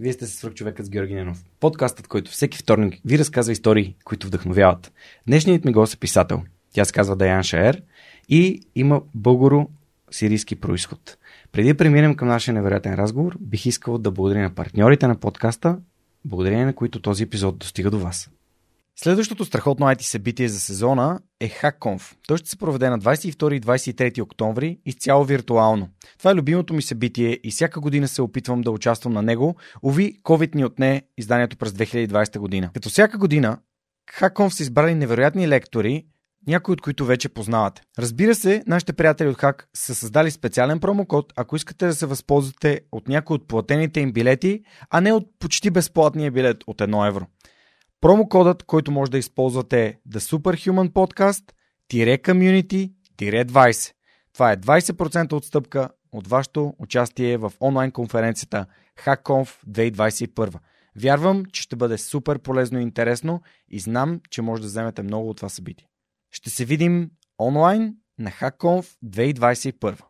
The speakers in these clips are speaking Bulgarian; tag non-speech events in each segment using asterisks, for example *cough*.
Вие сте свърх човекът с Георги Ненов. Подкастът, който всеки вторник ви разказва истории, които вдъхновяват. Днешният ми гост е писател. Тя се казва Даян Шаер и има българо-сирийски происход. Преди да преминем към нашия невероятен разговор, бих искал да благодаря на партньорите на подкаста, благодарение на които този епизод достига до вас. Следващото страхотно IT събитие за сезона е HackConf. Той ще се проведе на 22 и 23 октомври изцяло виртуално. Това е любимото ми събитие и всяка година се опитвам да участвам на него. Ови, COVID ни отне изданието през 2020 година. Като всяка година, HackConf са избрали невероятни лектори, някои от които вече познавате. Разбира се, нашите приятели от Hack са създали специален промокод, ако искате да се възползвате от някои от платените им билети, а не от почти безплатния билет от 1 евро. Промокодът, който може да използвате е The Superhuman Podcast Community 20. Това е 20% отстъпка от вашето участие в онлайн конференцията HackConf 2021. Вярвам, че ще бъде супер полезно и интересно и знам, че може да вземете много от това събитие. Ще се видим онлайн на HackConf 2021.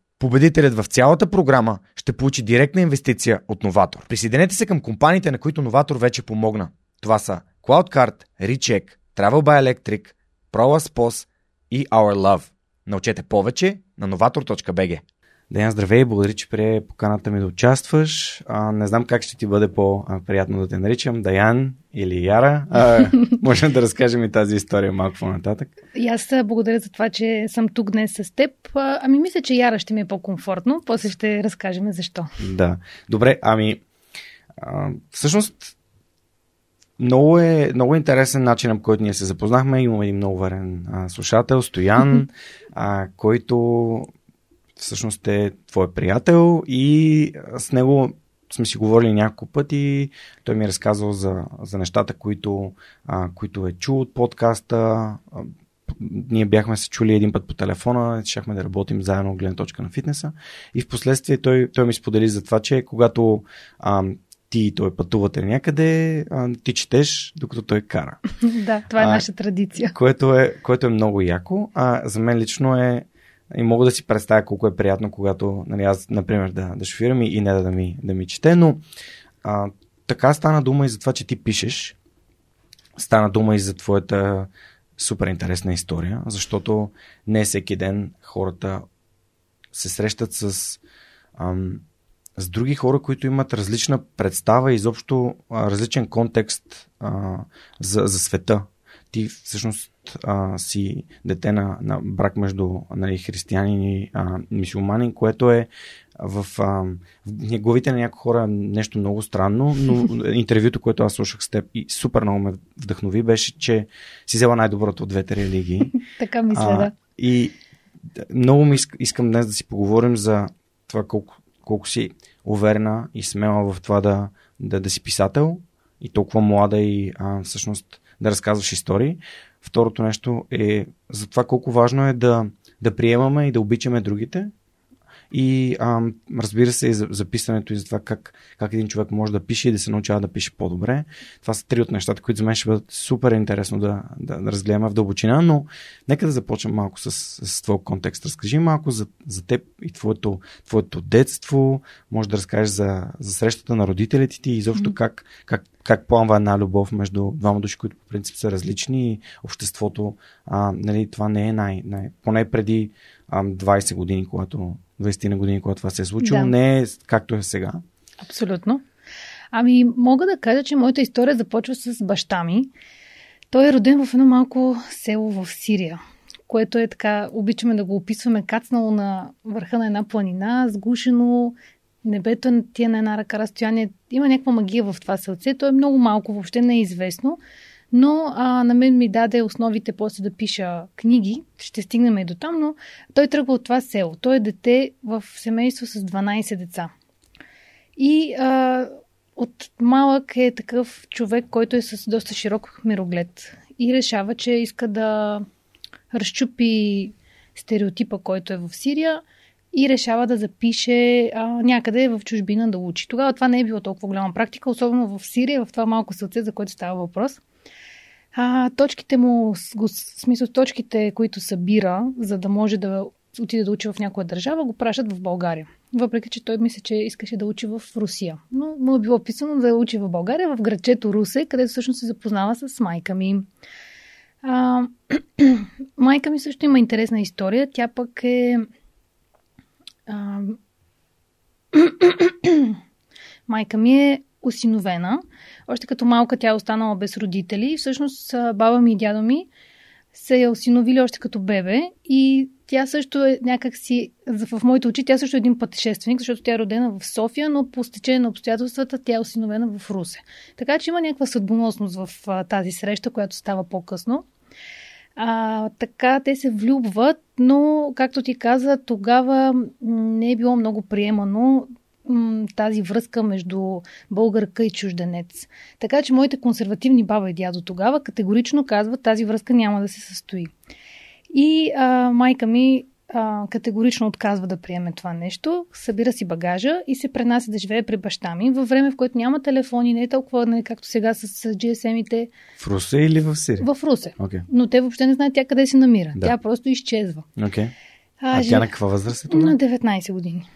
Победителят в цялата програма ще получи директна инвестиция от Новатор. Присъединете се към компаниите, на които Новатор вече помогна. Това са CloudCard, Recheck, Travel by Electric, ProLaspos и Our Love. Научете повече на novator.bg. Деян, здравей, благодаря, че прие поканата ми да участваш. А, не знам как ще ти бъде по-приятно да те наричам, Даян или Яра. А, *laughs* можем да разкажем и тази история малко по-нататък. И аз благодаря за това, че съм тук днес с теб. Ами мисля, че Яра ще ми е по-комфортно. После ще разкажем защо. Да. Добре, ами а, всъщност много е, много интересен начин, по който ние се запознахме. Имаме един много верен а, слушател, Стоян, а, който всъщност е твой приятел и с него сме си говорили няколко пъти. Той ми е разказал за, за нещата, които, а, които е чул от подкаста. Ние бяхме се чули един път по телефона, щяхме да работим заедно от гледна точка на фитнеса. И в последствие той, той ми сподели за това, че когато а, ти и той пътувате някъде, а, ти четеш, докато той кара. *laughs* да, това е а, наша традиция. Което е, което е много яко. А за мен лично е и мога да си представя колко е приятно, когато нали, аз, например, да, да шофирам и, и не да, да, ми, да ми чете, но а, така стана дума и за това, че ти пишеш. Стана дума и за твоята супер интересна история, защото не всеки ден хората се срещат с, ам, с други хора, които имат различна представа и изобщо а, различен контекст а, за, за света. Ти всъщност а, си дете на, на брак между нали, християнин и мисиоманин, което е в, а, в главите на някои хора нещо много странно, но *laughs* интервюто, което аз слушах с теб и супер много ме вдъхнови, беше, че си взела най-доброто от двете религии. *laughs* така мисля, а, да. И много ми искам днес да си поговорим за това колко, колко си уверена и смела в това да, да, да си писател и толкова млада и а, всъщност да разказваш истории. Второто нещо е за това колко важно е да, да приемаме и да обичаме другите И а, разбира се, и за, за писането и за това как, как един човек може да пише и да се научава да пише по-добре. Това са три от нещата, които за мен ще бъдат супер интересно да, да, да разгледаме в дълбочина, но нека да започнем малко с, с твой контекст. Разкажи малко за, за теб и твоето, твоето детство, може да разкажеш за, за срещата на родителите ти и изобщо mm-hmm. как, как, как планва една любов между двама души, които по принцип са различни и обществото, а, нали, това не е най, най поне преди а, 20 години, когато 20 на години, когато това се е случило, да. не е както е сега. Абсолютно. Ами, мога да кажа, че моята история започва с баща ми. Той е роден в едно малко село в Сирия, което е така, обичаме да го описваме, кацнало на върха на една планина, сгушено, небето ти е на една ръка разстояние. Има някаква магия в това селце. То е много малко, въобще не е известно. Но а, на мен ми даде основите после да пиша книги. Ще стигнем и до там, но той тръгва от това село. Той е дете в семейство с 12 деца. И а, от малък е такъв човек, който е с доста широк мироглед. И решава, че иска да разчупи стереотипа, който е в Сирия и решава да запише а, някъде в чужбина да учи. Тогава това не е било толкова голяма практика, особено в Сирия, в това малко сълце, за което става въпрос. А, точките му, смисъл точките, които събира, за да може да отиде да учи в някоя държава, го пращат в България. Въпреки, че той мисля, че искаше да учи в Русия. Но му е било писано да учи в България, в градчето Русе, където всъщност се запознава с майка ми. А, *clears throat* майка ми също има интересна история. Тя пък е а... *clears throat* майка ми е осиновена. Още като малка тя е останала без родители. Всъщност баба ми и дядо ми се я осиновили още като бебе и тя също е някакси, в моите очи, тя също е един пътешественик, защото тя е родена в София, но по стечение на обстоятелствата тя е осиновена в Русе. Така че има някаква съдбоносност в тази среща, която става по-късно. А, така те се влюбват, но, както ти каза, тогава не е било много приемано тази връзка между българка и чужденец. Така че моите консервативни баба и дядо тогава категорично казват, тази връзка няма да се състои. И а, майка ми а, категорично отказва да приеме това нещо, събира си багажа и се пренася да живее при баща ми във време, в което няма телефони, не е толкова, не, както сега с, с GSM-ите. В Русе или в Сирия? В Русе. Okay. Но те въобще не знаят тя къде се намира. Да. Тя просто изчезва. Okay. А, а жив... тя на каква възраст е това? На 19 години.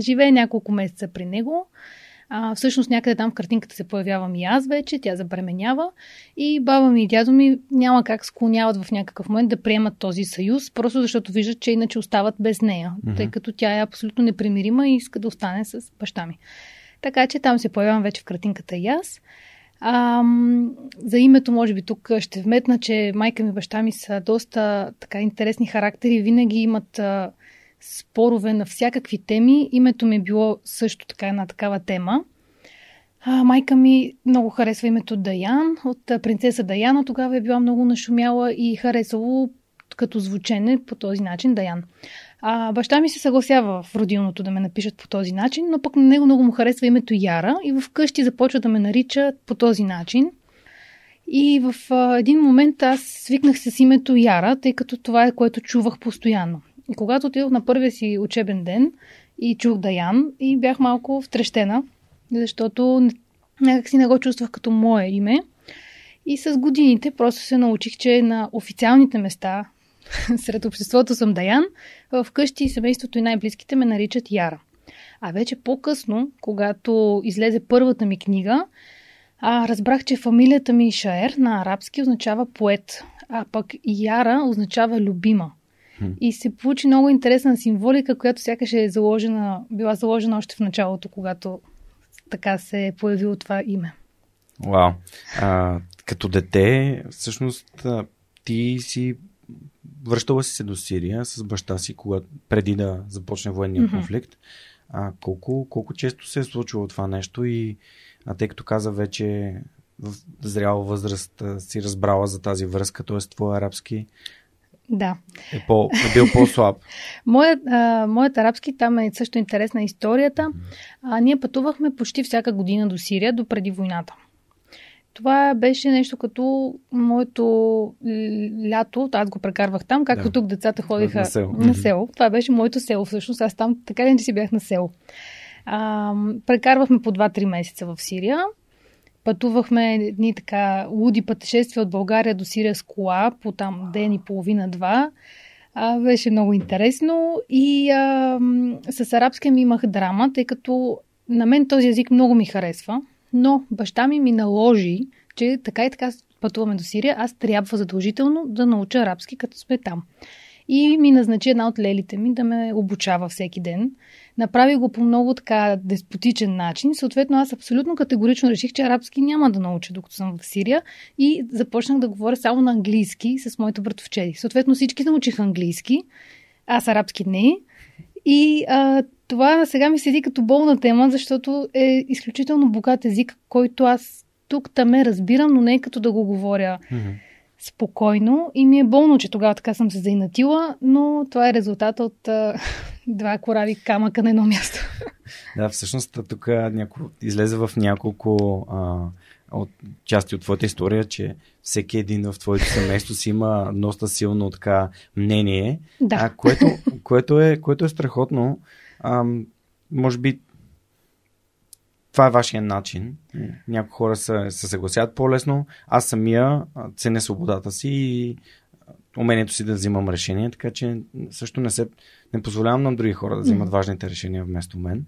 Живее няколко месеца при него. А, всъщност някъде там в картинката се появявам и аз вече, тя забременява и баба ми и дядо ми няма как склоняват в някакъв момент да приемат този съюз, просто защото виждат, че иначе остават без нея, mm-hmm. тъй като тя е абсолютно непримирима и иска да остане с баща ми. Така че там се появявам вече в картинката и аз. А, за името, може би, тук ще вметна, че майка ми и баща ми са доста така интересни характери, винаги имат а, спорове на всякакви теми. Името ми е било също така една такава тема. А, майка ми много харесва името Даян, от принцеса Даяна. Тогава е била много нашумяла и харесало като звучене по този начин Даян. А, баща ми се съгласява в родилното да ме напишат по този начин, но пък на него много му харесва името Яра и вкъщи започва да ме нарича по този начин. И в а, един момент аз свикнах с името Яра, тъй като това е което чувах постоянно. И когато отидох на първия си учебен ден и чух Даян и бях малко втрещена, защото някак си не го чувствах като мое име. И с годините просто се научих, че на официалните места *laughs* сред обществото съм Даян, в къщи семейството и най-близките ме наричат Яра. А вече по-късно, когато излезе първата ми книга, а, разбрах, че фамилията ми Шаер на арабски означава поет, а пък Яра означава любима. И се получи много интересна символика, която сякаш е заложена, била заложена още в началото, когато така се е появило това име. Вау. А, като дете, всъщност, ти си връщала си се до Сирия с баща си, когато, преди да започне военния mm-hmm. конфликт. А, колко, колко често се е случило това нещо и а, тъй като каза вече в зряла възраст си разбрала за тази връзка, т.е. твой арабски да. Е, по, е бил по-слаб. *laughs* моят, а, моят арабски, там е също интересна историята. А, ние пътувахме почти всяка година до Сирия, до преди войната. Това беше нещо като моето лято, аз го прекарвах там, както да. тук децата ходиха на село. на село. Това беше моето село всъщност. Аз там така ли не си бях на село. А, прекарвахме по 2-3 месеца в Сирия. Пътувахме едни така луди пътешествия от България до Сирия с кола по там ден и половина-два. А, беше много интересно и а, с арабския ми имах драма, тъй като на мен този език много ми харесва, но баща ми ми наложи, че така и така пътуваме до Сирия, аз трябва задължително да науча арабски, като сме там. И ми назначи една от лелите ми да ме обучава всеки ден. Направи го по много така деспотичен начин. Съответно, аз абсолютно категорично реших, че арабски няма да науча, докато съм в Сирия. И започнах да говоря само на английски с моите братовчеди. Съответно, всички научиха английски. Аз арабски не. И а, това сега ми седи като болна тема, защото е изключително богат език, който аз тук таме разбирам, но не е като да го говоря mm-hmm. Спокойно. И ми е болно, че тогава така съм се заинатила, но това е резултат от а, *laughs* два корави камъка на едно място. Да, всъщност тук няко... излезе в няколко а, от части от твоята история, че всеки един в твоето семейство си има доста силно така мнение, да. а, което, което, е, което е страхотно. А, може би това е вашия начин. Някои хора се, се съгласят по-лесно. Аз самия ценя свободата си и умението си да взимам решения, така че също не, се, не позволявам на други хора да взимат важните решения вместо мен.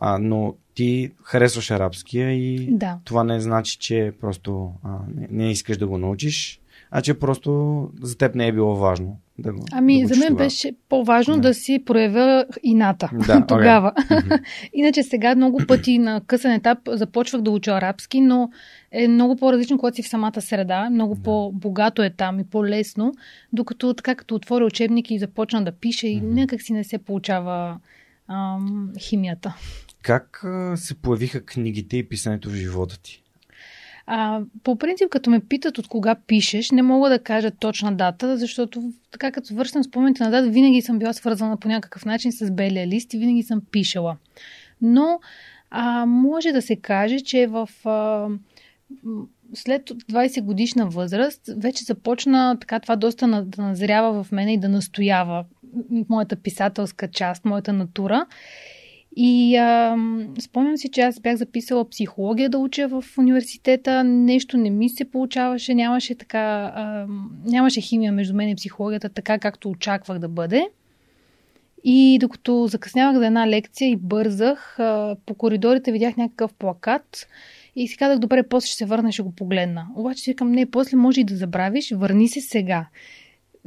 А, но ти харесваш арабския и да. това не значи, че просто а, не, не искаш да го научиш, а че просто за теб не е било важно. Да го, ами, да за мен тогава. беше по-важно да. да си проявя ината Да, *laughs* тогава. Okay. *laughs* Иначе сега много пъти на късен етап започвах да уча арабски, но е много по-различно, когато си в самата среда. Много да. по-богато е там и по-лесно, докато така като отворя учебник и започна да пише и някак си не се получава ам, химията. Как се появиха книгите и писането в живота ти? А, по принцип, като ме питат от кога пишеш, не мога да кажа точна дата, защото така като вършам спомените на дата, винаги съм била свързана по някакъв начин с белия лист и винаги съм пишела. Но а, може да се каже, че в а, след 20 годишна възраст вече започна така това доста да назрява в мене и да настоява моята писателска част, моята натура. И а, спомням си, че аз бях записала психология да уча в университета. Нещо не ми се получаваше, нямаше така. А, нямаше химия между мен и психологията, така както очаквах да бъде. И докато закъснявах за една лекция и бързах, а, по коридорите видях някакъв плакат и си казах, добре, после ще се върна ще го погледна. Обаче си викам, не, после може и да забравиш, върни се сега.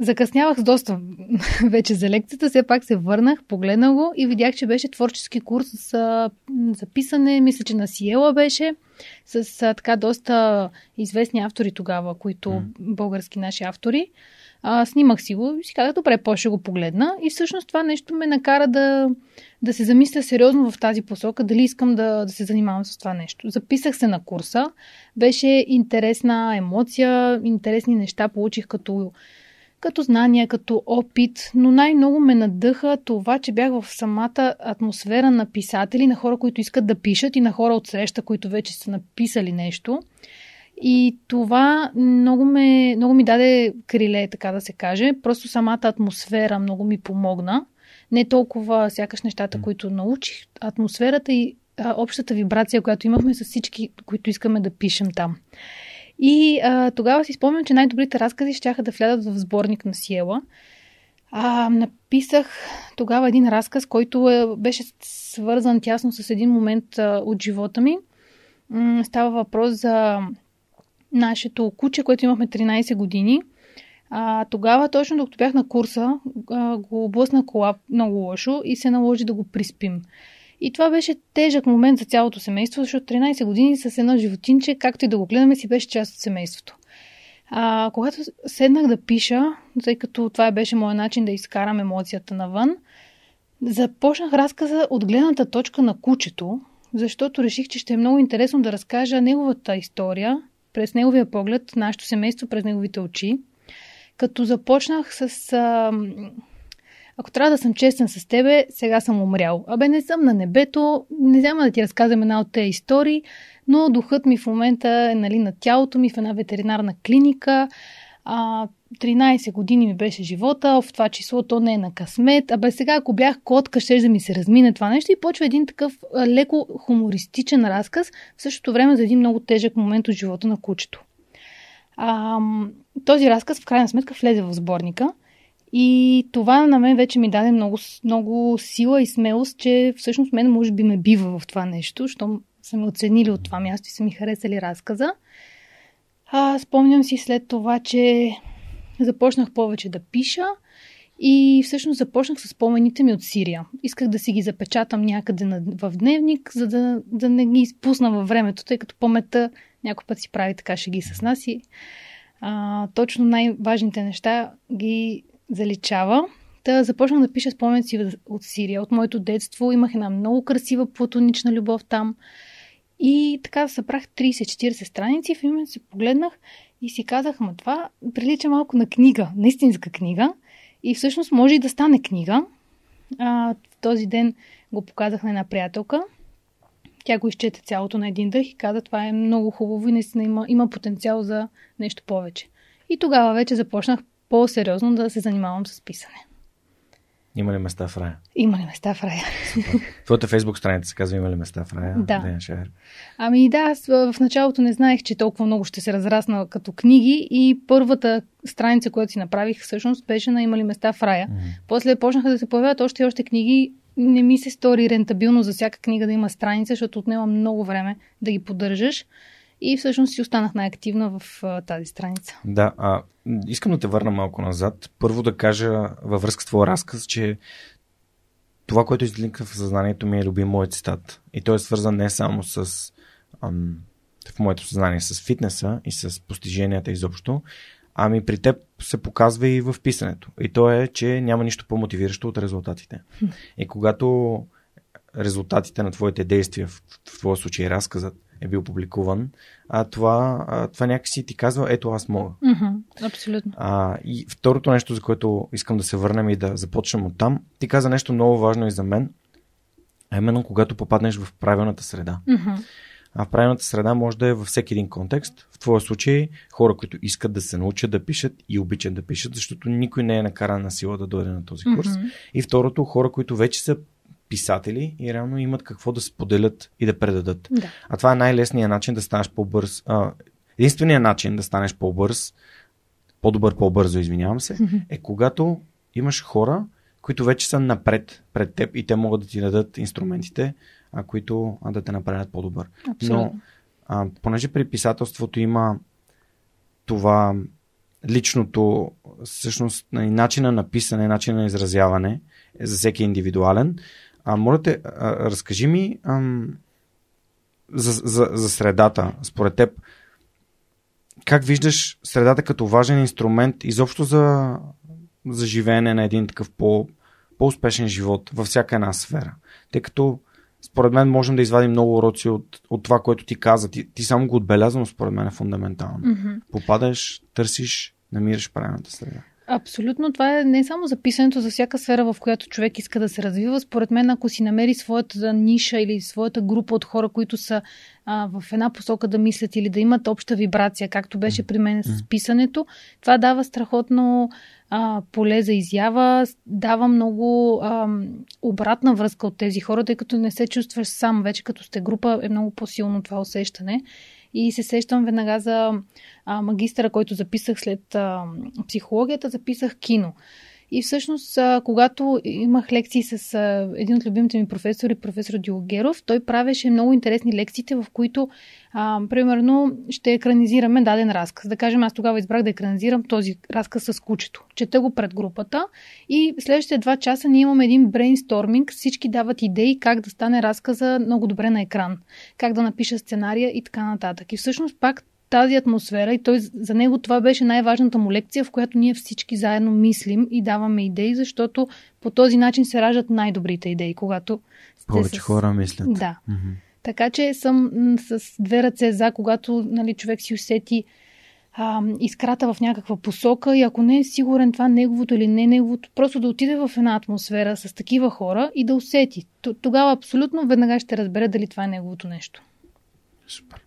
Закъснявах с доста *laughs* вече за лекцията, все пак се върнах, погледнах го и видях, че беше творчески курс с записане, мисля, че на Сиела беше, с а, така доста известни автори тогава, които mm. български наши автори. А, снимах си го и си казах, добре, по ще го погледна. И всъщност това нещо ме накара да, да се замисля сериозно в тази посока, дали искам да, да се занимавам с това нещо. Записах се на курса, беше интересна емоция, интересни неща получих като като знания, като опит, но най-много ме надъха това, че бях в самата атмосфера на писатели, на хора, които искат да пишат и на хора от среща, които вече са написали нещо. И това много, ме, много ми даде криле, така да се каже. Просто самата атмосфера много ми помогна. Не толкова сякаш нещата, които научих, атмосферата и а, общата вибрация, която имахме с всички, които искаме да пишем там. И а, тогава си спомням, че най-добрите разкази ще да влядат в сборник на Сиела. А, написах тогава един разказ, който е, беше свързан тясно с един момент а, от живота ми. М- става въпрос за нашето куче, което имахме 13 години. А, тогава, точно докато бях на курса, а, го облъсна кола много лошо и се наложи да го приспим. И това беше тежък момент за цялото семейство, защото 13 години с едно животинче, както и да го гледаме, си беше част от семейството. А, когато седнах да пиша, тъй като това беше моят начин да изкарам емоцията навън, започнах разказа от гледната точка на кучето, защото реших, че ще е много интересно да разкажа неговата история през неговия поглед, нашето семейство през неговите очи. Като започнах с а, ако трябва да съм честен с тебе, сега съм умрял. Абе, не съм на небето, не знам да ти разказвам една от тези истории, но духът ми в момента е нали, на тялото ми в една ветеринарна клиника. А, 13 години ми беше живота, в това число то не е на късмет. Абе сега, ако бях котка, ще да ми се размине това нещо и почва един такъв леко хумористичен разказ, в същото време за един много тежък момент от живота на кучето. А, този разказ в крайна сметка влезе в сборника и това на мен вече ми даде много, много сила и смелост, че всъщност мен може би ме бива в това нещо, защото са ме оценили от това място и са ми харесали разказа. А, спомням си след това, че започнах повече да пиша и всъщност започнах с спомените ми от Сирия. Исках да си ги запечатам някъде на, в дневник, за да, да не ги изпусна във времето, тъй като паметта някой път си прави така ще ги с нас и а, точно най-важните неща ги заличава. Та започнах да пиша споменци от Сирия, от моето детство. Имах една много красива платонична любов там. И така събрах 30-40 страници. В момент се погледнах и си казах, ма това прилича малко на книга, на истинска книга. И всъщност може и да стане книга. А, в този ден го показах на една приятелка. Тя го изчете цялото на един дъх и каза, това е много хубаво и наистина има, има потенциал за нещо повече. И тогава вече започнах по-сериозно да се занимавам с писане. Има ли места в рая? Има ли места в рая? Твоята фейсбук страница се казва Има ли места в рая? Да. Ами да, аз в началото не знаех, че толкова много ще се разрасна като книги и първата страница, която си направих, всъщност беше на Има ли места в рая. Mm-hmm. После почнаха да се появяват още и още книги. Не ми се стори рентабилно за всяка книга да има страница, защото отнема много време да ги поддържаш. И всъщност си останах най-активна в а, тази страница. Да, а, искам да те върна малко назад. Първо да кажа във връзка с твоя разказ, че това, което излинка в съзнанието ми е любим моят цитат. И той е свързан не само с ам, в моето съзнание с фитнеса и с постиженията изобщо, ами при теб се показва и в писането. И то е, че няма нищо по-мотивиращо от резултатите. И когато резултатите на твоите действия, в, в твоя случай разказът, е бил публикуван, а това, а, това някакси ти казва, ето аз мога. Mm-hmm, абсолютно. А, и второто нещо, за което искам да се върнем и да започнем от там, ти каза нещо много важно и за мен, а именно когато попаднеш в правилната среда. Mm-hmm. А в правилната среда може да е във всеки един контекст. В твоя случай хора, които искат да се научат да пишат и обичат да пишат, защото никой не е накаран на сила да дойде на този курс. Mm-hmm. И второто, хора, които вече са писатели и реално имат какво да споделят и да предадат. Да. А това е най-лесният начин да станеш по-бърз. А, единственият начин да станеш по-бърз, по-добър, по-бързо, извинявам се, *laughs* е когато имаш хора, които вече са напред пред теб и те могат да ти дадат инструментите, а, които а, да те направят по-добър. Абсолютно. Но, а, понеже при писателството има това личното, всъщност, начина на писане, начина на изразяване е за всеки индивидуален. А, моля те, а, разкажи ми ам, за, за, за средата, според теб. Как виждаш средата като важен инструмент изобщо за, за живеене на един такъв по, по-успешен живот във всяка една сфера? Тъй като според мен можем да извадим много уроци от, от това, което ти каза. Ти, ти само го отбеляза, но според мен е фундаментално. Mm-hmm. Попадаш, търсиш, намираш правилната среда. Абсолютно. Това е не само за писането, за всяка сфера, в която човек иска да се развива. Според мен, ако си намери своята ниша или своята група от хора, които са а, в една посока да мислят или да имат обща вибрация, както беше при мен с писането, това дава страхотно а, поле за изява, дава много а, обратна връзка от тези хора, тъй като не се чувстваш сам. Вече като сте група е много по-силно това усещане. И се сещам веднага за а, магистъра, който записах след а, психологията, записах кино. И всъщност, когато имах лекции с един от любимите ми професори, професор Диогеров, той правеше много интересни лекциите, в които, а, примерно, ще екранизираме даден разказ. Да кажем, аз тогава избрах да екранизирам този разказ с кучето. Чета го пред групата и следващите два часа ние имаме един брейнсторминг. Всички дават идеи как да стане разказа много добре на екран, как да напиша сценария и така нататък. И всъщност пак тази атмосфера и той, за него това беше най-важната му лекция, в която ние всички заедно мислим и даваме идеи, защото по този начин се раждат най-добрите идеи, когато повече с... хора мислят. Да. Mm-hmm. Така че съм с две ръце за, когато нали, човек си усети а, изкрата в някаква посока и ако не е сигурен това неговото или не неговото, просто да отиде в една атмосфера с такива хора и да усети. Тогава абсолютно веднага ще разбере дали това е неговото нещо. Супер.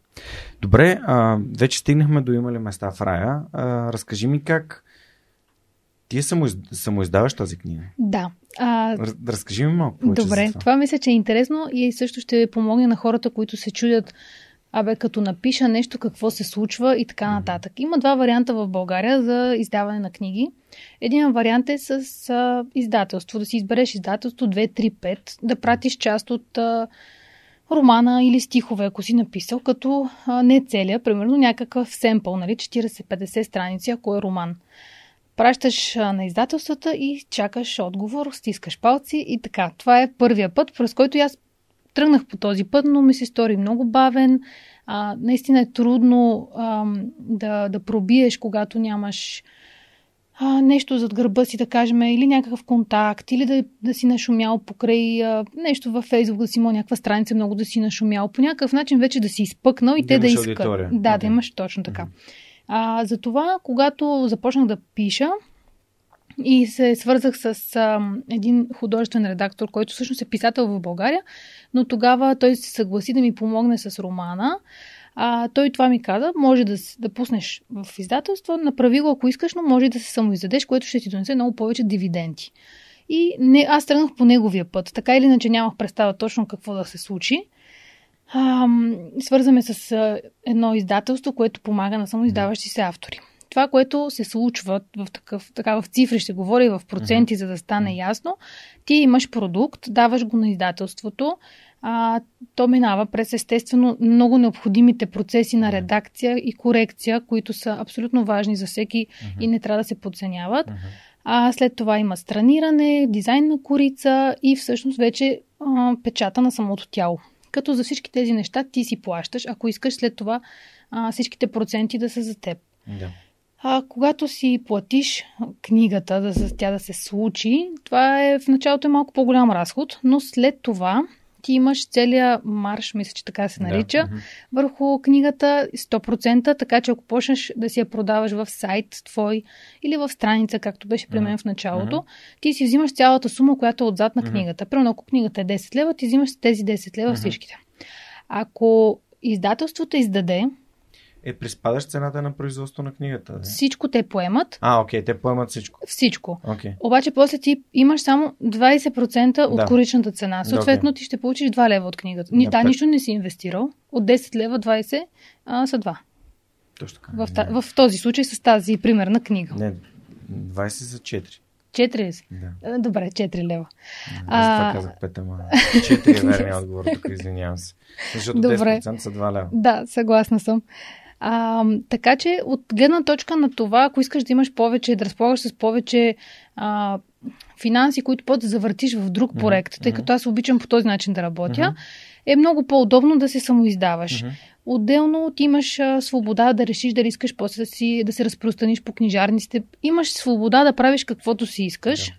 Добре, а, вече стигнахме до има ли места в рая. А, разкажи ми как ти е самоиз... самоиздаваш тази книга. Да. А... Разкажи ми малко повече Добре, това. това мисля, че е интересно и също ще помогне на хората, които се чудят абе, като напиша нещо, какво се случва и така нататък. Има два варианта в България за издаване на книги. Един вариант е с а, издателство, да си избереш издателство 2, 3, 5, да пратиш част от а, романа или стихове, ако си написал, като не целия, примерно някакъв семпъл, нали, 40-50 страници, ако е роман. Пращаш на издателствата и чакаш отговор, стискаш палци и така. Това е първия път, през който аз тръгнах по този път, но ми се стори много бавен. А, наистина е трудно а, да, да пробиеш, когато нямаш а, нещо зад гърба си, да кажем, или някакъв контакт, или да, да си нашумял покрай а, нещо във Фейсбук, да си имал някаква страница, много да си нашумял. По някакъв начин вече да си изпъкнал и да те да искат. Да, okay. да имаш точно така. А, затова, когато започнах да пиша, и се свързах с а, един художествен редактор, който всъщност е писател в България, но тогава той се съгласи да ми помогне с романа. А, той това ми каза, може да, да пуснеш в издателство, направи го ако искаш, но може да се самоиздадеш, което ще ти донесе много повече дивиденти. И не, аз тръгнах по неговия път. Така или иначе нямах представа точно какво да се случи. А, свързаме с а, едно издателство, което помага на самоиздаващи се автори това, което се случва в такъв, така в цифри, ще говоря и в проценти, за да стане ясно, ти имаш продукт, даваш го на издателството, а, то минава през естествено много необходимите процеси на редакция и корекция, които са абсолютно важни за всеки mm-hmm. и не трябва да се подценяват. Mm-hmm. А след това има страниране, дизайн на корица и всъщност вече а, печата на самото тяло. Като за всички тези неща ти си плащаш, ако искаш след това а, всичките проценти да са за теб. Да. А, когато си платиш книгата, да, за тя да се случи, това е в началото е малко по-голям разход, но след това ти имаш целия марш, мисля, че така се нарича, да. върху книгата 100%, така че ако почнеш да си я продаваш в сайт твой или в страница, както беше при мен в началото, ти си взимаш цялата сума, която е отзад на книгата. Примерно, ако книгата е 10 лева, ти взимаш тези 10 лева всичките. Ако издателството издаде е, приспадаш цената на производство на книгата. Не? Всичко те поемат. А, окей, те поемат всичко. Всичко. Okay. Обаче после ти имаш само 20% от да. коричната цена. Съответно okay. ти ще получиш 2 лева от книгата. Ни, та, нищо не си инвестирал. От 10 лева 20 а, са 2. Точно така. В, та, в този случай с тази примерна книга. Не, 20 за 4. 4 ли си? Да. Добре, 4 лева. Аз а... това казах 5, ама 4 е верният отговор, тук извинявам се. Защото Добре. 10% са 2 лева. Да, съгласна съм. А, така че от гледна точка на това, ако искаш да имаш повече, да разполагаш с повече а, финанси, които по да завъртиш в друг проект, mm-hmm. тъй като аз обичам по този начин да работя, mm-hmm. е много по-удобно да се самоиздаваш. Mm-hmm. Отделно ти имаш а, свобода да решиш дали искаш после да, си, да се разпространиш по книжарниците. Имаш свобода да правиш каквото си искаш. Yeah.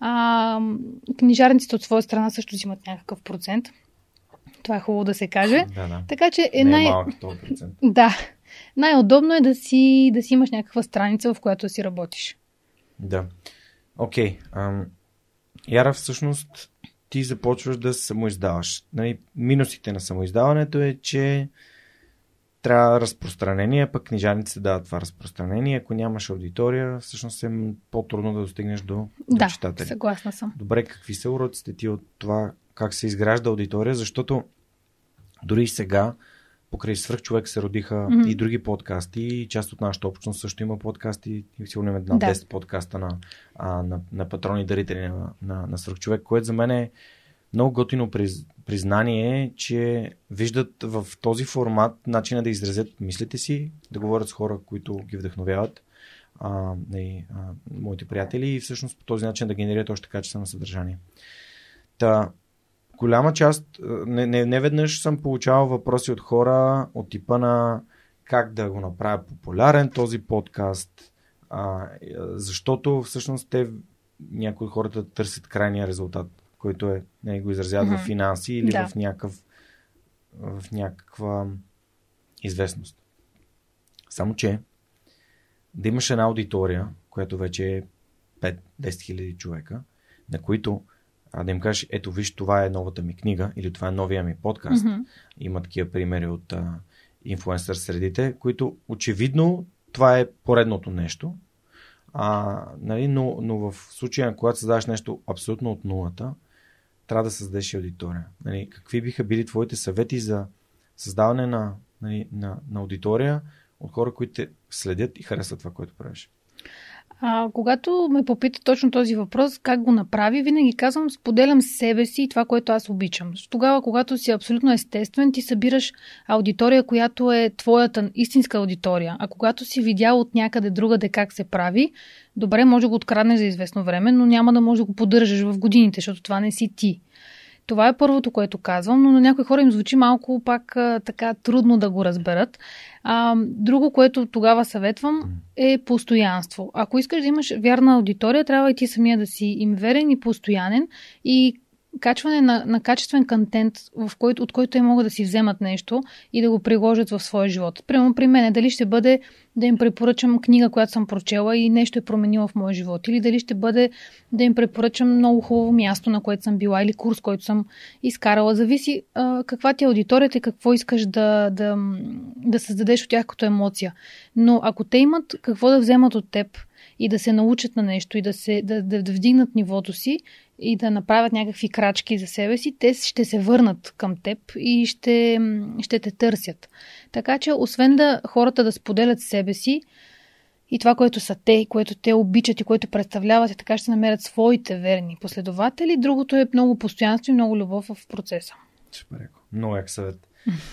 А, книжарниците от своя страна също си имат някакъв процент. Това е хубаво да се каже. *laughs* Да, да. Така че е Не най... Е малък *laughs* Да. Най-удобно е да си, да си имаш някаква страница, в която си работиш. Да. Окей. Okay. Яра, всъщност ти започваш да се самоиздаваш. Нали, минусите на самоиздаването е, че трябва разпространение, пък книжарниците дават това разпространение. Ако нямаш аудитория, всъщност е по-трудно да достигнеш до, да, до читатели. съгласна съм. Добре, какви са уроците ти от това как се изгражда аудитория, защото дори сега покрай свърх човек се родиха mm-hmm. и други подкасти и част от нашата общност също има подкасти и сигурно има на да. 10 подкаста на, а, на, на патрони дарители на, на, на свърх човек, което за мен е много готино приз, признание, че виждат в този формат начина да изразят мислите си, да говорят с хора, които ги вдъхновяват, а, и, а, моите приятели и всъщност по този начин да генерират още качествено съдържание. Та, голяма част, не, не, не веднъж съм получавал въпроси от хора от типа на как да го направя популярен този подкаст, а, защото всъщност те, някои от хората търсят крайния резултат, който е, не го изразяват mm-hmm. в финанси или да. в, някакъв, в някаква известност. Само, че да имаш една аудитория, която вече е 5-10 хиляди човека, на които а, да им кажеш, ето виж, това е новата ми книга или това е новия ми подкаст. Мгм. Има такива примери от а, инфлуенсър средите, които очевидно това е поредното нещо. А, нали, но, но в случая, когато създаваш нещо абсолютно от нулата, трябва да създадеш и аудитория. Нали, какви биха били твоите съвети за създаване на, нали, на, на аудитория от хора, които те следят и харесват това, което правиш? А, когато ме попита точно този въпрос, как го направи, винаги казвам, споделям себе си и това, което аз обичам. Тогава, когато си абсолютно естествен, ти събираш аудитория, която е твоята истинска аудитория. А когато си видял от някъде другаде как се прави, добре, може да го откраднеш за известно време, но няма да може да го поддържаш в годините, защото това не си ти. Това е първото, което казвам, но на някои хора им звучи малко пак а, така трудно да го разберат. А, друго, което тогава съветвам е постоянство. Ако искаш да имаш вярна аудитория, трябва и ти самия да си им верен и постоянен и качване на, на качествен контент, в който, от който те могат да си вземат нещо и да го приложат в своя живот. Примерно при мен, дали ще бъде да им препоръчам книга, която съм прочела и нещо е променило в моя живот, или дали ще бъде да им препоръчам много хубаво място, на което съм била, или курс, който съм изкарала. Зависи а, каква ти е аудиторията и какво искаш да, да, да създадеш от тях като емоция. Но ако те имат какво да вземат от теб и да се научат на нещо и да, се, да, да, да вдигнат нивото си и да направят някакви крачки за себе си, те ще се върнат към теб и ще, ще те търсят. Така че, освен да хората да споделят себе си и това, което са те, което те обичат и което представляват, и така ще намерят своите верни последователи, другото е много постоянство и много любов в процеса. Супер. Много як съвет.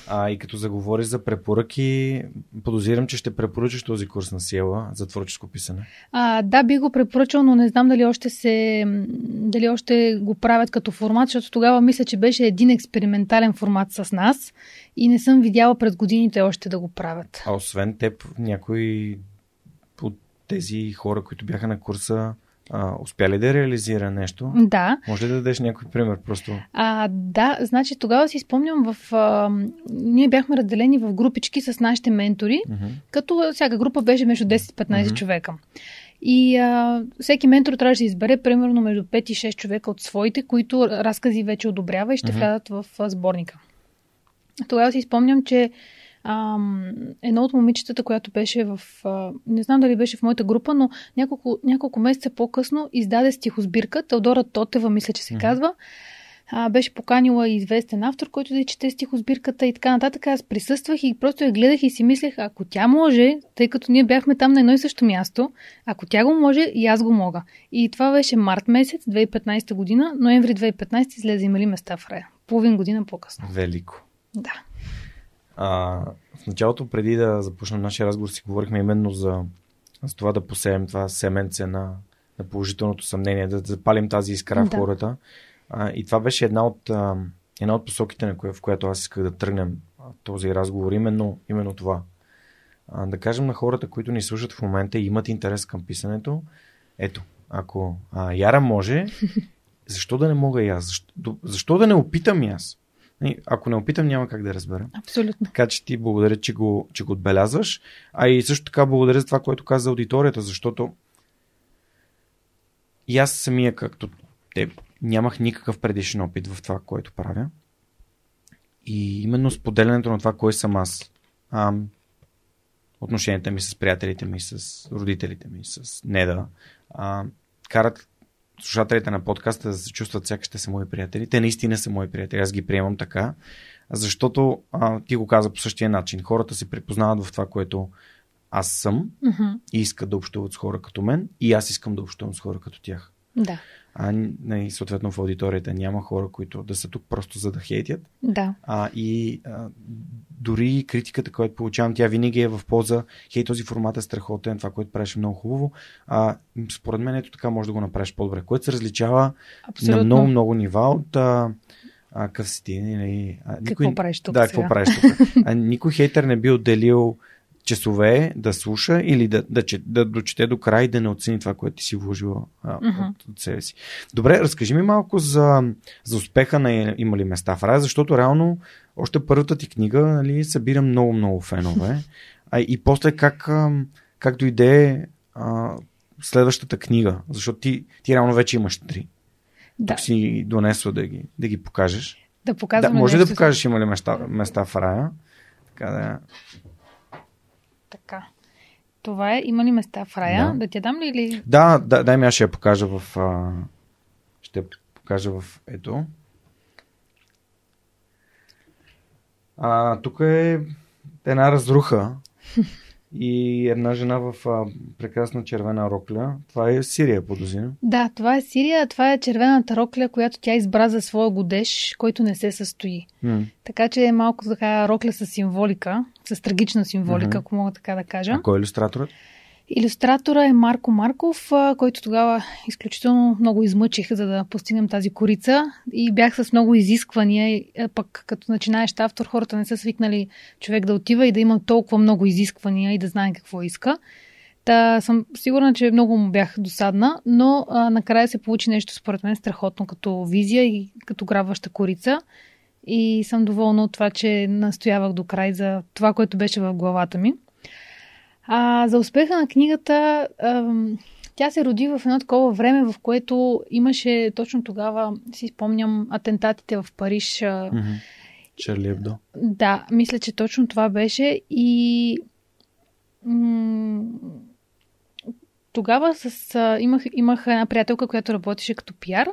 А, и като заговориш за препоръки, подозирам, че ще препоръчаш този курс на Сиела за творческо писане. А, да, би го препоръчал, но не знам дали още се. дали още го правят като формат, защото тогава мисля, че беше един експериментален формат с нас и не съм видяла през годините още да го правят. А освен теб, някой от тези хора, които бяха на курса, а, успя ли да реализира нещо? Да. Може ли да дадеш някой пример просто? А, да, значи тогава си спомням в... А, ние бяхме разделени в групички с нашите ментори, Мгм. като всяка група беше между 10-15 Мгм. човека. И а, всеки ментор трябваше да избере примерно между 5 и 6 човека от своите, които разкази вече одобрява и ще Мгм. влязат в а, сборника. Тогава си спомням, че ам, едно от момичетата, която беше в... А, не знам дали беше в моята група, но няколко, няколко месеца по-късно издаде стихосбирка. Теодора Тотева, мисля, че се Мгм. казва. А, беше поканила известен автор, който да чете стихосбирката и така нататък. Аз присъствах и просто я гледах и си мислех, ако тя може, тъй като ние бяхме там на едно и също място, ако тя го може, и аз го мога. И това беше март месец 2015 година, ноември 2015 излезе имали места в рая. Половин година по-късно. Велико. Да. А, в началото, преди да започнем нашия разговор, си говорихме именно за, за това да посеем това семенце на, на положителното съмнение, да запалим тази искра в Да. хората. А, и това беше една от, а, една от посоките, на коя, в която аз исках да тръгнем този разговор. Именно, именно това. А, да кажем на хората, които ни слушат в момента и имат интерес към писането, ето, ако а, Яра може, *laughs* защо да не мога и аз? Защо, защо да не опитам и аз? Ако не опитам, няма как да разбера. Абсолютно. Така че ти благодаря, че го, че го отбелязваш. А и също така благодаря за това, което каза за аудиторията, защото и аз самия, както те, нямах никакъв предишен опит в това, което правя. И именно споделянето на това, кой съм аз, а, отношенията ми с приятелите ми, с родителите ми, с Неда, а, карат слушателите на подкаста да се чувстват сякаш ще са мои приятели. Те наистина са мои приятели. Аз ги приемам така, защото а, ти го каза по същия начин. Хората се припознават в това, което аз съм Мгм. и искат да общуват с хора като мен и аз искам да общувам с хора като тях. Да. А, не, съответно в аудиторията няма хора, които да са тук просто за да хейтят. Да. А, и а, дори критиката, която получавам, тя винаги е в полза. Хей, този формат е страхотен, това, което правиш е много хубаво. А, според мен ето така може да го направиш по-добре, което се различава Абсолютно. на много, много нива от а, а, къв си ти. Нали, а, Какво правиш тук Да, сега? какво правиш тук. А, никой хейтър не би отделил часове да слуша или да, да, че- да дочете до край и да не оцени това, което ти си вложила а, от, от себе си. Добре, разкажи ми малко за, за успеха на Има ли места в рая, защото реално още първата ти книга нали, събира много-много фенове. А, и после как, как дойде а, следващата книга? Защото ти, ти реално вече имаш три. Да, Тук си донесла да ги, да ги покажеш. да Да, показваме може ли нещо да покажеш има ли места, места в рая? Така да. Така. Това е. Има ли места в рая? Да. Да, ти я дам ли или... Да, да, дай ми аз ще я покажа в... А... Ще я покажа в... Ето. А, тук е една разруха *laughs* и една жена в а, прекрасна червена рокля. Това е Сирия, подозирам. Да, това е Сирия. Това е червената рокля, която тя избра за своя годеж, който не се състои. М. Така че е малко така рокля с символика, с трагична символика, Мгм. ако мога така да кажа. А кой е иллюстраторът? Иллюстратора е Марко Марков, който тогава изключително много измъчих, за да постигнем тази корица. И бях с много изисквания. Пък като начинаещ автор, хората не са свикнали човек да отива и да има толкова много изисквания и да знае какво иска. Та съм сигурна, че много му бях досадна, но а, накрая се получи нещо според мен страхотно като визия и като грабваща корица. И съм доволна от това, че настоявах до край за това, което беше в главата ми. А, за успеха на книгата, ам, тя се роди в едно такова време, в което имаше точно тогава, си спомням, атентатите в Париж. Ебдо. да, мисля, че точно това беше и м- тогава с, а, имах, имах една приятелка, която работеше като пиар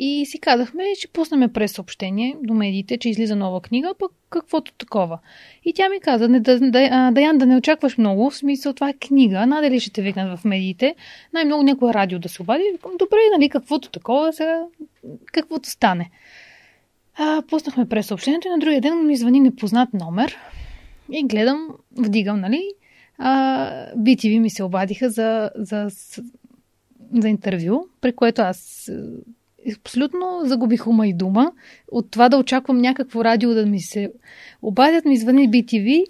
и си казахме, че пуснем през съобщение до медиите, че излиза нова книга, пък каквото такова. И тя ми каза, не, да, да, Даян, да не очакваш много, в смисъл това е книга, надали ще те викнат в медиите, най-много някое радио да се обади. Викам, добре, нали, каквото такова, сега каквото стане. А, пуснахме през съобщението и на другия ден ми звъни непознат номер и гледам, вдигам, нали, а, BTV ми се обадиха за, за, с- за интервю, при което аз абсолютно загубих ума и дума. От това да очаквам някакво радио да ми се обадят, ми звъни BTV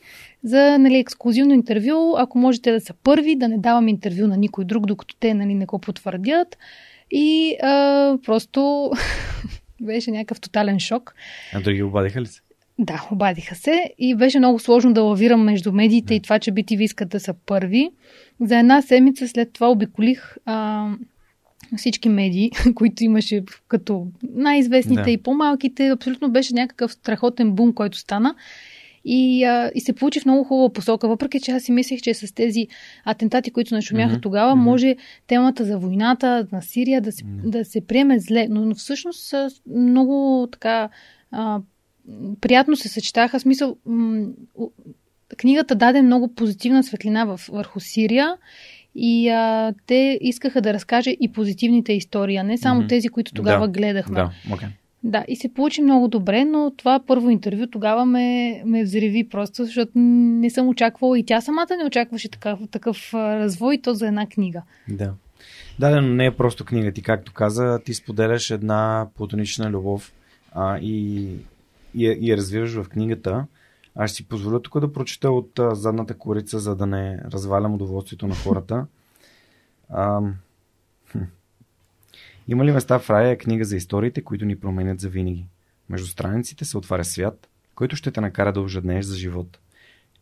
за нали, ексклюзивно интервю, ако можете да са първи, да не давам интервю на никой друг, докато те нали, не го потвърдят. И а, просто *laughs* беше някакъв тотален шок. А други обадиха ли се? Да, обадиха се и беше много сложно да лавирам между медиите и това, че BTV искат да са първи. За една седмица след това обиколих а, всички медии, *laughs* които имаше като най-известните Да. и по-малките. Абсолютно беше някакъв страхотен бум, който стана. И, а, и се получи в много хубава посока, въпреки че аз си мислех, че с тези атентати, които нашумяха Мгм, тогава, мгм. може темата за войната на Сирия да се, Мгм. да се приеме зле. Но, но всъщност много така а, приятно се съчетаха. Смисъл, м- книгата даде много позитивна светлина в, върху Сирия и а, те искаха да разкаже и позитивните истории, а не само Мгм. тези, които тогава Да, гледахме. Да, окей. Да, и се получи много добре, но това първо интервю тогава ме, ме взриви просто, защото не съм очаквала и тя самата не очакваше такъв, такъв развой, то за една книга. Да. Да, но не е просто книга. Ти, както каза, ти споделяш една платонична любов а, и, и, и я развиваш в книгата. Аз ще си позволя тук да прочета от а, задната корица, за да не развалям удоволствието на хората. А. Има ли места в рая книга за историите, които ни променят за винаги? Между страниците се отваря свят, който ще те накара да ожеднееш за живот.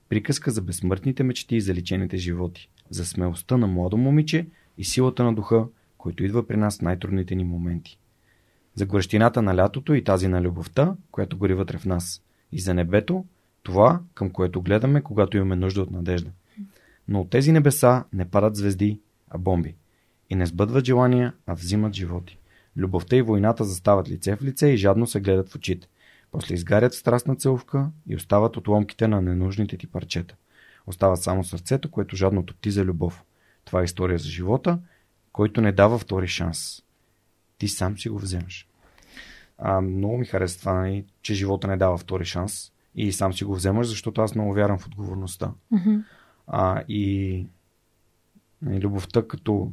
Приказка за безсмъртните мечти и заличените животи, за смелостта на младо момиче и силата на духа, който идва при нас в най-трудните ни моменти. За горещината на лятото и тази на любовта, която гори вътре в нас. И за небето, това, към което гледаме, когато имаме нужда от надежда. Но от тези небеса не падат звезди, а бомби. И не сбъдват желания, а взимат животи. Любовта и войната застават лице в лице и жадно се гледат в очите. После изгарят страстна целувка и остават отломките на ненужните ти парчета. Остава само сърцето, което жадно топти за любов. Това е история за живота, който не дава втори шанс. Ти сам си го вземаш. А, много ми харесва това, нали, че живота не дава втори шанс и сам си го вземаш, защото аз много вярвам в отговорността. А, и нали, любовта като,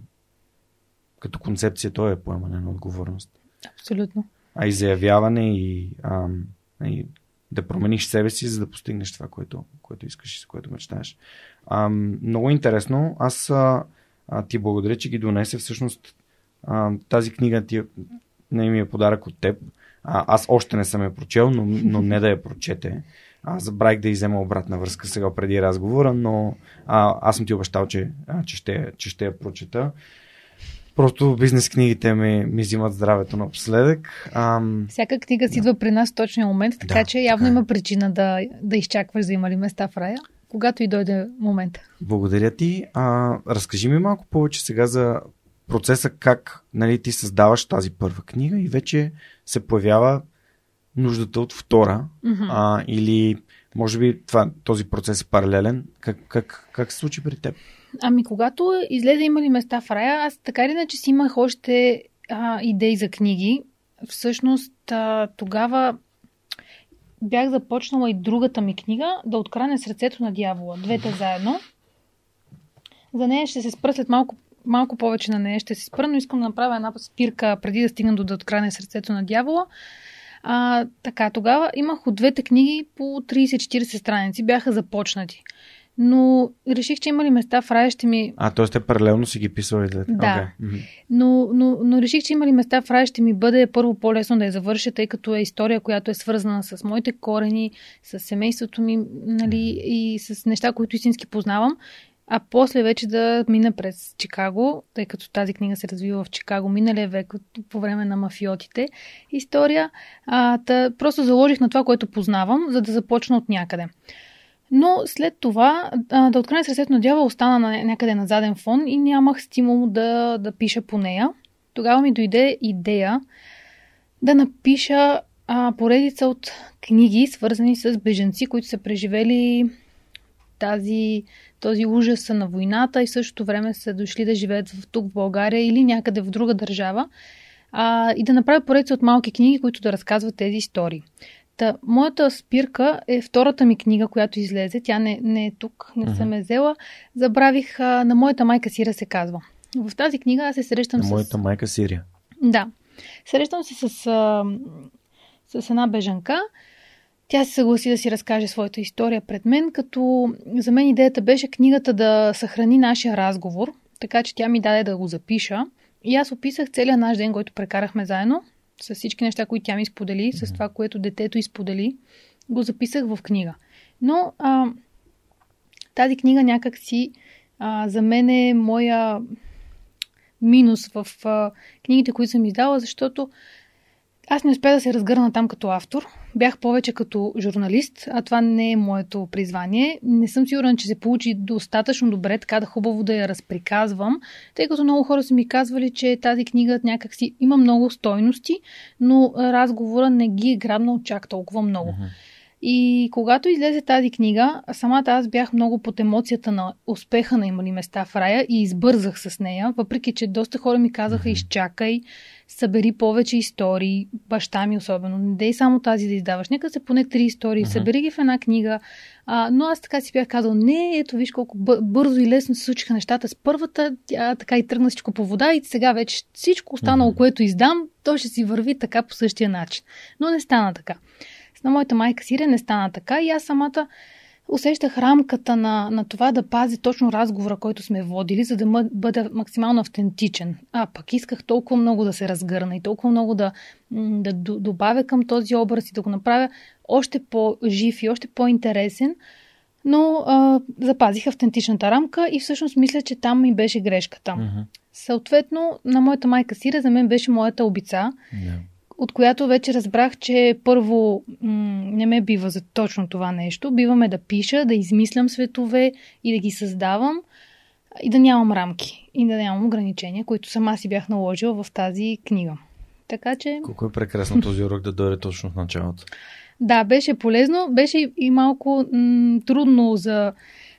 като концепция, то е поемане на отговорност. Абсолютно. А и заявяване и, а, и да промениш себе си, за да постигнеш това, което, което искаш и за което мечтаеш. А, много интересно. Аз а, ти благодаря, че ги донесе. Всъщност а, тази книга ти е, не ми е подарък от теб. А, аз още не съм я прочел, но, но не да я прочете. аз забравих да изема обратна връзка сега преди разговора, но а, аз съм ти обещал, че, а, че, ще, че ще я прочета. Просто бизнес книгите ми, ми взимат здравето напоследък. Ам... Всяка книга си идва при нас в точния момент, така Да, че явно така е. има причина да, да изчакваш за има ли места в рая, когато и дойде момента. Благодаря ти. А, разкажи ми малко повече сега за процеса, как нали, ти създаваш тази първа книга и вече се появява нуждата от втора. Мгм. А, или може би това, този процес е паралелен. Как, как, как се случи при теб? Ами, когато излезе има ли места в рая, аз така или иначе си имах още а, идеи за книги. Всъщност, а, тогава бях започнала и другата ми книга да откране сърцето на дявола. Двете заедно. За нея ще се спра след малко, малко повече на нея. Ще се спра, но искам да направя една спирка преди да стигна до да откране сърцето на дявола. А, така, тогава имах от двете книги по 30-40 страници. Бяха започнати. Но реших, че има ли места в рая, ще ми А, т.е. те паралелно си ги писали двете? Да. Мгм. но, но, но реших, че има ли места в рая, ще ми бъде първо по-лесно да я завърша, тъй като е история, която е свързана с моите корени, с семейството ми нали, и с неща, които истински познавам. А после вече да мина през Чикаго, тъй като тази книга се развива в Чикаго миналия век по време на мафиотите. История. А, та, просто заложих на това, което познавам, за да започна от някъде. Но след това а, да открия сърцето на дявола остана на някъде на заден фон и нямах стимул да, да пиша по нея. Тогава ми дойде идея да напиша а, поредица от книги, свързани с беженци, които са преживели тази, този ужас на войната и същото време са дошли да живеят в, тук в България или някъде в друга държава. А, и да направя поредица от малки книги, които да разказват тези истории. Та, моята спирка е втората ми книга, която излезе. Тя не, не е тук, не Мгм. съм я взела. Забравих, а, на моята майка Сира се казва. В тази книга аз се срещам На с... моята майка Сирия. Да. Срещам се с, а, с една бежанка. Тя се съгласи да си разкаже своята история пред мен, като за мен идеята беше книгата да съхрани нашия разговор, така че тя ми даде да го запиша. И аз описах целият наш ден, който прекарахме заедно, с всички неща, които тя ми сподели, с това, което детето изподели, го записах в книга. Но а, тази книга някак си а, за мен е моя минус в а, книгите, които съм издала, защото аз не успя да се разгърна там като автор. Бях повече като журналист, а това не е моето призвание. Не съм сигурна, че се получи достатъчно добре, така да хубаво да я разприказвам, тъй като много хора са ми казвали, че тази книга някакси има много стойности, но разговора не ги е грабнал чак толкова много. И когато излезе тази книга, самата аз бях много под емоцията на успеха на имали места в рая и избързах с нея, въпреки че доста хора ми казаха изчакай, събери повече истории, баща ми особено, не дей само тази да издаваш, нека се поне три истории, Мгм. събери ги в една книга. А, но аз така си бях казал, не, ето виж колко бъ- бързо и лесно се случиха нещата с първата, тя така и тръгна всичко по вода и сега вече всичко останало, Мгм. което издам, то ще си върви така по същия начин. Но не стана така. С на моята майка Сирия не стана така и аз самата усещах рамката на, на това да пази точно разговора, който сме водили, за да м- бъда максимално автентичен. А пък исках толкова много да се разгърна и толкова много да, да добавя към този образ и да го направя още по-жив и още по-интересен, но а, запазих автентичната рамка и всъщност мисля, че там ми беше грешката. Мгм. Съответно, на моята майка Сира за мен беше моята обица, Да. От която вече разбрах, че първо м- не ме бива за точно това нещо. Биваме да пиша, да измислям светове и да ги създавам и да нямам рамки и да нямам ограничения, които сама си бях наложила в тази книга. Така че, Колко е прекрасно този урок да дойде точно в началото. да, беше полезно, беше и малко м- трудно за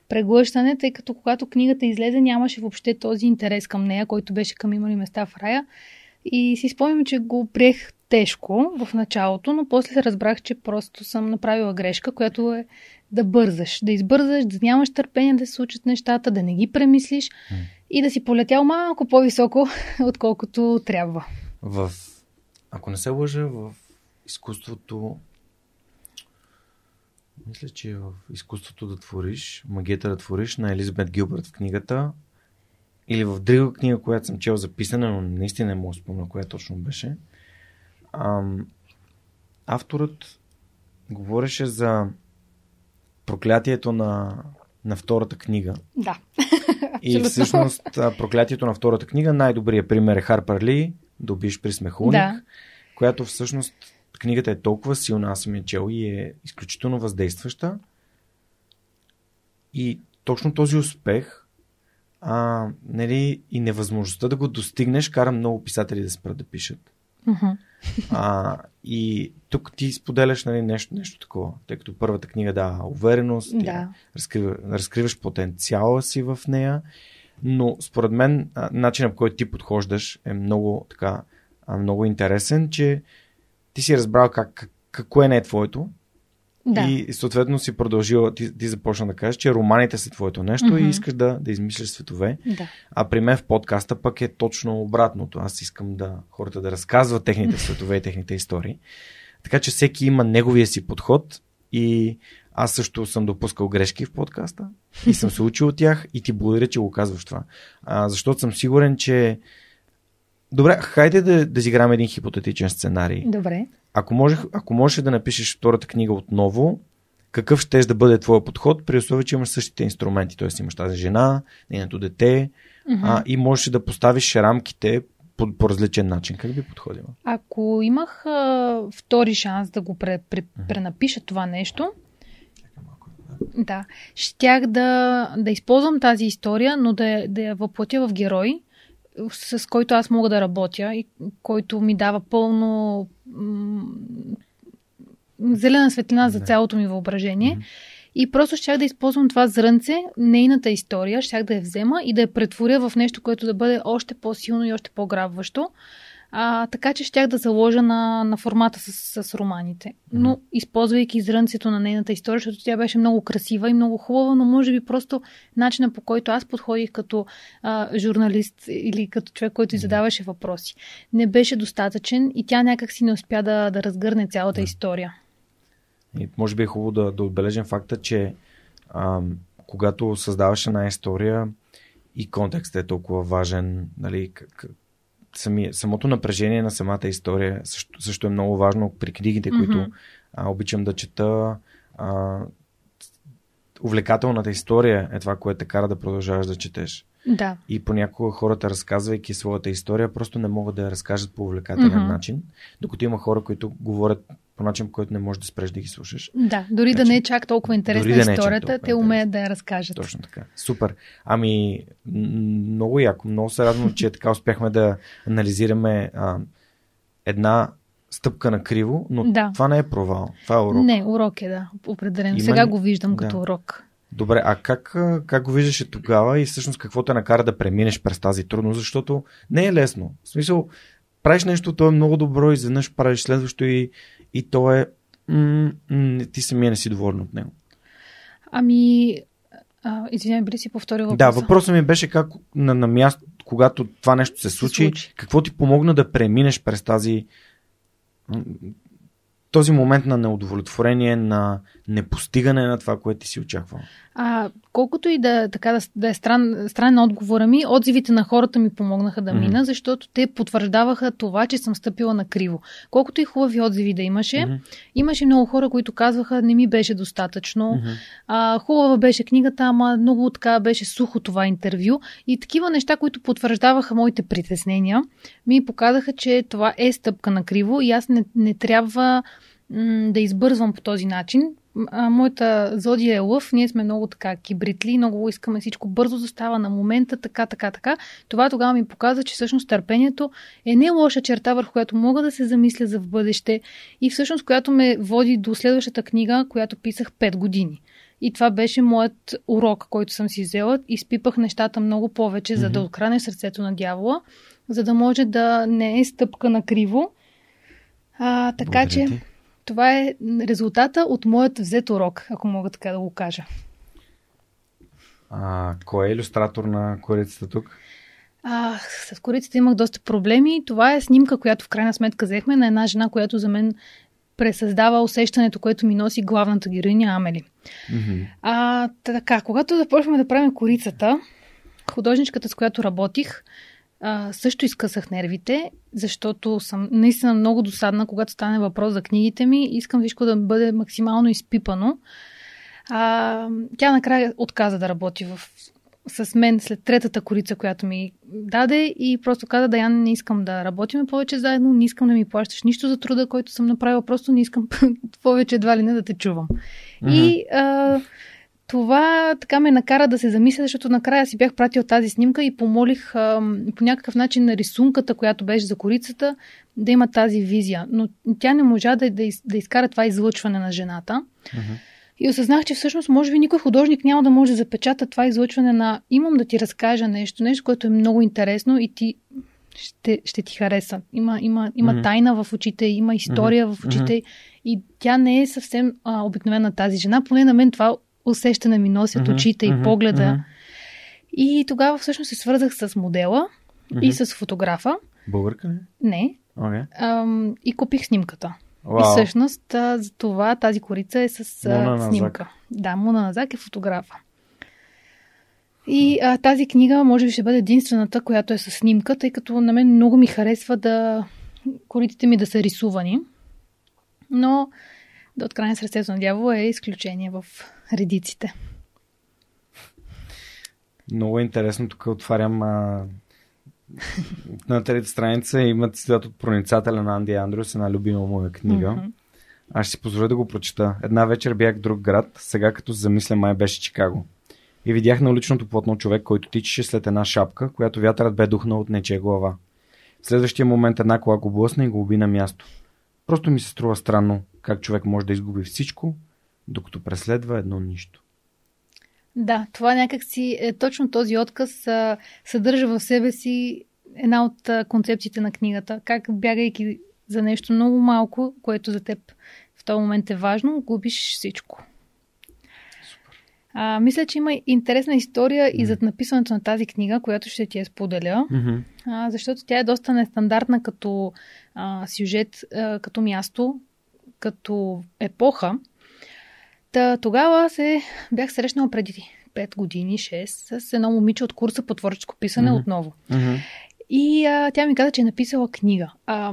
преглъщане, тъй като когато книгата излезе, нямаше въобще този интерес към нея, който беше към има ли места в рая. И си спомням, че го приех тежко в началото, но после се разбрах, че просто съм направила грешка, която е да бързаш, да избързаш, да нямаш търпение да се случат нещата, да не ги премислиш М. и да си полетял малко по-високо, *laughs* отколкото трябва. В, ако не се лъжа, в изкуството мисля, че е в изкуството да твориш, магията да твориш на Елизабет Гилбърт в книгата или в друга книга, която съм чел записана, но наистина не мога да спомня коя точно беше. Ам, авторът говореше за проклятието на, на втората книга. Да. И всъщност проклятието на втората книга, най-добрият пример е Харпер Ли, Добиш при смехулник, да. която всъщност книгата е толкова силна, аз съм я чел и е изключително въздействаща. И точно този успех а, нали, и невъзможността да го достигнеш кара много писатели да спрат да пишат. Uh-huh. А, и тук ти споделяш нали, нещо, нещо такова, тъй като първата книга дава увереност, да. разкрива, разкриваш потенциала си в нея, но според мен начинът по който ти подхождаш е много, така, много интересен, че ти си разбрал как, какво е не е твоето, да. И съответно си продължила, ти, ти започна да кажеш, че романите са твоето нещо mm-hmm. и искаш да, да измисляш светове. Да. А при мен в подкаста пък е точно обратното. Аз искам да хората да разказват техните *laughs* светове и техните истории. Така че всеки има неговия си подход и аз също съм допускал грешки в подкаста и съм се *laughs* учил от тях и ти благодаря, че го казваш това. А, защото съм сигурен, че Добре, хайде да, да изиграме един хипотетичен сценарий. Добре. Ако, можех, ако можеш да напишеш втората книга отново, какъв ще да бъде твоя подход, при условие, че имаш същите инструменти, т.е. имаш тази жена, нейното дете mm-hmm. а, и можеш да поставиш рамките по, по различен начин. Как би подходила? Ако имах а, втори шанс да го пре, пре, пренапиша това нещо, да, щях да, да използвам тази история, но да, да я въплатя в герой, с който аз мога да работя и който ми дава пълно м- зелена светлина за цялото ми въображение. Mm-hmm. И просто щях да използвам това зрънце, нейната история, щях да я взема и да я претворя в нещо, което да бъде още по-силно и още по-грабващо. А, така че щях да заложа на, на формата с, с романите. Но използвайки зрънцето на нейната история, защото тя беше много красива и много хубава, но може би просто начина по който аз подходих като а, журналист или като човек, който задаваше въпроси, не беше достатъчен и тя някак си не успя да, да разгърне цялата история. И може би е хубаво да, да отбележим факта, че а, когато създаваш една история и контекстът е толкова важен, нали, сами, самото напрежение на самата история също, също е много важно при книгите, mm-hmm. които а, обичам да чета. А, увлекателната история е това, което те кара да продължаваш да четеш. Да. И понякога хората, разказвайки своята история, просто не могат да я разкажат по увлекателен mm-hmm. начин, докато има хора, които говорят по начин, по който не можеш да спреш да ги слушаш. Да, дори така, да не е чак толкова интересна да е историята, е те умеят да я разкажат. Точно така. Супер. Ами, много яко. Много се радвам, че така успяхме да анализираме а, една стъпка на криво, но да. това не е провал. Това е урок. Не, урок е, да. Определено. Има... Сега го виждам да. като урок. Добре, а как, как го виждаше тогава и всъщност какво те накара да преминеш през тази трудност, защото не е лесно. В смисъл, правиш нещо, то е много добро, изведнъж правиш следващо и, и то е. М- м- ти самия не си доволен от него. Ами, извинявай, би ли си повторил въпроса? Да, въпросът ми беше как на, на място, когато това нещо се случи, се случи, какво ти помогна да преминеш през тази този момент на неудовлетворение, на непостигане на това, което ти си очаквал? А, колкото и да, така, да, да е стран, странен отговора ми, отзивите на хората ми помогнаха да мина, mm-hmm. защото те потвърждаваха това, че съм стъпила на криво. Колкото и хубави отзиви да имаше, mm-hmm. имаше много хора, които казваха, не ми беше достатъчно. Mm-hmm. А, хубава беше книгата, ама много така беше сухо това интервю. И такива неща, които потвърждаваха моите притеснения, ми показаха, че това е стъпка на криво и аз не, не трябва да избързвам по този начин а, моята зодия е лъв, ние сме много така кибритли, много искаме всичко бързо да става на момента, така, така, така. Това тогава ми показа, че всъщност търпението е не лоша черта, върху която мога да се замисля за в бъдеще и всъщност която ме води до следващата книга, която писах 5 години. И това беше моят урок, който съм си взела. Изпипах нещата много повече, mm-hmm. за да откране сърцето на дявола, за да може да не е стъпка на криво. А, така Благодаря че. Ти. Това е резултата от моят взет урок, ако мога така да го кажа. А, кой е иллюстратор на корицата тук? А, с корицата имах доста проблеми. Това е снимка, която в крайна сметка взехме на една жена, която за мен пресъздава усещането, което ми носи главната героиня Амели. Mm-hmm. А, така, когато започваме да правим корицата, художничката, с която работих, а, също изкъсах нервите, защото съм наистина много досадна, когато стане въпрос за книгите ми. Искам всичко да бъде максимално изпипано. А, тя накрая отказа да работи в, с мен след третата корица, която ми даде и просто каза, да, я не искам да работим повече заедно, не искам да ми плащаш нищо за труда, който съм направила, просто не искам *laughs* повече едва ли не да те чувам. Mm-hmm. И а, това така ме накара да се замисля, защото накрая си бях пратил тази снимка и помолих а, по някакъв начин на рисунката, която беше за корицата, да има тази визия. Но тя не можа да, да, из, да изкара това излъчване на жената. Uh-huh. И осъзнах, че всъщност може би никой художник няма да може да запечата това излъчване на имам да ти разкажа нещо, нещо, което е много интересно и ти ще, ще ти хареса. Има, има, има mm-hmm. тайна в очите, има история mm-hmm. в очите mm-hmm. и тя не е съвсем а, обикновена тази жена. Поне на мен това усещане ми носят mm-hmm. очите mm-hmm. и погледа. Mm-hmm. И тогава всъщност се свързах с модела mm-hmm. и с фотографа. Българка ли? Не. Okay. Ам, и купих снимката. Wow. И всъщност а, за това тази корица е с а, снимка. Да, Муна Назак е фотографа. И а, тази книга може би ще бъде единствената, която е с снимка, тъй като на мен много ми харесва да кориците ми да са рисувани. Но да открадне сърцето на дявола е изключение в редиците. Много интересно. Тук отварям а, на трета страница има цитат от проницателя на Анди Андрюс, една любима моя книга. Mm-hmm. Аз ще си позволя да го прочета. Една вечер бях в друг град, сега като замисля май беше Чикаго. И видях на уличното плотно човек, който тичаше след една шапка, която вятърът бе духнал от нечия глава. В следващия момент една кола го блъсна и го уби на място. Просто ми се струва странно как човек може да изгуби всичко, докато преследва едно нищо. Да, това някакси е точно този отказ а, съдържа в себе си една от а, концепциите на книгата. Как бягайки за нещо много малко, което за теб в този момент е важно, губиш всичко. Супер. А, мисля, че има интересна история mm. и зад написването на тази книга, която ще ти я споделя, mm-hmm. а, защото тя е доста нестандартна като а, сюжет, а, като място, като епоха. Та, тогава се бях срещнала преди 5 години, 6, с едно момиче от курса по творческо писане mm-hmm. отново. Mm-hmm. И а, тя ми каза, че е написала книга. А,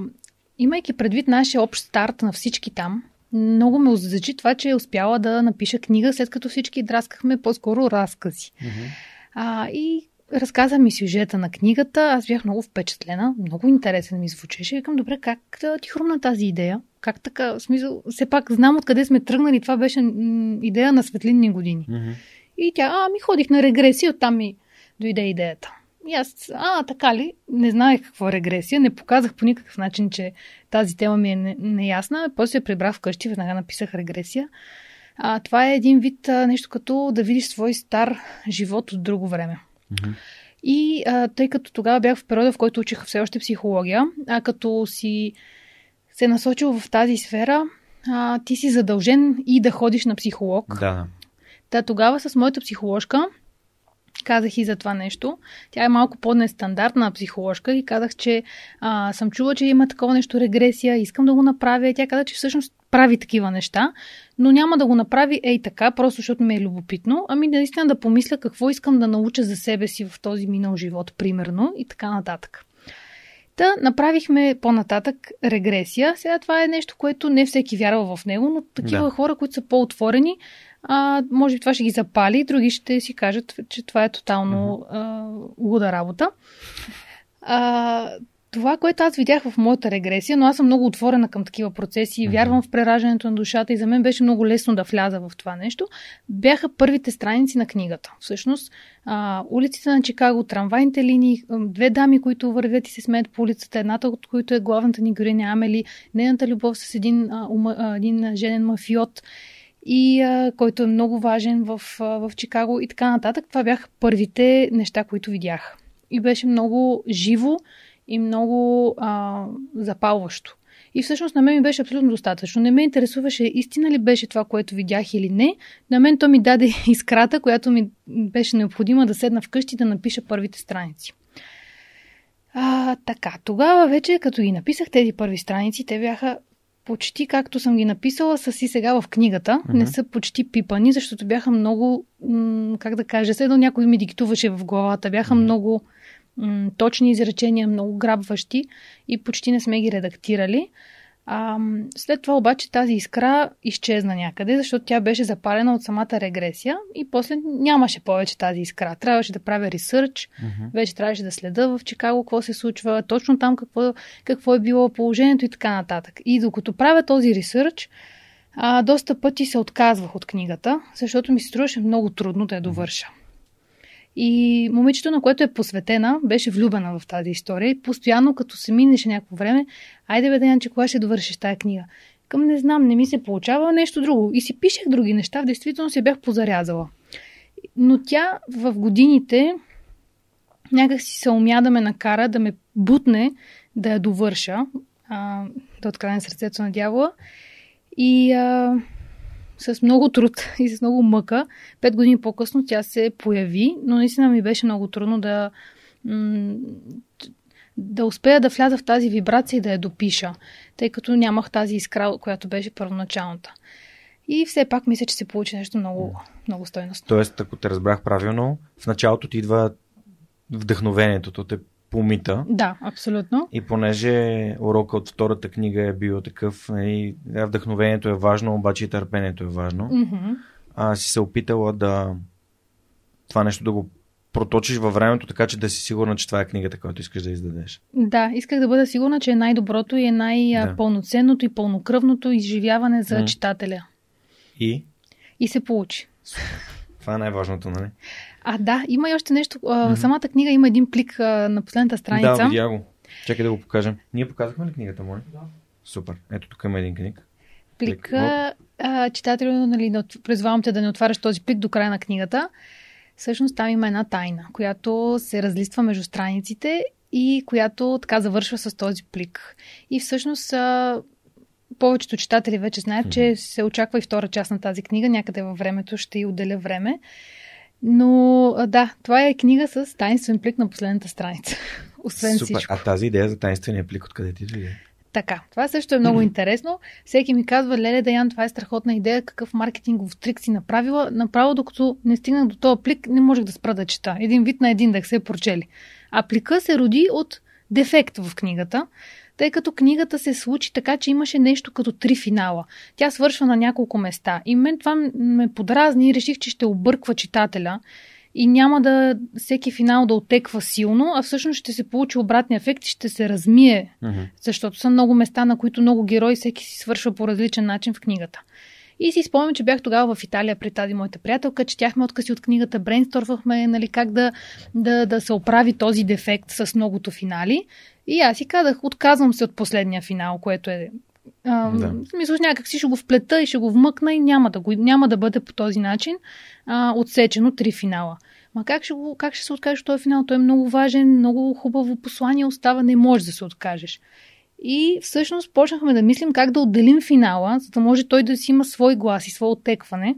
имайки предвид нашия общ старт на всички там, много ме озадачи това, че е успяла да напиша книга, след като всички драскахме по-скоро разкази. Mm-hmm. А, и разказа ми сюжета на книгата. Аз бях много впечатлена, много интересен ми звучеше. Викам, добре, как да ти хрумна тази идея? Как така? В смисъл, все пак знам откъде сме тръгнали. Това беше м- идея на светлинни години. Mm-hmm. И тя, а, ми ходих на регресия, оттам ми дойде идеята. И аз, а, така ли? Не знаех какво е регресия, не показах по никакъв начин, че тази тема ми е неясна. После се прибрах вкъщи, веднага написах регресия. А, това е един вид а, нещо като да видиш свой стар живот от друго време. Mm-hmm. И а, тъй като тогава бях в периода, в който учих все още психология, а като си се насочил в тази сфера, а, ти си задължен и да ходиш на психолог. Да. Та тогава с моята психоложка казах и за това нещо. Тя е малко по-нестандартна психоложка и казах, че а, съм чула, че има такова нещо регресия, искам да го направя. Тя каза, че всъщност прави такива неща, но няма да го направи ей така, просто защото ми е любопитно, ами наистина да помисля какво искам да науча за себе си в този минал живот, примерно, и така нататък. Та направихме по-нататък регресия. Сега това е нещо, което не всеки вярва в него, но такива да. хора, които са по-отворени, а, може би това ще ги запали, други ще си кажат, че това е тотално а, луда работа. А, това, което аз видях в моята регресия, но аз съм много отворена към такива процеси и вярвам в прераждането на душата и за мен беше много лесно да вляза в това нещо, бяха първите страници на книгата. Всъщност, а, улиците на Чикаго, трамвайните линии, две дами, които вървят и се смеят по улицата, едната от които е главната ни героиня Амели, нейната любов с един, а, ума, а, един женен мафиот и а, който е много важен в, а, в Чикаго и така нататък. Това бяха първите неща, които видях. И беше много живо и много а, запалващо. И всъщност на мен ми беше абсолютно достатъчно. Не ме интересуваше истина ли беше това, което видях или не. На мен то ми даде *laughs* изкрата, която ми беше необходима да седна вкъщи да напиша първите страници. А, така, тогава вече, като ги написах тези първи страници, те бяха почти както съм ги написала, са си сега в книгата. Uh-huh. Не са почти пипани, защото бяха много, м- как да кажа, следно някой ми диктуваше в главата. Бяха uh-huh. много м- точни изречения, много грабващи и почти не сме ги редактирали. А, след това обаче тази искра изчезна някъде, защото тя беше запалена от самата регресия и после нямаше повече тази искра. Трябваше да правя ресърч, Мгм. вече трябваше да следа в Чикаго какво се случва, точно там какво, какво е било положението и така нататък. И докато правя този ресърч, а, доста пъти се отказвах от книгата, защото ми се струваше много трудно да я довърша. И момичето, на което е посветена, беше влюбена в тази история и постоянно, като се минеше някакво време, айде бе, Янче, кога ще довършиш тази книга? Към не знам, не ми се получава нещо друго. И си пишех други неща, в действително се бях позарязала. Но тя в годините някак си се умя да ме накара, да ме бутне да я довърша, а, да открадне сърцето на дявола. И а, с много труд *laughs* и с много мъка, пет години по-късно тя се появи, но наистина ми беше много трудно да, да успея да вляза в тази вибрация и да я допиша, тъй като нямах тази искра, която беше първоначалната. И все пак мисля, че се получи нещо много, много стойностно. Тоест, ако те разбрах правилно, в началото ти идва вдъхновението, то те помита. Да, абсолютно. И понеже урока от втората книга е бил такъв, нали, да, вдъхновението е важно, обаче и търпението е важно, Мгм. а си се опитала да това нещо да го проточиш във времето, така че да си сигурна, че това е книгата, която искаш да издадеш. Да, исках да бъда сигурна, че е най-доброто и е най-пълноценното и пълнокръвното изживяване за М. читателя. И И се получи. това е най-важното, нали? А, да, има и още нещо. А, Мгм. Самата книга има един плик а, на последната страница. Да, видя го. Чакай да го покажем. Ние показахме ли книгата, моля? Да. Супер. Ето тук има един книг. Плика, а, читателю, нали, призвавам те да не отваряш този плик до края на книгата. Всъщност там има една тайна, която се разлиства между страниците и която така завършва с този плик. И всъщност а, повечето читатели вече знаят, че се очаква и втора част на тази книга. Някъде във времето ще й отделя време. Но да, това е книга с таинствен плик на последната страница. *laughs* Освен Супер. всичко. А тази идея за таинствения плик откъде ти дойде? Така, това също е много интересно. Всеки ми казва, Леле Даян, това е страхотна идея, какъв маркетингов трик си направила. Направо, докато не стигнах до този плик, не можех да спра да чета. Един вид на един да се прочели. А плика се роди от дефект в книгата, тъй като книгата се случи така, че имаше нещо като три финала. Тя свършва на няколко места. И мен това ме подразни и реших, че ще обърква читателя и няма да всеки финал да отеква силно, а всъщност ще се получи обратния ефект и ще се размие защото са много места, на които много герои всеки си свършва по различен начин в книгата. И си спомням, че бях тогава в Италия при тази моята приятелка, четяхме откъси от книгата, брейнсторвахме нали, как да, да, да се оправи този дефект с многото финали. И аз си казах, отказвам се от последния финал, което е а, Да. в смисъл, някак си ще го вплета и ще го вмъкна и няма да, го, няма да бъде по този начин а, отсечено три финала. Ма как ще, го, как ще се откажеш от този финал? Той е много важен, много хубаво послание остава, не можеш да се откажеш. И всъщност почнахме да мислим как да отделим финала, за да може той да си има свой глас и свое оттекване.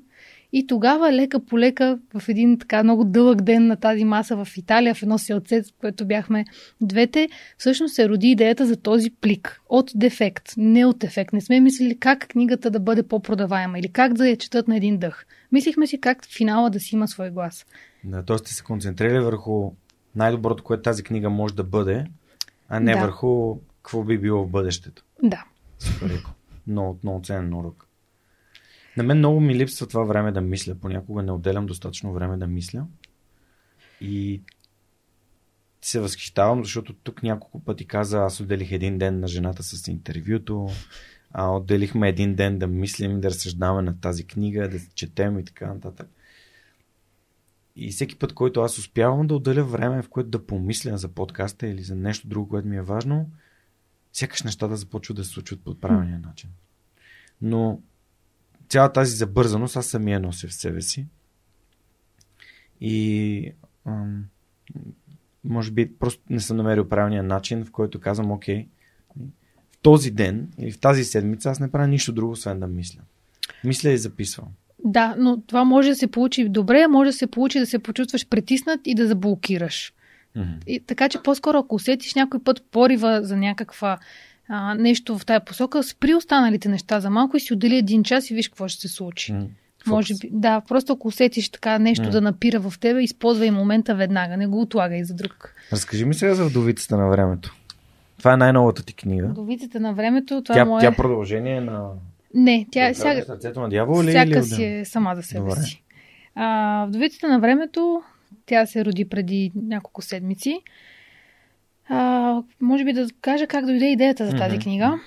И тогава лека по лека в един така много дълъг ден на тази маса в Италия, в едно селце, в което бяхме двете, всъщност се роди идеята за този плик. От дефект, не от ефект. Не сме мислили как книгата да бъде по-продаваема или как да я четат на един дъх. Мислихме си как финала да си има свой глас. Да, т.е. сте се концентрирали върху най-доброто, което тази книга може да бъде, а не Да. върху какво би било в бъдещето. Да. Супер. Много, много ценен урок. На мен много ми липсва това време да мисля. Понякога не отделям достатъчно време да мисля. И се възхищавам, защото тук няколко пъти каза, аз отделих един ден на жената с интервюто, а отделихме един ден да мислим, да разсъждаваме на тази книга, да четем и така нататък. И всеки път, който аз успявам да отделя време, в което да помисля за подкаста или за нещо друго, което ми е важно, сякаш нещата започват да се случват по правилния начин. Но цялата тази забързаност аз самия нося в себе си. И ам, може би просто не съм намерил правилния начин, в който казвам, окей, в този ден или в тази седмица аз не правя нищо друго, освен да мисля. Мисля и записвам. Да, но това може да се получи добре, може да се получи да се почувстваш притиснат и да заблокираш. И, така че по-скоро, ако усетиш някой път порива за някаква а, нещо в тая посока, спри останалите неща за малко и си отдели един час и виж какво ще се случи. М, Може би, да, просто ако усетиш така нещо М. да напира в тебе, използвай момента веднага, не го отлагай за друг. Разкажи ми сега за вдовицата на времето. Това е най-новата ти книга. Вдовицата на времето, това Тя, е мое... тя продължение на... Не, тя е всяка, Сърцето на дявола ли всяка или си е сама за себе Добре. си. А, Вдовицата на времето, тя се роди преди няколко седмици. А, може би да кажа как дойде идеята за тази книга.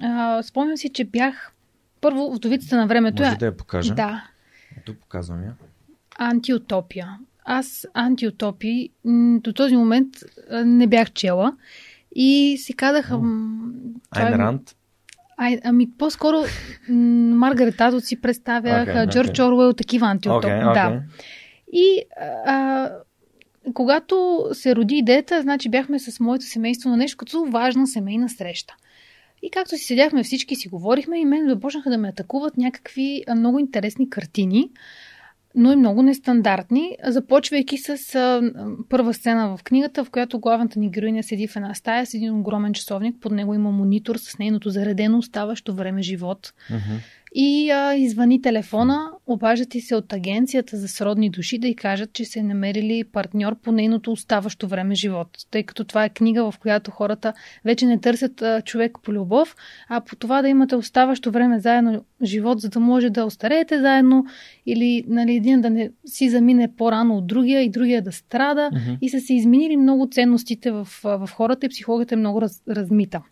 А, спомням си, че бях първо Вдовицата на времето Може да я покажа? Да, Ето показвам я. антиутопия. Аз антиутопии до този момент не бях чела и си това Айн е- Ранд. Ай, ами по-скоро Маргарет Атвуд си представях, okay, Джордж окей. Оруел, такива антиутопии. Окей, окей. Да. И а, когато се роди идеята, значи бяхме с моето семейство на нещо като важна семейна среща. И както си седяхме всички, си говорихме и мен започнаха да ме атакуват някакви много интересни картини, но и много нестандартни, започвайки с а, първа сцена в книгата, в която главната ни героиня седи в една стая с един огромен часовник, под него има монитор с нейното заредено оставащо време живот. Мгм. И а, извани телефона, обаждат и се от агенцията за сродни души да й кажат, че се намерили партньор по нейното оставащо време живот. Тъй като това е книга, в която хората вече не търсят а, човек по любов, а по това да имате оставащо време заедно живот, за да може да остареете заедно или нали, един да не си замине по-рано от другия и другия да страда. Мгм. И са се изменили много ценностите в, в хората и психологията е много раз, размита.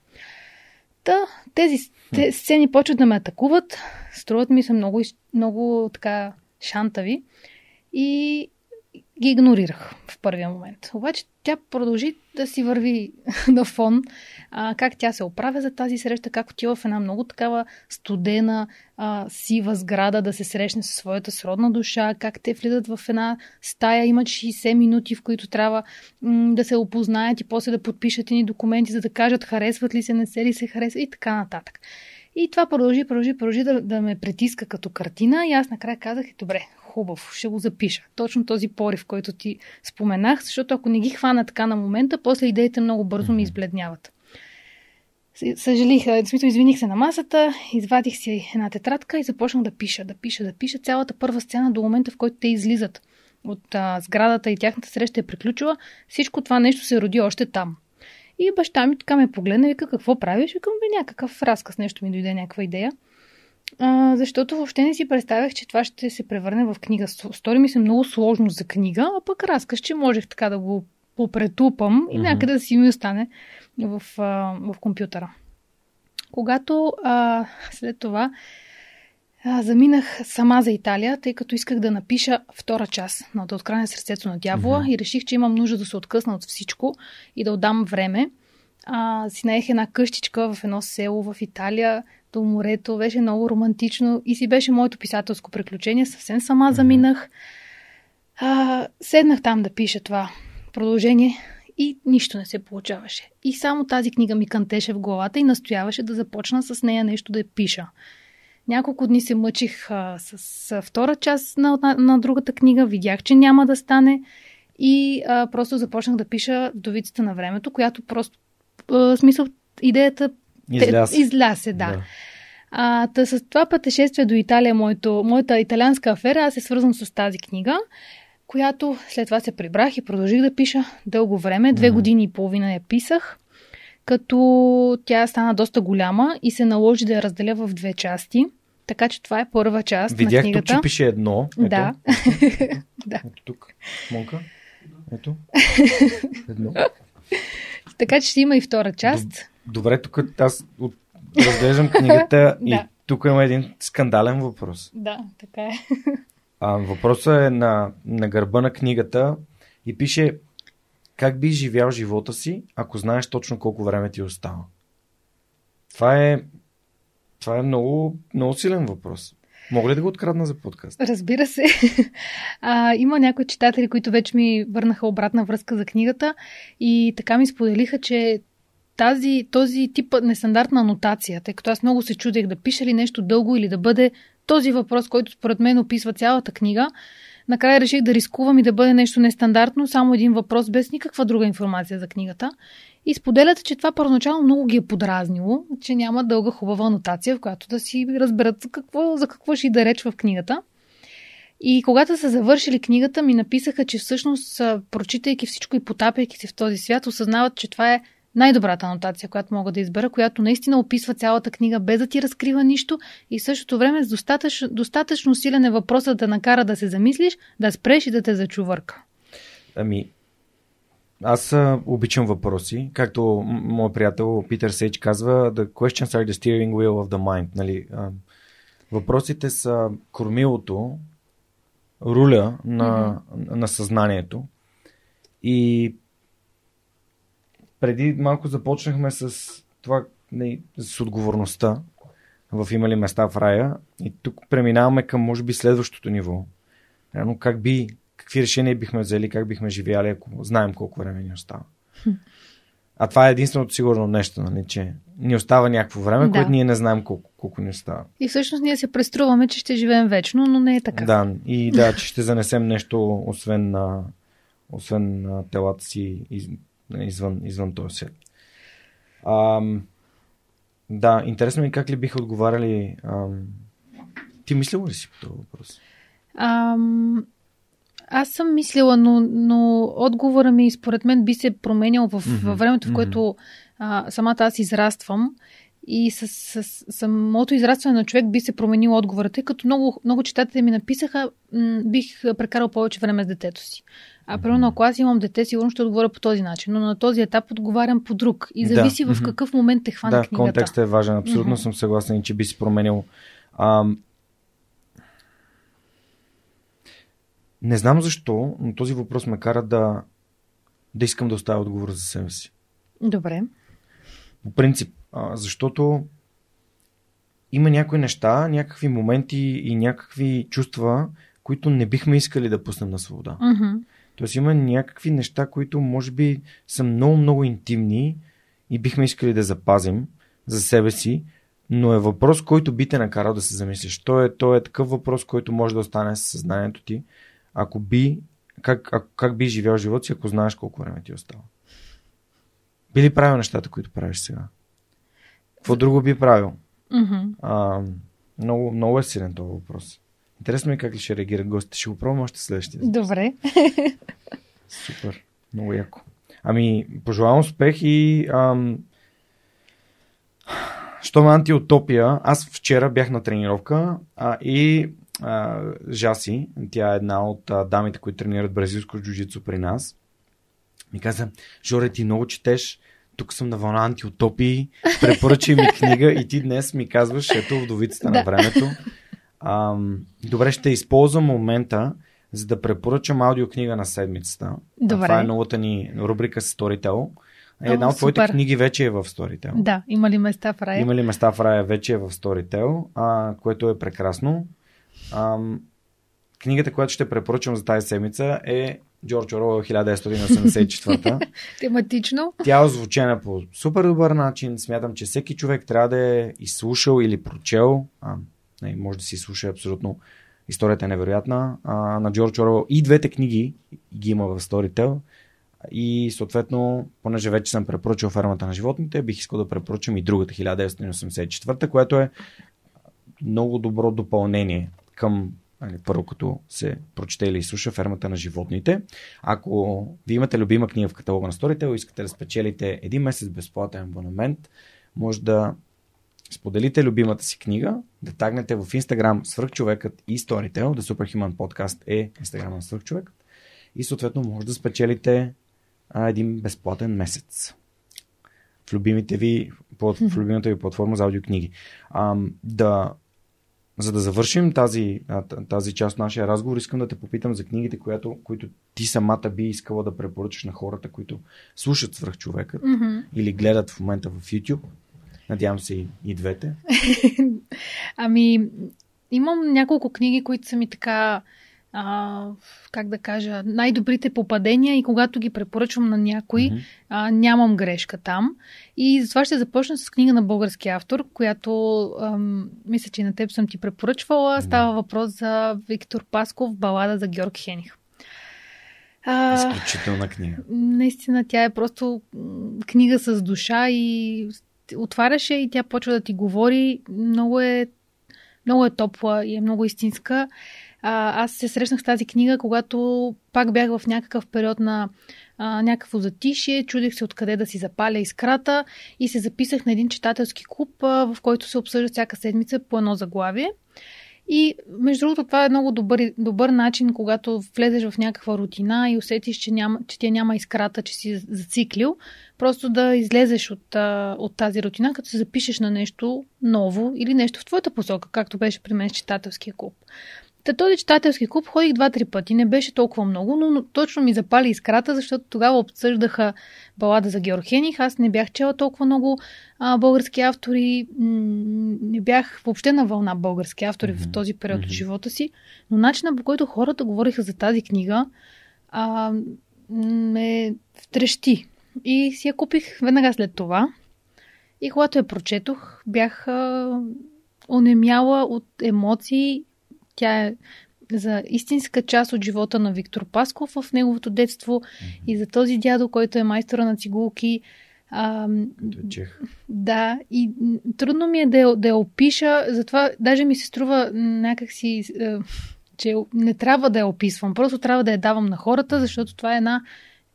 Та, тези те, сцени почват да ме атакуват, струват ми се много, много така шантави. И ги игнорирах в първия момент. Обаче тя продължи да си върви *laughs* на фон, а, как тя се оправя за тази среща, как отива в една много такава студена, а, сива сграда да се срещне със своята сродна душа, как те влизат в една стая, имат 60 минути, в които трябва м- да се опознаят и после да подпишат ни документи, за да кажат харесват ли се, не се ли се харесва и така нататък. И това продължи, продължи, продължи да, да ме притиска като картина и аз накрая казах, добре, хубаво, ще го запиша. Точно този порив, който ти споменах, защото ако не ги хвана така на момента, после идеите много бързо ми избледняват. Съжалих, смисъл, извиних се на масата, извадих си една тетрадка и започнах да пиша, да пиша, да пиша цялата първа сцена до момента, в който те излизат от а, сградата и тяхната среща е приключила. Всичко това нещо се роди още там. И баща ми така ме погледна и вика, какво правиш? Викам, бе, някакъв разказ, нещо ми дойде, някаква идея. А, защото въобще не си представях, че това ще се превърне в книга. Стори ми се много сложно за книга, а пък разказ, че можех така да го попретупам и Мгм. някъде да си ми остане в, а, в компютъра. Когато а, след това а, заминах сама за Италия, тъй като исках да напиша втора част на Да откране сърцето на дявола Мгм. и реших, че имам нужда да се откъсна от всичко и да отдам време. А, си наех една къщичка в едно село в Италия, до морето, беше много романтично и си беше моето писателско приключение. Съвсем сама заминах. А, седнах там да пиша това продължение и нищо не се получаваше. И само тази книга ми кантеше в главата и настояваше да започна с нея нещо да я пиша. Няколко дни се мъчих а, с, с втора част на, на, на другата книга, видях, че няма да стане и а, просто започнах да пиша Вдовицата на времето, която просто, а, смисъл, идеята Изля се. се, да. А, та с това пътешествие до Италия, моето, моята италианска афера, аз се свързвам с тази книга, която след това се прибрах и продължих да пиша дълго време. Две години и половина я писах, като тя стана доста голяма и се наложи да я разделя в две части. Така че това е първа част на Видях тук, книгата. че пише едно. Ето. Да. *laughs* Да. Ето тук. Монка. Ето. *laughs* Едно. Така че ще има и втора част. Добре, тук аз от... разглеждам *laughs* книгата и Да. тук има един скандален въпрос. Да, така е. А, въпросът е на, на гърба на книгата и пише как би живял живота си, ако знаеш точно колко време ти остава. Това е, това е много, много силен въпрос. Мога ли да го открадна за подкаст? Разбира се. А, има някои читатели, които вече ми върнаха обратна връзка за книгата и така ми споделиха, че тази, този тип нестандартна анотация, тъй като аз много се чудех да пиша ли нещо дълго или да бъде този въпрос, който според мен описва цялата книга, накрая реших да рискувам и да бъде нещо нестандартно, само един въпрос без никаква друга информация за книгата. И споделят, че това първоначално много ги е подразнило, че няма дълга хубава анотация, в която да си разберат за какво, за какво ще да реч в книгата. И когато са завършили книгата, ми написаха, че всъщност, прочитайки всичко и потапяйки се в този свят, осъзнават, че това е най-добрата анотация, която мога да избера, която наистина описва цялата книга, без да ти разкрива нищо и в същото време с достатъчно, достатъчно силен е въпросът да накара да се замислиш, да спреш и да те зачувърка. Ами, аз а, обичам въпроси. Както моят приятел Питър Сейч казва, the questions are the steering wheel of the mind. Нали? А, въпросите са кормилото, руля на, mm-hmm. на съзнанието. И преди малко започнахме с това, не, с отговорността в има ли места в рая. И тук преминаваме към, може би, следващото ниво. Но как би, какви решения бихме взели, как бихме живяли, ако знаем колко време ни остава. А това е единственото сигурно нещо, нали, че ни остава някакво време, да. което ние не знаем колко, колко ни остава. И всъщност ние се преструваме, че ще живеем вечно, но не е така. Да, и да, *laughs* че ще занесем нещо, освен на, освен на телата си из, извън, извън този свят. Ам, да, интересно ми как ли биха отговаряли. Ам, ти мислила ли си по този въпрос? Ам, аз съм мислила, но, но отговора ми според мен би се променял в, mm-hmm. във времето, в което а, самата аз израствам. И с, с, с самото израстване на човек би се променил отговорът, тъй като много, много читатели ми написаха, м- бих прекарал повече време с детето си. А примерно, ако аз имам дете, сигурно ще отговоря по този начин, но на този етап отговарям по друг. И зависи да. в какъв момент те хвана да, книгата. Да, контекстът е важен. Абсолютно mm-hmm. съм съгласен, че би се променил. Ам... Не знам защо, но този въпрос ме кара да, да искам да оставя отговор за себе си. Добре. По принцип, а, защото има някои неща, някакви моменти и някакви чувства, които не бихме искали да пуснем на свобода. Mm-hmm. Тоест има някакви неща, които може би са много, много интимни и бихме искали да запазим за себе си, но е въпрос, който би те накарал да се замислиш. То е, то е такъв въпрос, който може да остане с съзнанието ти, ако би, как, а, как би живял живота си, ако знаеш колко време ти остава. Би ли правил нещата, които правиш сега? Какво друго би правил? Mm-hmm. А, много, много е силен този въпрос. Интересно ми е как ли ще реагира гостите. Ще го пробвам още следващия. Добре. *laughs* Супер. Много яко. Ами, пожелавам успех и ам... Щом антиутопия, аз вчера бях на тренировка а, и а, Жаси, тя е една от а, дамите, които тренират бразилско джуджицу при нас, ми каза, Жоре, ти много четеш, тук съм на вълна антиутопии, препоръчай ми книга и ти днес ми казваш, ето вдовицата да. на времето. Ам, добре, ще използвам момента, за да препоръчам аудиокнига на седмицата. Добре. Това е новата ни рубрика Storytel. Една О, от твоите книги вече е в Storytel. Да, има ли места в рая? Има ли места в рая вече е в Storytel, а, което е прекрасно. Ам, книгата, която ще препоръчам за тази седмица е Джордж Оруел 1984. *laughs* Тематично. Тя е озвучена по супер добър начин. Смятам, че всеки човек трябва да е изслушал или прочел. А, не, може да си слуша абсолютно Историята е невероятна. А, на Джордж Оруел и двете книги ги има в Storytel. И съответно, понеже вече съм препоръчал фермата на животните, бих искал да препоръчам и другата 1984, което е много добро допълнение към нали, първо като се прочете или слуша фермата на животните. Ако ви имате любима книга в каталога на Storytel и искате да спечелите един месец безплатен абонамент, може да споделите любимата си книга, да тагнете в Instagram Свърхчовекът и Storytel, The Superhuman Podcast е Instagram на Свърхчовекът и съответно може да спечелите а, един безплатен месец в, любимите ви, в *laughs* любимата ви платформа за аудиокниги. А, да, за да завършим тази, тази част от нашия разговор, искам да те попитам за книгите, която, които ти самата би искала да препоръчаш на хората, които слушат свръхчовекът mm-hmm. или гледат в момента в YouTube. Надявам се и, и двете. *laughs* ами, имам няколко книги, които са ми така, а, как да кажа, най-добрите попадения и когато ги препоръчвам на някой, mm-hmm. а, нямам грешка там. И затова ще започна с книга на български автор, която ам, мисля, че на теб съм ти препоръчвала. Става въпрос за Виктор Пасков, балада за Георг Хених. Изключителна книга. Наистина, тя е просто книга с душа и отваряше и тя почва да ти говори. Много е, много е топла и е много истинска. Аз се срещнах с тази книга, когато пак бях в някакъв период на а, някакво затишие, чудих се откъде да си запаля искрата и се записах на един читателски клуб, а, в който се обсъжда всяка седмица по едно заглавие. И между другото, това е много добър, добър начин, когато влезеш в някаква рутина и усетиш, че, няма, че ти няма искрата, че си зациклил, просто да излезеш от, от тази рутина, като се запишеш на нещо ново или нещо в твоята посока, както беше при мен с читателския клуб. Та този читателски клуб ходих два-три пъти. Не беше толкова много, но, но точно ми запали искрата, защото тогава обсъждаха балада за Георг Хених. Аз не бях чела толкова много а, български автори. Не бях въобще на вълна български автори mm-hmm. в този период mm-hmm. от живота си. Но начинът по който хората говориха за тази книга а, ме втрещи. И си я купих веднага след това. И когато я прочетох, бях а, онемяла от емоции тя е за истинска част от живота на Виктор Пасков в неговото детство mm-hmm. и за този дядо, който е майстора на цигулки. А, Чех. Да, и трудно ми е да я, да я опиша, затова даже ми се струва някакси, че не трябва да я описвам, просто трябва да я давам на хората, защото това е една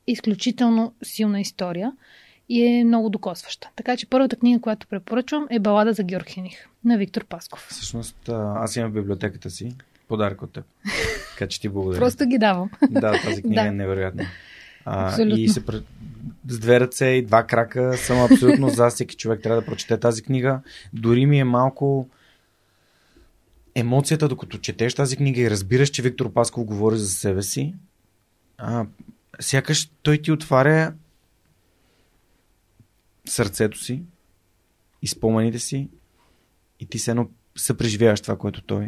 изключително силна история и е много докосваща. Така че първата книга, която препоръчвам е Балада за Георг Хених на Виктор Пасков. Всъщност, аз имам в библиотеката си подарък от теб. *laughs* Така че ти благодаря. Просто ги давам. Да, тази книга *laughs* да. е невероятна. А, и се с две ръце и два крака съм абсолютно за всеки човек трябва да прочете тази книга. Дори ми е малко емоцията, докато четеш тази книга и разбираш, че Виктор Пасков говори за себе си, а, сякаш той ти отваря сърцето си и спомените си и ти се едно съпреживяваш това, което той,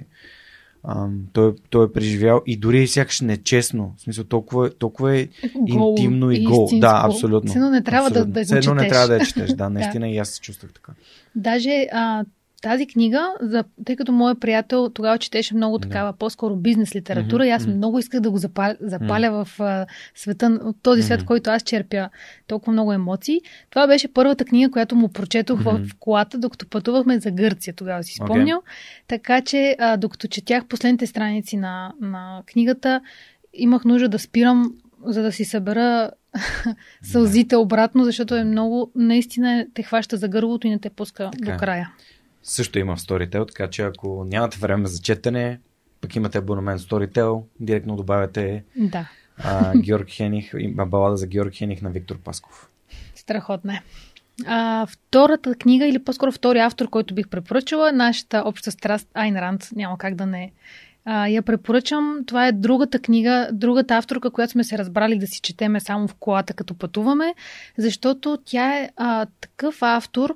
ам, той, той е преживял и дори сякаш нечестно. В смисъл, толкова, толкова е гол, интимно и гол. Истинско. Да, абсолютно. Все едно не трябва абсолютно. да, да го едно не трябва да я четеш. *laughs* Да, наистина и аз се чувствах така. Даже а, тази книга, за, тъй като моят приятел тогава четеше много такава, да. по-скоро бизнес литература, mm-hmm. и аз много исках да го запаля, запаля mm-hmm. в а, света, от този свет, mm-hmm. който аз черпя толкова много емоции. Това беше първата книга, която му прочетох mm-hmm. в колата, докато пътувахме за Гърция, тогава си спомнял. Okay. Така че, а, докато четях последните страници на, на книгата, имах нужда да спирам, за да си събера *laughs* сълзите обратно, защото е много, наистина те хваща за гърлото и не те пуска така. до края също има в Storytel, така че ако нямате време за четене, пък имате абонамент в Storytel, директно добавяте да. а, Георг Хених, балада за Георг Хених на Виктор Пасков. Страхотно е. А, втората книга, или по-скоро втори автор, който бих препоръчала, нашата обща страст Айн Ранд, няма как да не а, я препоръчам. Това е другата книга, другата авторка, която сме се разбрали да си четеме само в колата, като пътуваме, защото тя е а, такъв автор,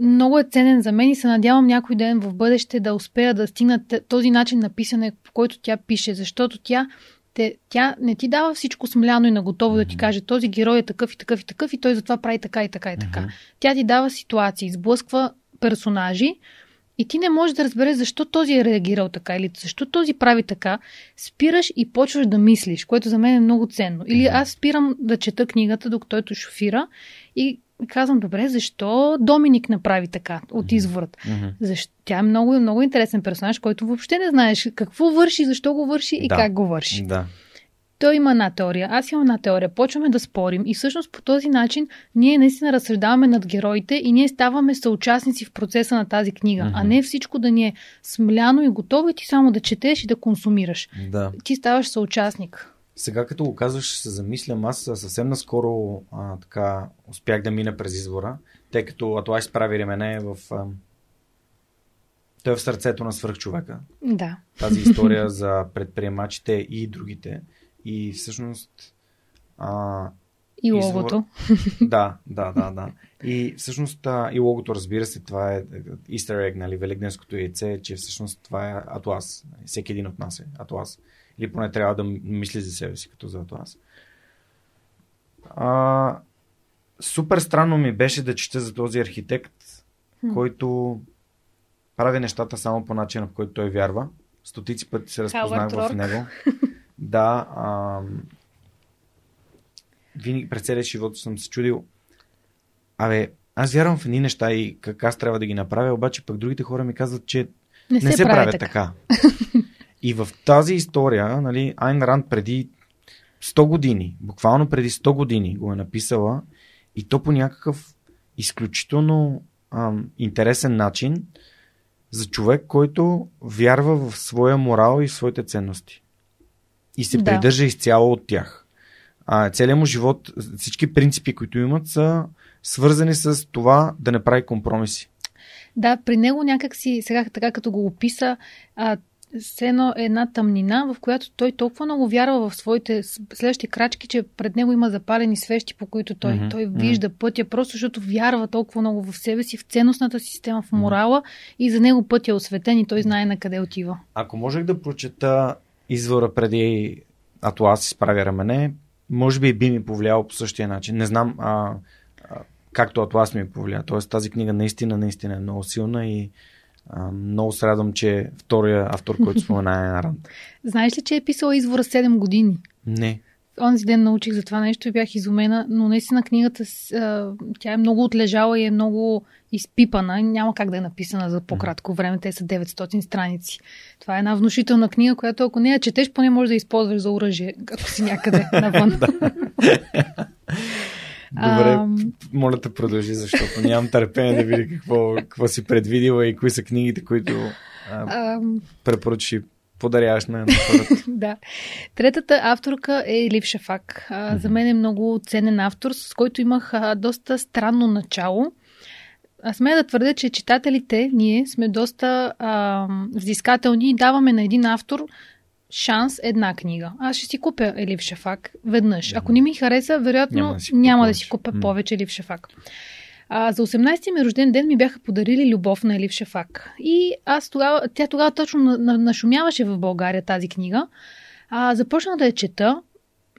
много е ценен за мен и се надявам някой ден в бъдеще да успея да стигна този начин на писане, по който тя пише, защото тя те, тя не ти дава всичко смляно и наготово да ти каже този герой е такъв и такъв и такъв и той затова прави така и така и така. Mm-hmm. Тя ти дава ситуации, сблъсква персонажи и ти не можеш да разбереш защо този е реагирал така или защо този прави така. Спираш и почваш да мислиш, което за мен е много ценно. Или аз спирам да чета книгата, докато той шофира и казвам, добре, защо Доминик направи така от изворът? Mm-hmm. Защо? Тя е много, много интересен персонаж, който въобще не знаеш какво върши, защо го върши и да. как го върши. Да. Той има една теория, аз имам една теория. Почваме да спорим и всъщност по този начин ние наистина разсъждаваме над героите и ние ставаме съучастници в процеса на тази книга, mm-hmm. а не всичко да ни е смляно и готово и ти само да четеш и да консумираш. Да. Ти ставаш съучастник. Сега като го казваш, се замислям, аз съвсем наскоро а, така успях да мина през извора, тъй като Атлай справи ремене в... А, той е в сърцето на свръхчовека. Да. Тази история *laughs* за предприемачите и другите. И всъщност... А, и логото. Извор... *laughs* Да, да, да, да. И всъщност а, и логото, разбира се, това е Easter egg, нали, великденското яйце, че всъщност това е Атлас. Всеки един от нас е Атлас. Или поне трябва да мисли за себе си като за Атлас. А, супер странно ми беше да чета за този архитект, хм. който прави нещата само по начина, по който той вярва. Стотици пъти се разпознах в него. *laughs* Да. А, винаги през целия живот съм се чудил. Абе, аз вярвам в едни неща и как аз трябва да ги направя, обаче пък другите хора ми казват, че не, не се, се правят така. така. *laughs* И в тази история, нали, Айн Ранд преди 100 години, буквално преди 100 години го е написала и то по някакъв изключително ам, интересен начин за човек, който вярва в своя морал и в своите ценности. И се Да. придържа изцяло от тях. А, целият му живот, всички принципи, които имат, са свързани с това да не прави компромиси. Да, при него някак си, сега така като го описа, а, едно е една тъмнина, в която той толкова много вярва в своите следващи крачки, че пред него има запалени свещи, по които той, Мгм, той вижда пътя, просто защото вярва толкова много в себе си, в ценностната система, в морала и за него пътя е осветен и той знае на къде отива. Ако можех да прочета извора преди Атлас изправя рамене, може би би ми повлияло по същия начин. Не знам а, а, както Атлас ми повлия. Тоест тази книга наистина, наистина е много силна и а, много се радвам, че втория автор, който спомена е Аран. *laughs* Знаеш ли, че е писала извора 7 години? Не. Онзи ден научих за това нещо и бях изумена, но наистина книгата, тя е много отлежала и е много изпипана. Няма как да е написана за по-кратко време. Те са 900 страници. Това е една внушителна книга, която ако не я четеш, поне можеш да използваш за оръжие, ако си някъде *laughs* навън. *laughs* Добре, Ам. моля те продължи, защото нямам търпение да видя какво, какво си предвидила и кои са книгите, които а, Ам, препоръчаш и подаряваш на на хората. *laughs* да. Третата авторка е Лив Шафак. А, за мен е много ценен автор, с който имах а, доста странно начало. А смея да твърдя, че читателите, ние сме доста а, взискателни и даваме на един автор шанс една книга. Аз ще си купя Елив Шафак веднъж. Ако не ми хареса, вероятно Няма да си няма да си купя повече Елив Шафак. А, за 18-ти ми рожден ден ми бяха подарили любов на Елив Шафак. И аз тогава, тя тогава точно на, на, нашумяваше в България тази книга. А, започнах да я чета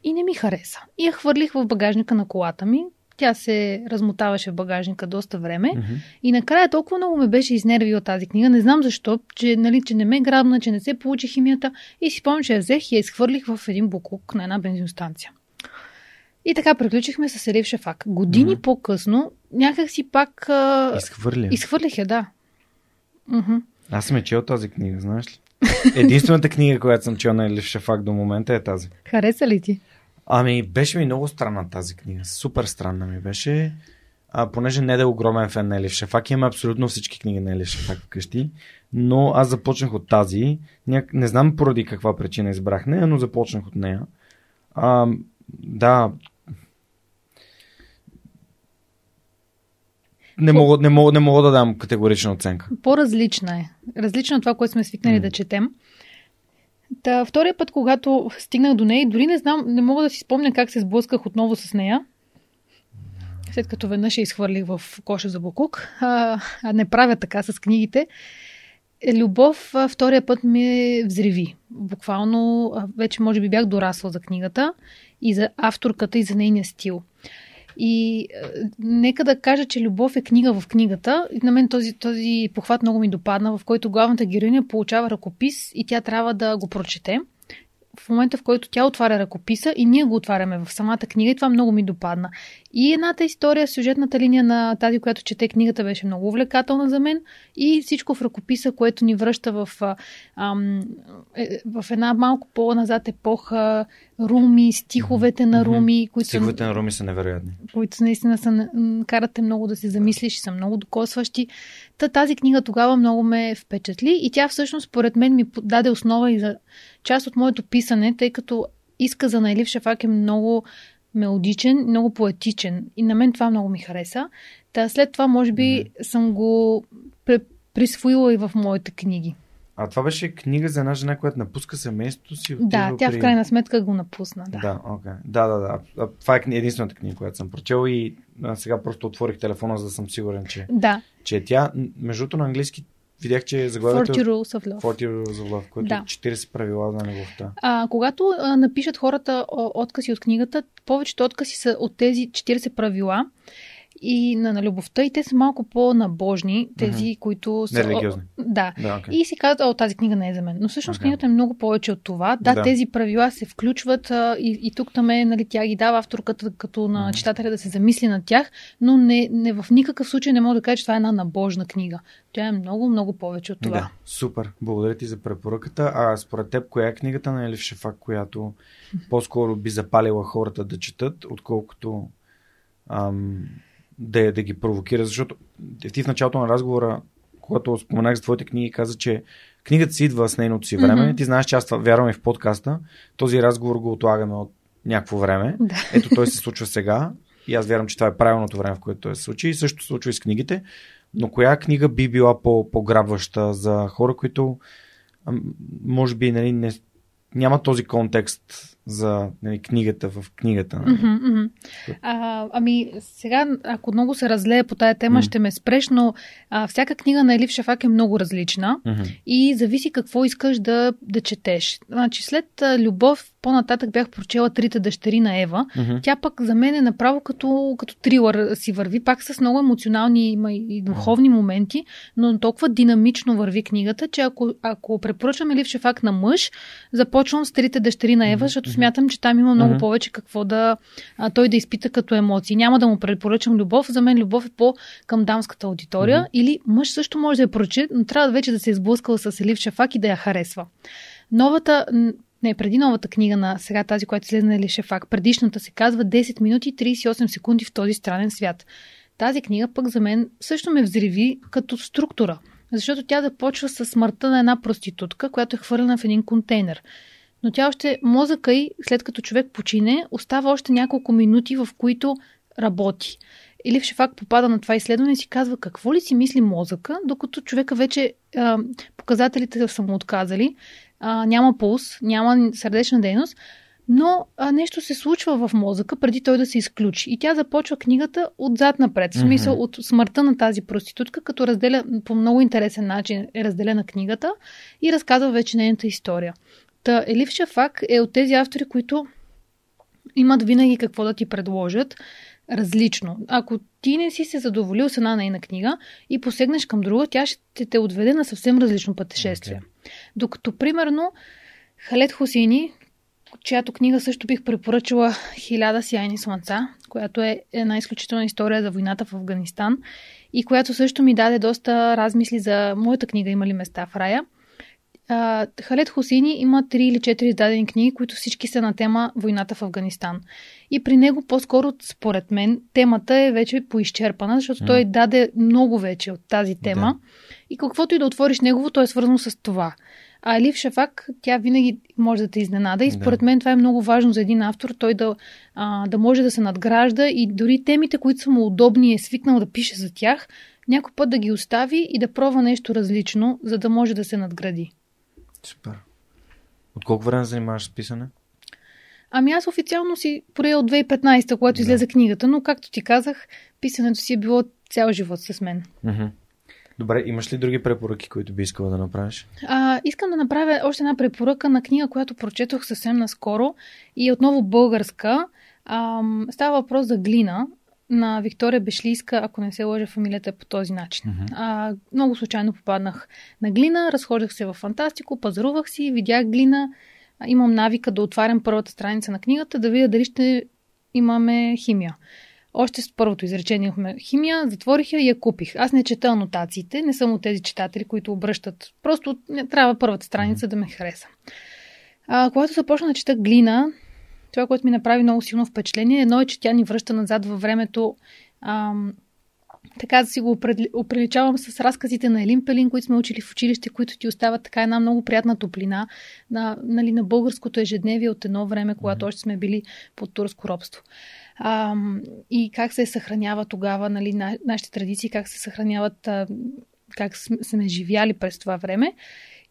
и не ми хареса. И я хвърлих в багажника на колата ми. Тя се размотаваше в багажника доста време. Мгм. И накрая толкова много ме беше изнервила тази книга. Не знам защо, че, нали, че не ме грабна, че не се получи химията. И си спомням, че я взех и я изхвърлих в един буклук на една бензиностанция. И така приключихме с Елив Шафак. Години Мгм. по-късно някак си пак а... Изхвърля. изхвърлих я, да. Мгм. Аз съм е чел тази книга, знаеш ли? Единствената книга, която съм чел на Елif Шафак до момента е тази. Хареса ли ти? Ами, беше ми много странна тази книга. Супер странна ми беше. А, понеже не да е огромен фен на Елif Шафак, имаме абсолютно всички книги на Елif Шафак вкъщи, но аз започнах от тази. Няк... Не знам поради каква причина избрах нея, но започнах от нея. А, да. Не мога, не, мога, не мога да дам категорична оценка. По-различна е. Различна от това, което сме свикнали М. да четем. Та, втория път, когато стигнах до нея, дори не знам, не мога да си спомня как се сблъсках отново с нея. След като веднъж я изхвърлих в коша за буклук, а, а не правя така с книгите. Е, Любов втория път ми взриви. Буквално вече може би бях дорасла за книгата и за авторката и за нейния стил. И е, нека да кажа, че Любов е книга в книгата. И на мен този, този похват много ми допадна, в който главната героиня получава ръкопис и тя трябва да го прочете. В момента, в който тя отваря ръкописа и ние го отваряме в самата книга и това много ми допадна. И едната история, сюжетната линия на тази, която чете книгата, беше много увлекателна за мен и всичко в ръкописа, което ни връща в, ам, е, в една малко по-назад епоха, Руми, стиховете на. Руми, които са Стиховете на Руми са невероятни. които наистина са, карате много да се замислиш и са много докосващи. Та, тази книга тогава много ме впечатли и тя всъщност, според мен, ми даде основа и за част от моето писане, тъй като изказа на Елив Шафак е много мелодичен, много поетичен и на мен това много ми хареса. Та след това, може би, съм го присвоила и в моите книги. А това беше книга за една жена, която напуска семейството си. Да, тя при... в крайна сметка го напусна. Да. Да, окей. Да, да, да. А, Това е единствената книга, която съм прочел и а, сега просто отворих телефона, за да съм сигурен, че, да. че е тя. Между на английски видях, че 40 заглавието е Rules of Love. 40 Rules of Love, което Да. е 40 правила на любовта. А, когато а, напишат хората откази от книгата, повечето откази са от тези 40 правила. И на, на любовта и те са малко по-набожни, тези, mm-hmm. които са... Нерелигиозни. Да. Да, okay. И си казват, о, тази книга не е за мен. Но всъщност Okay. книгата е много повече от това. Да, Да. тези правила се включват а, и, и тук там е, нали, тя ги дава авторката като на Мгм. читателя да се замисли над тях, но не, не в никакъв случай не мога да кажа, че това е една набожна книга. Тя е много, много повече от това. Да, супер. Благодаря ти за препоръката. А според теб, коя е книгата на Елif Шефак, която по-скоро би запалила хората да четат, отколкото ам, да, да ги провокира? Защото ти в началото на разговора, когато споменах за твоите книги, каза, че книгата си идва с нейното си време. Мгм. Ти знаеш, че аз вярвам и в подкаста. Този разговор го отлагаме от някакво време. Да. Ето той се случва сега и аз вярвам, че това е правилното време, в което той се случи. И също се случва и с книгите. Но коя книга би била по- по-грабваща за хора, които може би нали, не, няма този контекст за нали, книгата в книгата. Нали? Мгм, мгм. А, ами, сега, ако много се разлея по тая тема, М. ще ме спреш, но а, всяка книга на Елив Шафак е много различна Мгм. и зависи какво искаш да, да четеш. Значи, след а, Любов, по-нататък бях прочела Трите дъщери на Ева. Мгм. Тя пък за мен е направо като, като трилър си върви, пак с много емоционални има и духовни моменти, но толкова динамично върви книгата, че ако, ако препоръчвам Елив Шафак на мъж, започвам с Трите дъщери на Ева, защото смятам, че там има много Мгм. повече какво да а, той да изпита като емоции. Няма да му препоръчам любов, за мен любов е по към дамската аудитория Мгм. или мъж също може да я прочете, но трябва вече да се е сблъскал с Елив Шафак и да я харесва. Новата, не, преди новата книга на сега тази, която излезе на Елив Шафак, предишната се казва 10 минути и 38 секунди в този странен свят. Тази книга пък за мен също ме взриви като структура, защото тя започва с смъртта на една проститутка, която е хвърлена в един контейнер. Но тя още, мозъка й, след като човек почине, остава още няколко минути, в които работи. Или в Шефак попада на това изследване и си казва какво ли си мисли мозъка, докато човека вече а, показателите са му отказали, а, няма пулс, няма сърдечна дейност, но а, нещо се случва в мозъка преди той да се изключи. И тя започва книгата отзад напред, в смисъл от смъртта на тази проститутка, като разделя по много интересен начин е разделена книгата и разказва вече нейната история. Та Елив Шафак е от тези автори, които имат винаги какво да ти предложат различно. Ако ти не си се задоволил с една нейна книга и посегнеш към друга, тя ще те отведе на съвсем различно пътешествие. Okay. Докато, примерно, Халет Хусини, чиято книга също бих препоръчала Хиляда сияйни слънца, която е една изключителна история за войната в Афганистан и която също ми даде доста размисли за моята книга Има ли места в рая. Халет Хусини има три или четири издадени книги, които всички са на тема войната в Афганистан. И при него по-скоро, според мен, темата е вече поизчерпана, защото mm. той даде много вече от тази тема. Да. И каквото и да отвориш негово, то е свързано с това. А Елив Шафак, тя винаги може да те изненада и според да. мен това е много важно за един автор, той да, а, да може да се надгражда и дори темите, които са му удобни и е свикнал да пише за тях, някой път да ги остави и да пробва нещо различно, за да може да се надгради. Супер. От колко време занимаваш с писане? Ами аз официално си поне от 2015, когато да. излезе книгата, но както ти казах, писането си е било цял живот с мен. Mm-hmm. Добре, имаш ли други препоръки, които би искала да направиш? А, искам да направя още една препоръка на книга, която прочетох съвсем наскоро и е отново българска. А, става въпрос за глина на Виктория Бешлийска, ако не се лъжа фамилията е по този начин. Mm-hmm. А, много случайно попаднах на глина, разхождах се в фантастико, пазарувах си, видях глина, а, имам навика да отварям първата страница на книгата, да видя дали ще имаме химия. Още с първото изречение имахме химия, затворих я и я купих. Аз не чета анотациите, не съм от тези читатели, които обръщат. Просто не трябва първата страница mm-hmm. да ме хареса. А, когато започна да чета глина, това, което ми направи много силно впечатление, едно е, че тя ни връща назад във времето. Ам, така да си го оприличавам с разказите на Елин Пелин, които сме учили в училище, които ти остават така една много приятна топлина на, нали, на българското ежедневие от едно време, когато mm-hmm. още сме били под турско робство. А, и как се съхранява тогава нали, на, нашите традиции, как се съхраняват, а, как сме живяли през това време.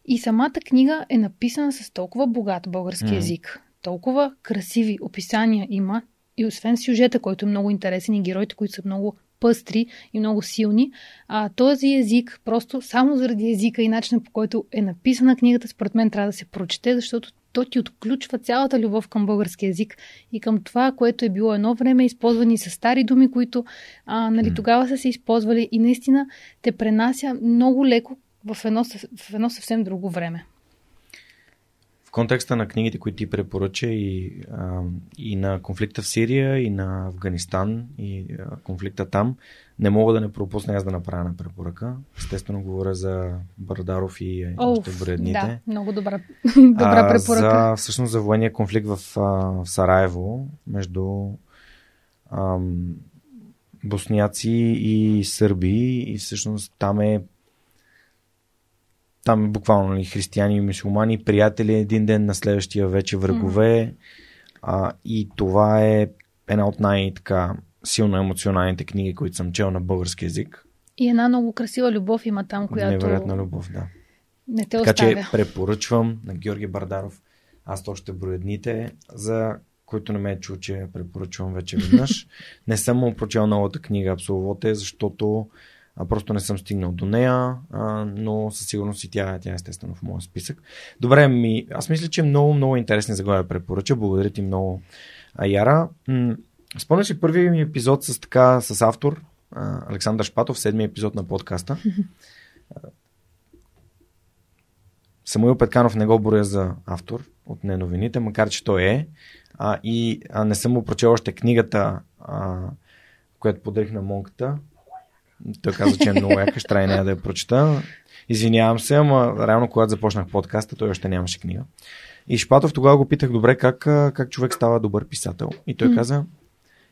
И самата книга е написана с толкова богат български mm-hmm. язик, толкова красиви описания има, и освен сюжета, който е много интересен и героите, които са много пъстри и много силни. А този език, просто само заради езика и начина по който е написана книгата, според мен трябва да се прочете, защото то ти отключва цялата любов към български язик и към това, което е било едно време използвани с стари думи, които а, нали, тогава са се използвали и наистина те пренася много леко в едно, в едно съвсем друго време. В контекста на книгите, които ти препоръча и, а, и на конфликта в Сирия, и на Афганистан, и а, конфликта там, не мога да не пропусна аз да направя на препоръка. Естествено говоря за Бардаров и още бредните. Да, много добра, *laughs* добра препоръка. За, всъщност за военния конфликт в, а, в Сараево между ам, босняци и сърби и всъщност там е там буквално нали, християни и мусулмани, приятели един ден, на следващия вече врагове. Mm. А, и това е една от най-така силно емоционалните книги, които съм чел на български язик. И една много красива любов има там, която... Невероятна любов, да. Не те така оставя. че препоръчвам на Георги Бардаров. Аз то ще броя дните, за който не ме е чул, че препоръчвам вече веднъж. *laughs* не съм му прочел новата книга Абсолвоте, защото а, просто не съм стигнал до нея, а, но със сигурност и тя, тя е естествено в моя списък. Добре, ми, аз мисля, че много, много интересни заглавия препоръча. Благодаря ти много, Яра. Спомня си първият ми епизод с, така, с автор Александър Шпатов, седмия епизод на подкаста. *laughs* Самуил Петканов не го боря за автор от не новините, макар че той е. А, и а, не съм му прочел още книгата, а, която подарих на монката. Той каза, че е много яка, ще трябва да я прочета. Извинявам се, ама реално когато започнах подкаста, той още нямаше книга. И Шпатов тогава го питах, добре, как, как човек става добър писател? И той mm. каза,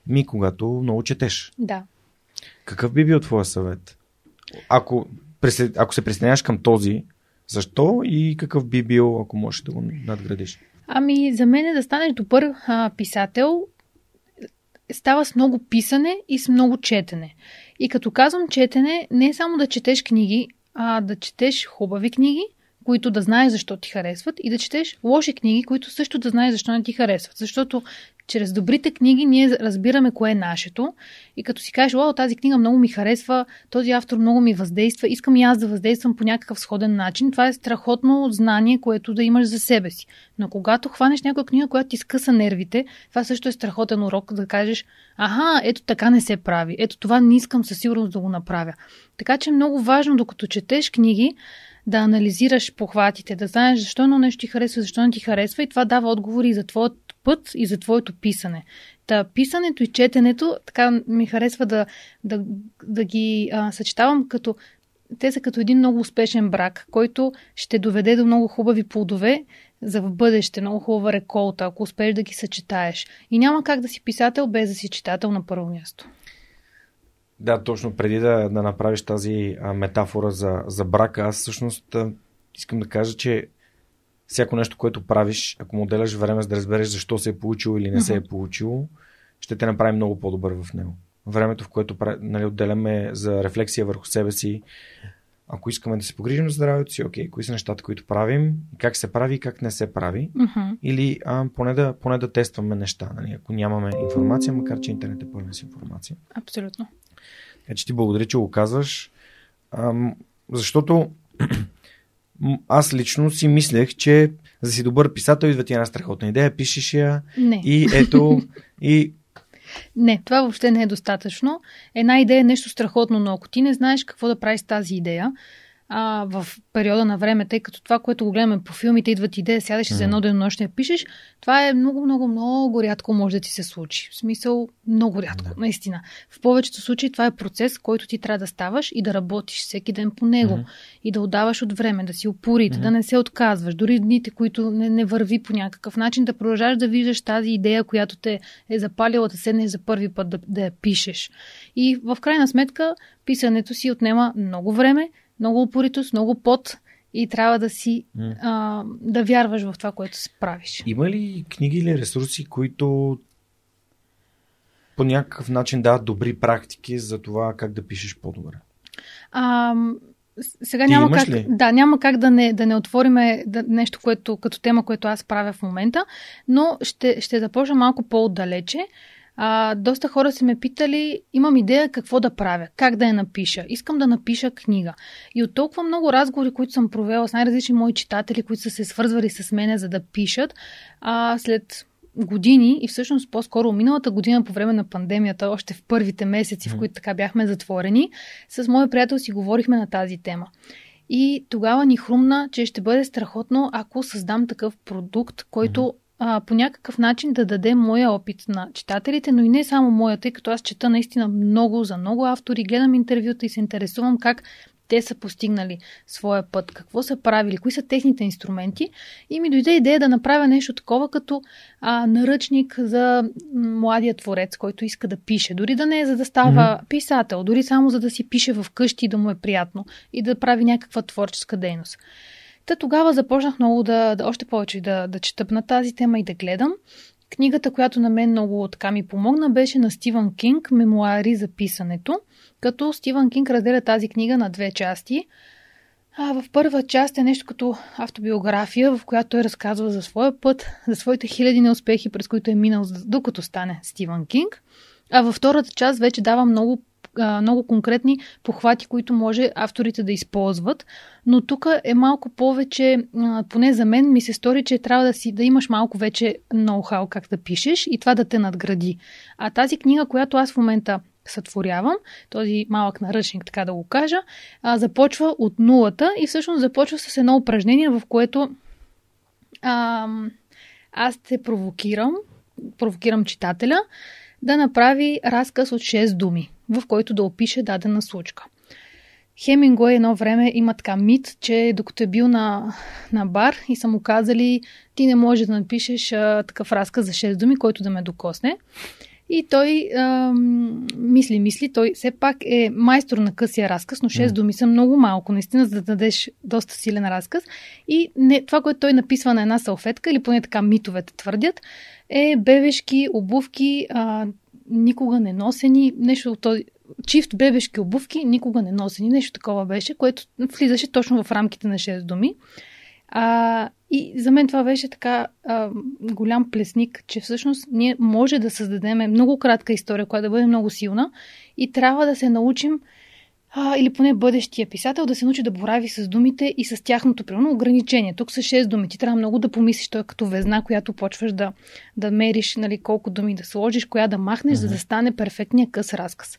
ми когато много четеш. Да. Какъв би бил твоя съвет? Ако, ако се присъединяваш към този, защо и какъв би бил, ако можеш да го надградиш? Ами, за мен е да станеш добър а, писател, става с много писане и с много четене. И като казвам четене, не е само да четеш книги, а да четеш хубави книги, които да знаеш защо ти харесват и да четеш лоши книги, които също да знаеш защо не ти харесват. Защото чрез добрите книги ние разбираме кое е нашето и като си кажеш, о, тази книга много ми харесва, този автор много ми въздейства, искам и аз да въздействам по някакъв сходен начин, това е страхотно знание, което да имаш за себе си. Но когато хванеш някоя книга, която ти скъса нервите, това също е страхотен урок да кажеш, аха, ето така не се прави, ето това не искам със сигурност да го направя. Така че е много важно, докато четеш книги, да анализираш похватите, да знаеш защо едно нещо ти харесва, защо не ти харесва и това дава отговори за твоят път и за твоето писане. Та, писането и четенето, така ми харесва да, да, да ги а, съчетавам като те са като един много успешен брак, който ще доведе до много хубави плодове за в бъдеще, много хубава реколта, ако успееш да ги съчетаеш. И няма как да си писател без да си читател на първо място. Да, точно преди да, да направиш тази а, метафора за, за брака, аз всъщност а, искам да кажа, че всяко нещо, което правиш, ако му отделяш време за да разбереш защо се е получило или не се е получило, ще те направи много по-добър в него. Времето, в което нали, отделяме за рефлексия върху себе си, ако искаме да се погрижим за здравето си, окей, кои са нещата, които правим, как се прави и как не се прави, uh-huh. или а, поне, да, поне да тестваме неща, нали, ако нямаме информация, макар че интернет е пълен с информация. Абсолютно. Така че ти благодаря, че го казваш, ам, защото *clears throat* аз лично си мислех, че за да си добър писател идва ти една страхотна идея, пишеш я не. и ето и не, това въобще не е достатъчно. Една идея е нещо страхотно, но ако ти не знаеш какво да правиш с тази идея, а, в периода на време, тъй като това, което го гледаме по филмите, идват идея, сядаш mm-hmm. за едно денонощ я пишеш, това е много, много, много рядко може да ти се случи. В смисъл, много рядко, mm-hmm. наистина. В повечето случаи това е процес, който ти трябва да ставаш и да работиш всеки ден по него. Mm-hmm. И да отдаваш от време, да си упорит, mm-hmm. да не се отказваш. Дори дните, които не, не върви по някакъв начин, да продължаваш да виждаш тази идея, която те е запалила да седнеш за първи път да, да я пишеш. И в крайна сметка, писането си отнема много време, много упоритост, много пот и трябва да си mm. а, да вярваш в това, което се правиш. Има ли книги или ресурси, които по някакъв начин дават добри практики за това как да пишеш по-добре? А, сега няма как, ли? да, няма как да не, да не отвориме да, нещо, което, като тема, което аз правя в момента, но ще, ще започна малко по-отдалече. А, доста хора са ме питали, имам идея какво да правя, как да я напиша. Искам да напиша книга. И от толкова много разговори, които съм провела с най-различни мои читатели, които са се свързвали с мене за да пишат, а, след години и всъщност по-скоро миналата година по време на пандемията, още в първите месеци, в които така бяхме затворени, с моя приятел си говорихме на тази тема. И тогава ни хрумна, че ще бъде страхотно, ако създам такъв продукт, който а, по някакъв начин да даде моя опит на читателите, но и не само моя, тъй като аз чета наистина много за много автори, гледам интервюта и се интересувам как те са постигнали своя път, какво са правили, кои са техните инструменти. И ми дойде идея да направя нещо такова като а, наръчник за младия творец, който иска да пише. Дори да не е за да става mm-hmm. писател, дори само за да си пише в къщи и да му е приятно и да прави някаква творческа дейност. Та тогава започнах много да, да още повече да, да чета на тази тема и да гледам. Книгата, която на мен много така ми помогна, беше на Стивън Кинг Мемуари за писането, като Стивън Кинг разделя тази книга на две части. А в първа част е нещо като автобиография, в която той разказва за своя път, за своите хиляди неуспехи, през които е минал, докато стане Стивън Кинг. А във втората част вече дава много много конкретни похвати, които може авторите да използват. Но тук е малко повече, поне за мен ми се стори, че трябва да си да имаш малко вече ноу-хау как да пишеш и това да те надгради. А тази книга, която аз в момента сътворявам, този малък наръчник, така да го кажа, започва от нулата и всъщност започва с едно упражнение, в което а, аз те провокирам, провокирам читателя да направи разказ от 6 думи в който да опише дадена случка. Хемингуей едно време има така мит, че докато е бил на, на бар и са му казали, ти не можеш да напишеш а, такъв разказ за 6 думи, който да ме докосне. И той а, мисли, мисли, той все пак е майстор на късия разказ, но 6 mm. думи са много малко, наистина, за да дадеш доста силен разказ. И не, това, което той написва на една салфетка, или поне така митовете твърдят, е бебешки, обувки, а, никога не носени, нещо от този чифт бебешки обувки, никога не носени, нещо такова беше, което влизаше точно в рамките на 6 думи. А, и за мен това беше така а, голям плесник, че всъщност ние може да създадем много кратка история, която да бъде много силна и трябва да се научим а, или поне бъдещия писател да се научи да борави с думите и с тяхното примерно ограничение. Тук са 6 думи. Ти трябва много да помислиш, той е като везна, която почваш да, да мериш нали, колко думи да сложиш, коя да махнеш, mm-hmm. за да стане перфектния къс разказ.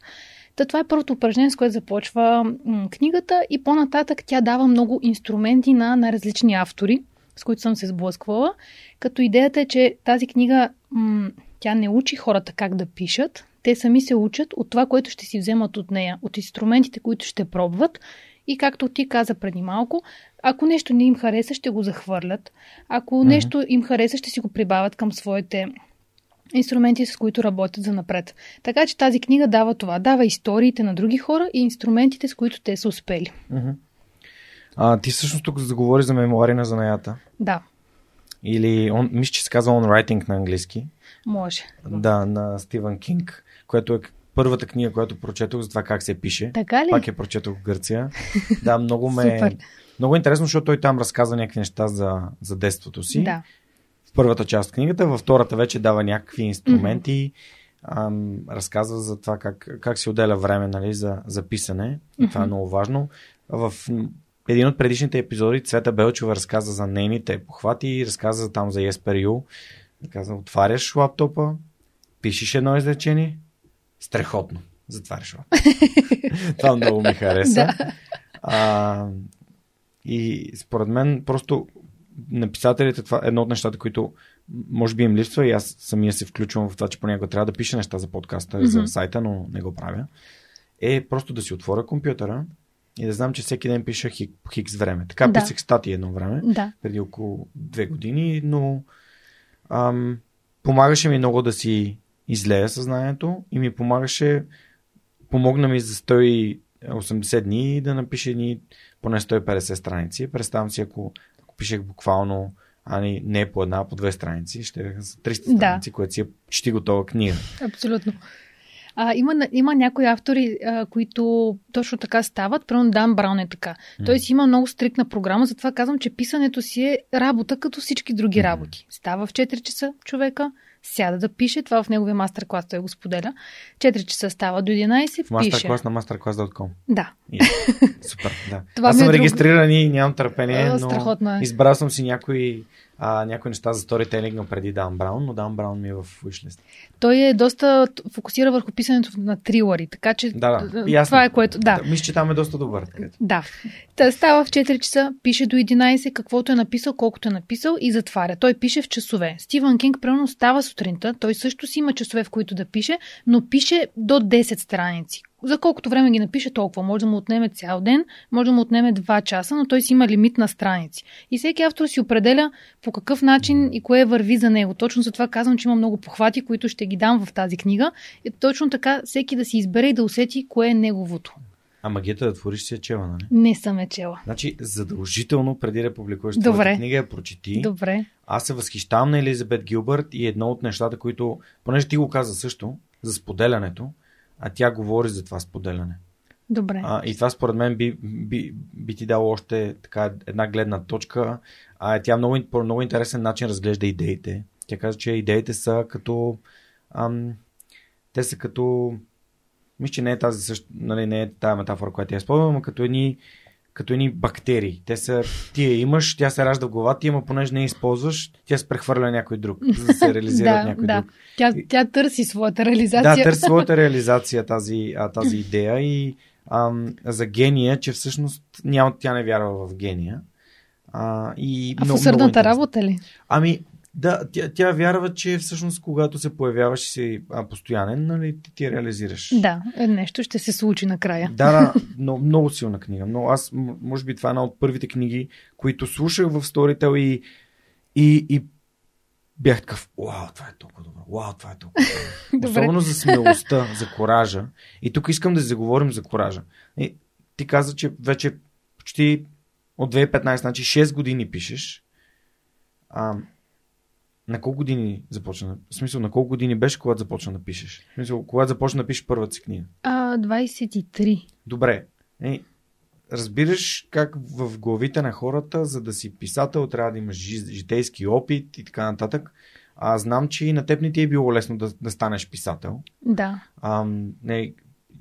Та това е първото упражнение, с което започва м- книгата и по-нататък тя дава много инструменти на, на различни автори, с които съм се сблъсквала. Като идеята е, че тази книга м- тя не учи хората как да пишат, те сами се учат от това, което ще си вземат от нея, от инструментите, които ще пробват. И както ти каза преди малко, ако нещо не им хареса, ще го захвърлят. Ако mm-hmm. нещо им хареса, ще си го прибавят към своите инструменти, с които работят за напред. Така че тази книга дава това. Дава историите на други хора и инструментите, с които те са успели. Mm-hmm. А, ти всъщност тук заговори за мемуари на занаята. Да. Или, он, мисля, че се казва on writing на английски. Може. Да, на Стивън Кинг което е първата книга, която прочетох за това как се пише. Така ли? Пак я прочетох в Гърция. *laughs* Да, много ме... Супер. Много интересно, защото той там разказва някакви неща за, за детството си. Да. В първата част от книгата, във втората вече дава някакви инструменти, mm-hmm. ам, разказва за това как, как се отделя време нали, за, за писане. И mm-hmm. това е много важно. В един от предишните епизоди Цвета Белчева разказа за нейните похвати, разказа там за ESPRU. Каза, отваряш лаптопа, пишеш едно изречение, страхотно. Затваряш. *laughs* Това много ми хареса. Да. А, и според мен просто на писателите това е едно от нещата, които може би им липсва и аз самия се включвам в това, че понякога трябва да пиша неща за подкаста, mm-hmm. за сайта, но не го правя. Е просто да си отворя компютъра и да знам, че всеки ден пиша хик, хикс време. Така да. писах статии едно време, да. преди около две години, но ам, помагаше ми много да си излея съзнанието и ми помагаше, помогна ми за 180 дни да напиша ни поне 150 страници. Представям си, ако, ако пишех буквално а не, не по една, а по две страници, ще е 300 страници, да. което си е почти готова книга. Абсолютно. А, има, има някои автори, а, които точно така стават. Примерно Дан Браун е така. Mm. Той си има много стрикна програма, затова казвам, че писането си е работа като всички други mm. работи. Става в 4 часа човека, сяда да пише. Това в неговия мастер-клас той го споделя. 4 часа става до 11, в мастер-клас на masterclass.com. Да. Yeah. Супер, да. *laughs* Това Аз ми съм е друг- регистриран и нямам търпение, А, но страхотно е. избрал съм си някои, а, някои неща за сторителинга преди Дан Браун, но Дан Браун ми е в wishlist. Той е доста фокусира върху писането на трилъри, така че Да, да. Ясно. това е което... Да. Мисля, че там е доста добър. Да. Та става в 4 часа, пише до 11, каквото е написал, колкото е написал и затваря. Той пише в часове. Стивън Кинг, примерно, става сутринта, той също си има часове, в които да пише, но пише до 10 страници. За колкото време ги напише толкова. Може да му отнеме цял ден, може да му отнеме 2 часа, но той си има лимит на страници. И всеки автор си определя по какъв начин и кое върви за него. Точно за това казвам, че има много похвати, които ще ги дам в тази книга. И точно така всеки да си избере и да усети кое е неговото. А магията да твориш си е чела, нали? Не съм е чела. Значи, задължително, преди да публикуваш Добре. книга, я прочети. Добре. Аз се възхищавам на Елизабет Гилбърт и едно от нещата, които, понеже ти го каза също, за споделянето, а тя говори за това споделяне. Добре. А, и това според мен би, би, би ти дало още така една гледна точка. А, тя много, по много интересен начин разглежда идеите. Тя каза, че идеите са като... Ам, те са като... Мисля, че не е тази същ... нали, не е тази метафора, която я използвам, но като едни, като едни бактерии. Те са, ти я имаш, тя се ражда в главата ти, ама понеже не я използваш, тя се прехвърля някой друг, за да се *laughs* реализира да, някой да. друг. Тя, тя търси своята реализация. Да, търси своята *laughs* реализация тази, а, тази идея и ам, за гения, че всъщност няма, тя не вярва в гения. А, и А в много- много усърдната интересно. работа ли? Ами, да, тя, тя вярва, че всъщност когато се появяваш и си а, постоянен, нали, ти, ти реализираш. Да, нещо ще се случи накрая. Да, да, *laughs* но, много силна книга. Но аз, може би това е една от първите книги, които слушах в Storytel и, и, и бях такъв, вау, това е толкова добро, вау, това е толкова добро. *laughs* Особено за смелостта, за коража. И тук искам да заговорим за коража. И ти каза, че вече почти от 2015, значи 6 години пишеш. А, на колко години започна? В смисъл, на колко години беше, когато започна да пишеш? В смисъл, когато започна да пишеш първата си книга? А, 23. Добре. Е, разбираш как в главите на хората, за да си писател, трябва да имаш жи- житейски опит и така нататък. А знам, че и на теб не ти е било лесно да, да станеш писател. Да. А, не,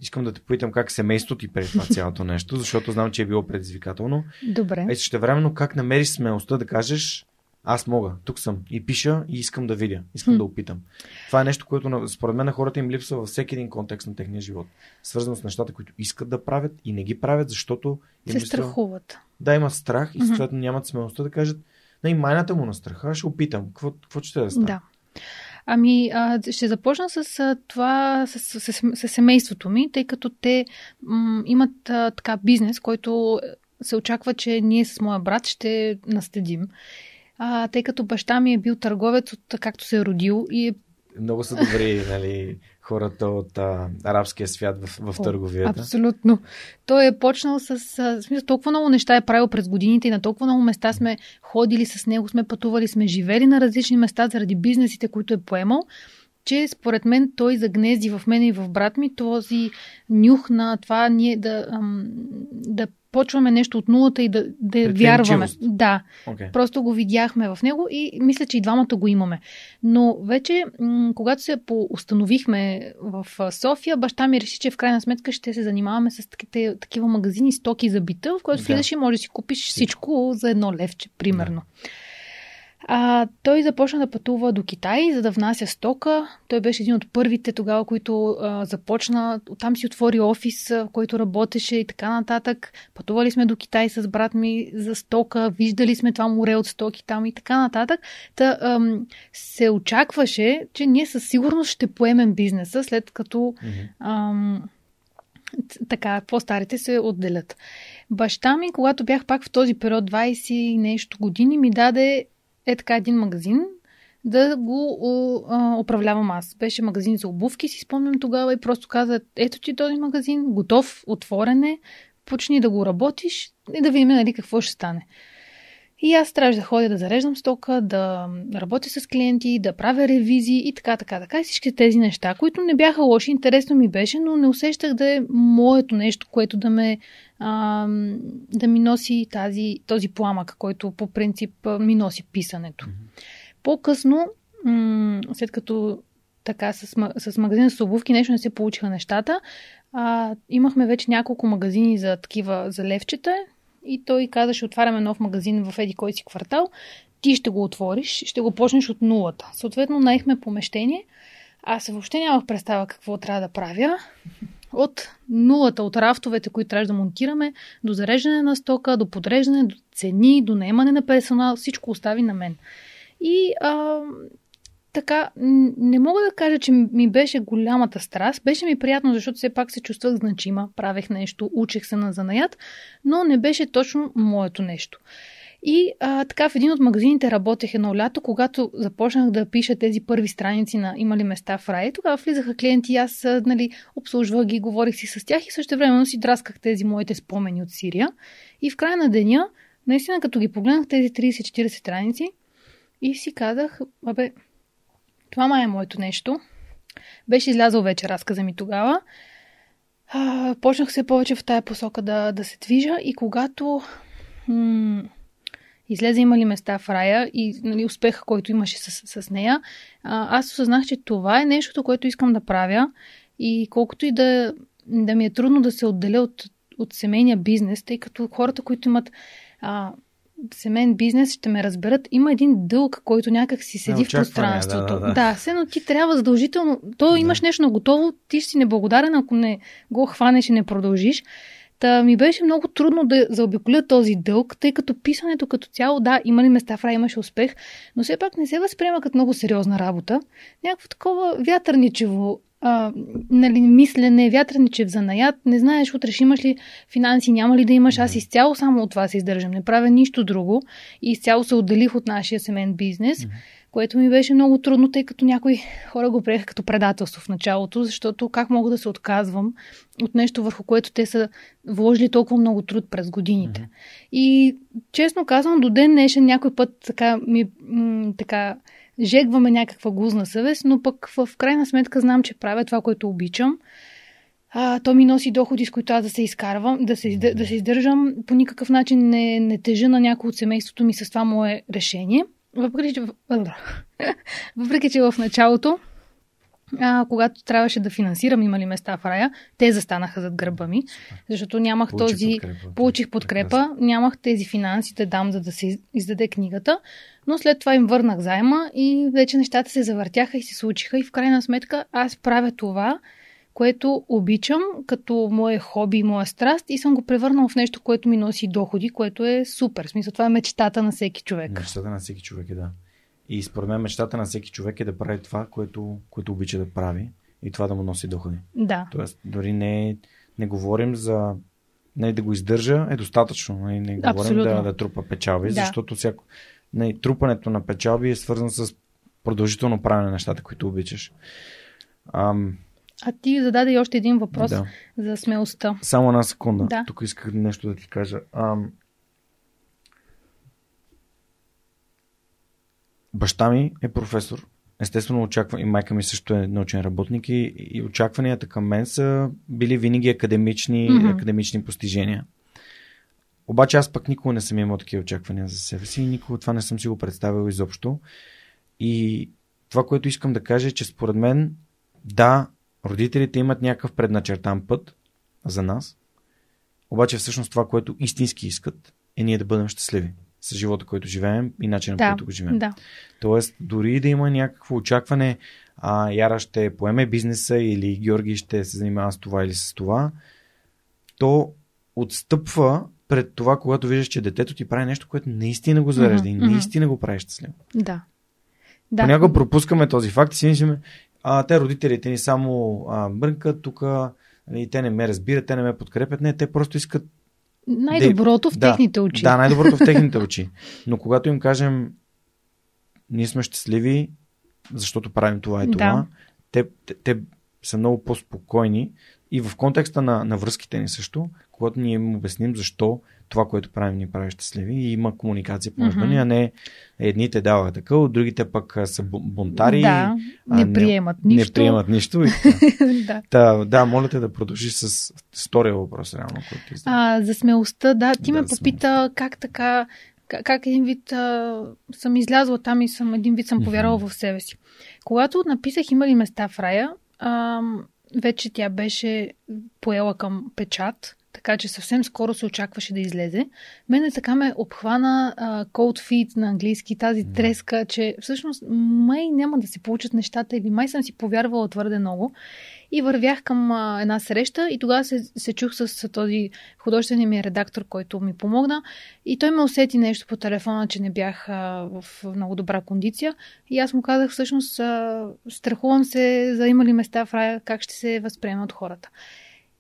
искам да те попитам как семейството ти преди това *laughs* цялото нещо, защото знам, че е било предизвикателно. Добре. А и също времено как намериш смелостта да кажеш аз мога, тук съм и пиша и искам да видя, искам Хм. да опитам. Това е нещо, което според мен на хората им липсва във всеки един контекст на техния живот. Свързано с нещата, които искат да правят и не ги правят, защото им Се липсва- страхуват. Да, имат страх и съответно нямат смелостта да кажат на и майната му на страха, ще опитам. Какво, какво ще да стане? Да. Ами, а, ще започна с а, това, с, с, с, с семейството ми, тъй като те м, имат а, така бизнес, който се очаква, че ние с моя брат ще наследим. А, тъй като баща ми е бил търговец от както се е родил и е Много са добри *laughs* нали, хората от а, арабския свят в, в О, търговията. Абсолютно. Той е почнал с... а, смисъл, толкова много неща е правил през годините и на толкова много места сме ходили с него, сме пътували, сме живели на различни места заради бизнесите, които е поемал, че според мен той загнезди в мен и в брат ми този нюх на това ние да, ам, да почваме нещо от нулата и да, да вярваме. Да, Okay. Просто го видяхме в него и мисля, че и двамата го имаме. Но вече, м- когато се установихме в София, баща ми реши, че в крайна сметка ще се занимаваме с таките, такива магазини, стоки за бита, в който Да. влизаш и можеш да си купиш всичко за едно левче, примерно. А, той започна да пътува до Китай, за да внася стока. Той беше един от първите тогава, които а, започна. Там си отвори офис, в който работеше и така нататък. Пътували сме до Китай с брат ми за стока, виждали сме това море от стоки там и така нататък. Та ам, се очакваше, че ние със сигурност ще поемем бизнеса, след като ам, така, по-старите се отделят. Баща ми, когато бях пак в този период 20 и нещо години, ми даде е така един магазин да го а, управлявам аз. Беше магазин за обувки, си спомням тогава и просто каза, ето ти този магазин, готов, отворен е, почни да го работиш и да видим нали, какво ще стане. И аз трябваше да ходя да зареждам стока, да работя с клиенти, да правя ревизии и така, така, така. И всички тези неща, които не бяха лоши, интересно ми беше, но не усещах да е моето нещо, което да ме а, да ми носи тази, този пламък, който по принцип ми носи писането. По-късно м- след като така с, с магазина с обувки нещо не се получиха нещата, а, имахме вече няколко магазини за такива за левчета и той каза, ще отваряме нов магазин в еди кой си квартал, ти ще го отвориш, ще го почнеш от нулата. Съответно, наехме помещение. Аз въобще нямах представа какво трябва да правя. От нулата, от рафтовете, които трябва да монтираме, до зареждане на стока, до подреждане, до цени, до наемане на персонал, всичко остави на мен. И а, така, не мога да кажа, че ми беше голямата страст. Беше ми приятно, защото все пак се чувствах значима, правех нещо, учех се на занаят, но не беше точно моето нещо. И а, така в един от магазините работех едно лято, когато започнах да пиша тези първи страници на има ли места в рай. Тогава влизаха клиенти и аз нали, обслужвах ги, говорих си с тях и също времено си драсках тези моите спомени от Сирия. И в края на деня, наистина като ги погледнах тези 30-40 страници и си казах, абе, това май е моето нещо. Беше излязъл вече разказа ми тогава. А, почнах се повече в тая посока да, да се движа и когато м- излезе има ли места в рая и нали, успеха, който имаше с, с нея, а, аз осъзнах, че това е нещото, което искам да правя и колкото и да, да ми е трудно да се отделя от, от семейния бизнес, тъй като хората, които имат а, семейен бизнес, ще ме разберат. Има един дълг, който някак си седи в пространството. Да, да, да. да все, но ти трябва задължително. То да. имаш нещо на готово, ти ще си неблагодарен, ако не го хванеш и не продължиш. Та ми беше много трудно да заобиколя този дълг, тъй като писането като цяло, да, има ли места в рай, имаше успех, но все пак не се възприема като много сериозна работа. Някакво такова вятърничево а, нали, мислене, вятърничев занаят, не знаеш утре ще имаш ли финанси, няма ли да имаш. Аз изцяло само от това се издържам, не правя нищо друго и изцяло се отделих от нашия семейен бизнес. Mm-hmm което ми беше много трудно, тъй като някои хора го приеха като предателство в началото, защото как мога да се отказвам от нещо, върху което те са вложили толкова много труд през годините. Mm-hmm. И честно казвам, до ден днешен някой път така ми м- така жегваме някаква гузна съвест, но пък в крайна сметка знам, че правя това, което обичам. А, то ми носи доходи, с които аз да се изкарвам, да се, да се издържам. По никакъв начин не, не тежа на някой от семейството ми с това мое решение. Въпреки, че, *laughs* въпреки, че в началото, а, когато трябваше да финансирам има ли места в рая, те застанаха зад гърба ми, защото нямах Получи този... Подкрепа. Получих подкрепа, Прекрасно. нямах тези финанси да дам, за да се издаде книгата, но след това им върнах заема и вече нещата се завъртяха и се случиха и в крайна сметка аз правя това, което обичам като мое хоби и моя страст и съм го превърнал в нещо, което ми носи доходи, което е супер. В смисъл, това е мечтата на всеки човек. Мечтата на всеки човек е, да. И според мен мечтата на всеки човек е да прави това, което, което обича да прави и това да му носи доходи. Да. Тоест, дори не, не говорим за не, да го издържа е достатъчно. Не, не говорим да, да трупа печалби, да. защото всяко, не, трупането на печалби е свързано с продължително правене на нещата, които обичаш. Ам, а ти зададе още един въпрос да. за смелостта. Само една секунда. Да. Тук исках нещо да ти кажа. Ам... Баща ми е професор. Естествено, очаква, и майка ми също е научен работник и, и очакванията към мен са били винаги академични, mm-hmm. академични постижения. Обаче аз пък никога не съм имал такива очаквания за себе си и никога това не съм си го представил изобщо. И това, което искам да кажа е, че според мен, да, Родителите имат някакъв предначертан път за нас, обаче всъщност това, което истински искат, е ние да бъдем щастливи с живота, който живеем и начинът, да, който го живеем. Да. Тоест, дори да има някакво очакване, а, Яра ще поеме бизнеса или Георги ще се занимава с това или с това, то отстъпва пред това, когато виждаш, че детето ти прави нещо, което наистина го зарежда mm-hmm, и наистина го прави щастливо. Да. да. Понякога пропускаме този факт и си мислим, а, те родителите ни само а, брънкат тук, и те не ме разбират, те не ме подкрепят. Не, те просто искат. Най-доброто в да, техните очи. Да, най-доброто в *laughs* техните очи. Но когато им кажем, ние сме щастливи, защото правим това и това, да. те, те, те са много по-спокойни и в контекста на, на връзките ни също, когато ние им обясним защо това, което правим, ни прави щастливи и има комуникация помежду mm-hmm. ни, а не едните дават така, от другите пък са бунтари. Да, не приемат не, нищо. Не приемат нищо. И, *laughs* да. Та, да, моля те да продължиш с втория въпрос, реално. Който а, за смелостта, да, ти да, ме попита смелостта. как така как, как един вид а, съм излязла там и съм един вид съм повярвала в себе си. Когато написах има ли места в рая, а, вече тя беше поела към печат, така че съвсем скоро се очакваше да излезе. Мене така ме обхвана а, cold feet на английски, тази треска, че всъщност май няма да се получат нещата или май съм си повярвала твърде много. И вървях към а, една среща и тогава се, се чух с, с този художествен ми редактор, който ми помогна. И той ме усети нещо по телефона, че не бях а, в много добра кондиция. И аз му казах, всъщност, а, страхувам се за има ли места в рая, как ще се възприема от хората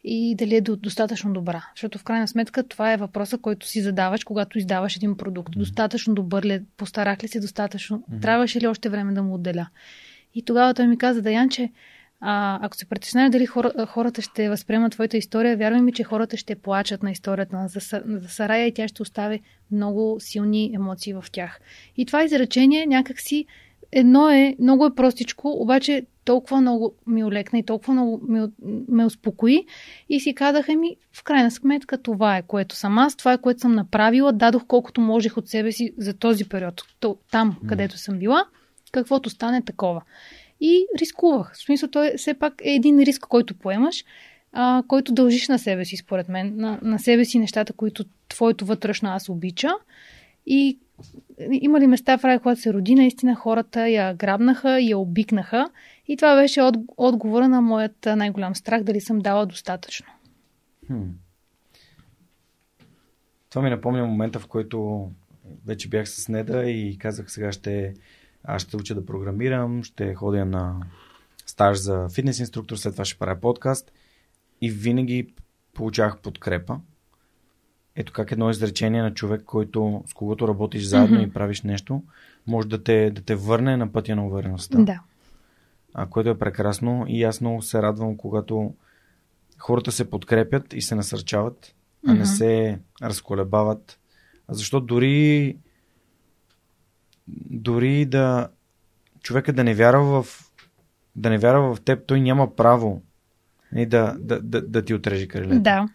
и дали е достатъчно добра. Защото в крайна сметка това е въпроса, който си задаваш, когато издаваш един продукт. Достатъчно добър ли е? Постарах ли си достатъчно? Mm-hmm. Трябваше ли още време да му отделя? И тогава той ми каза, Даян, че а, ако се притеснява дали хора, хората ще възприемат твоята история, вярвай ми, че хората ще плачат на историята на за Сарая и тя ще остави много силни емоции в тях. И това изречение някакси едно е, много е простичко, обаче толкова много ми олекна и толкова много ме, ме успокои и си казах, ми, в крайна сметка това е, което съм аз, това е, което съм направила, дадох колкото можех от себе си за този период, там, където съм била, каквото стане такова. И рискувах. В смисъл, той все пак е един риск, който поемаш, а, който дължиш на себе си, според мен. На, на себе си нещата, които твоето вътрешно аз обича. И има ли места в рай, когато се роди, наистина хората я грабнаха, я обикнаха. И това беше от, отговора на моят най-голям страх, дали съм дала достатъчно. Хм. Това ми напомня момента, в който вече бях с Неда и казах сега ще аз ще уча да програмирам, ще ходя на стаж за фитнес инструктор, след това ще правя подкаст и винаги получавах подкрепа. Ето как едно изречение на човек, който, с когото работиш заедно mm-hmm. и правиш нещо, може да те, да те върне на пътя на увереността. Да. А, което е прекрасно и аз много се радвам, когато хората се подкрепят и се насърчават, а mm-hmm. не се разколебават. Защото дори дори да човека да не вярва в да не вярва в теб, той няма право нали, да, да, да, да ти отреже крилете. Да.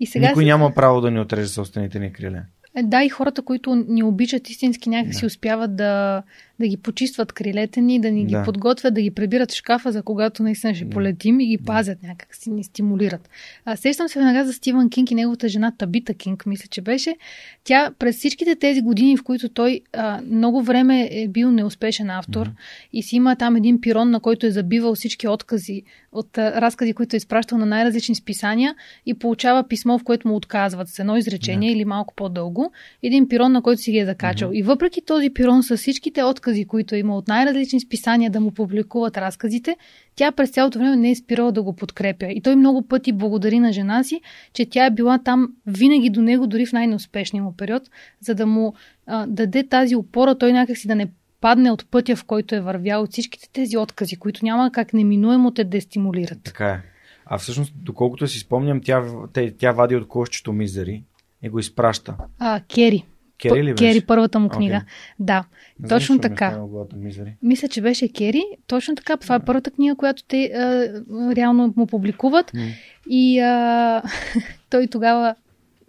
И сега Никой си... няма право да ни отреже собствените ни криле. Да, и хората, които ни обичат истински, някакси да. успяват да, да ги почистват крилете ни, да ни ги да. подготвят, да ги прибират в шкафа, за когато наистина ще полетим и ги да. пазят някак си, ни стимулират. А, сещам се веднага за Стивън Кинг и неговата жена Табита Кинг, мисля, че беше. Тя през всичките тези години, в които той а, много време е бил неуспешен автор mm-hmm. и си има там един пирон, на който е забивал всички откази от а, разкази, които е изпращал на най-различни списания и получава писмо, в което му отказват с едно изречение yeah. или малко по-дълго. Един пирон, на който си ги е закачал. Mm-hmm. И въпреки този пирон с всичките откази, които има от най-различни списания да му публикуват разказите, тя през цялото време не е спирала да го подкрепя. И той много пъти благодари на жена си, че тя е била там винаги до него, дори в най-неуспешния му период, за да му а, даде тази опора, той някакси да не падне от пътя, в който е вървял от всичките тези откази, които няма как неминуемо те дестимулират. Така е. А всъщност, доколкото си спомням, тя, тя, тя вади от кошчето мизери и го изпраща. А, Кери. Кери ли беше? Кери, първата му книга. Okay. Да, не точно така. Мисля, че беше Кери. Точно така. Това е първата книга, която те а, реално му публикуват. Mm. И а, *laughs* той тогава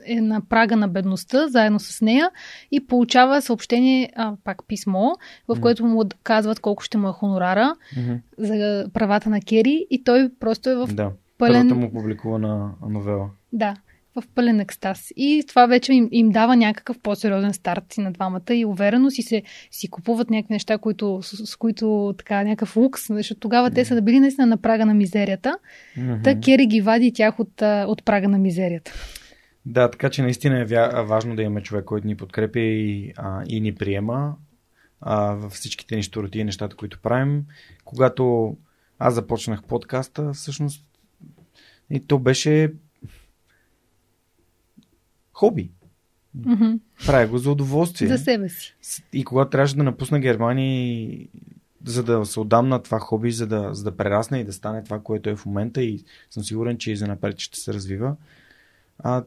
е на прага на бедността, заедно с нея, и получава съобщение, а, пак писмо, в което му казват колко ще му е хонорара mm-hmm. за правата на Кери, и той просто е в да. пълен... Първата му публикувана новела. Да в пълен екстаз. И това вече им, им дава някакъв по-сериозен старт и на двамата и увереност и се си купуват някакви неща, които, с, с които така някакъв лукс, защото тогава mm. те са да били наистина на прага на мизерията. Mm-hmm. Та Кери ги вади тях от, от прага на мизерията. Да, така че наистина е важно да имаме човек, който ни подкрепя и, а, и ни приема а, във всичките ни штороти и нещата, които правим. Когато аз започнах подкаста, всъщност и то беше хоби. Mm-hmm. Правя го за удоволствие. За себе си. И когато трябваше да напусна Германия, за да се отдам на това хоби, за да, за да прерасне и да стане това, което е в момента и съм сигурен, че и за напред ще се развива, а,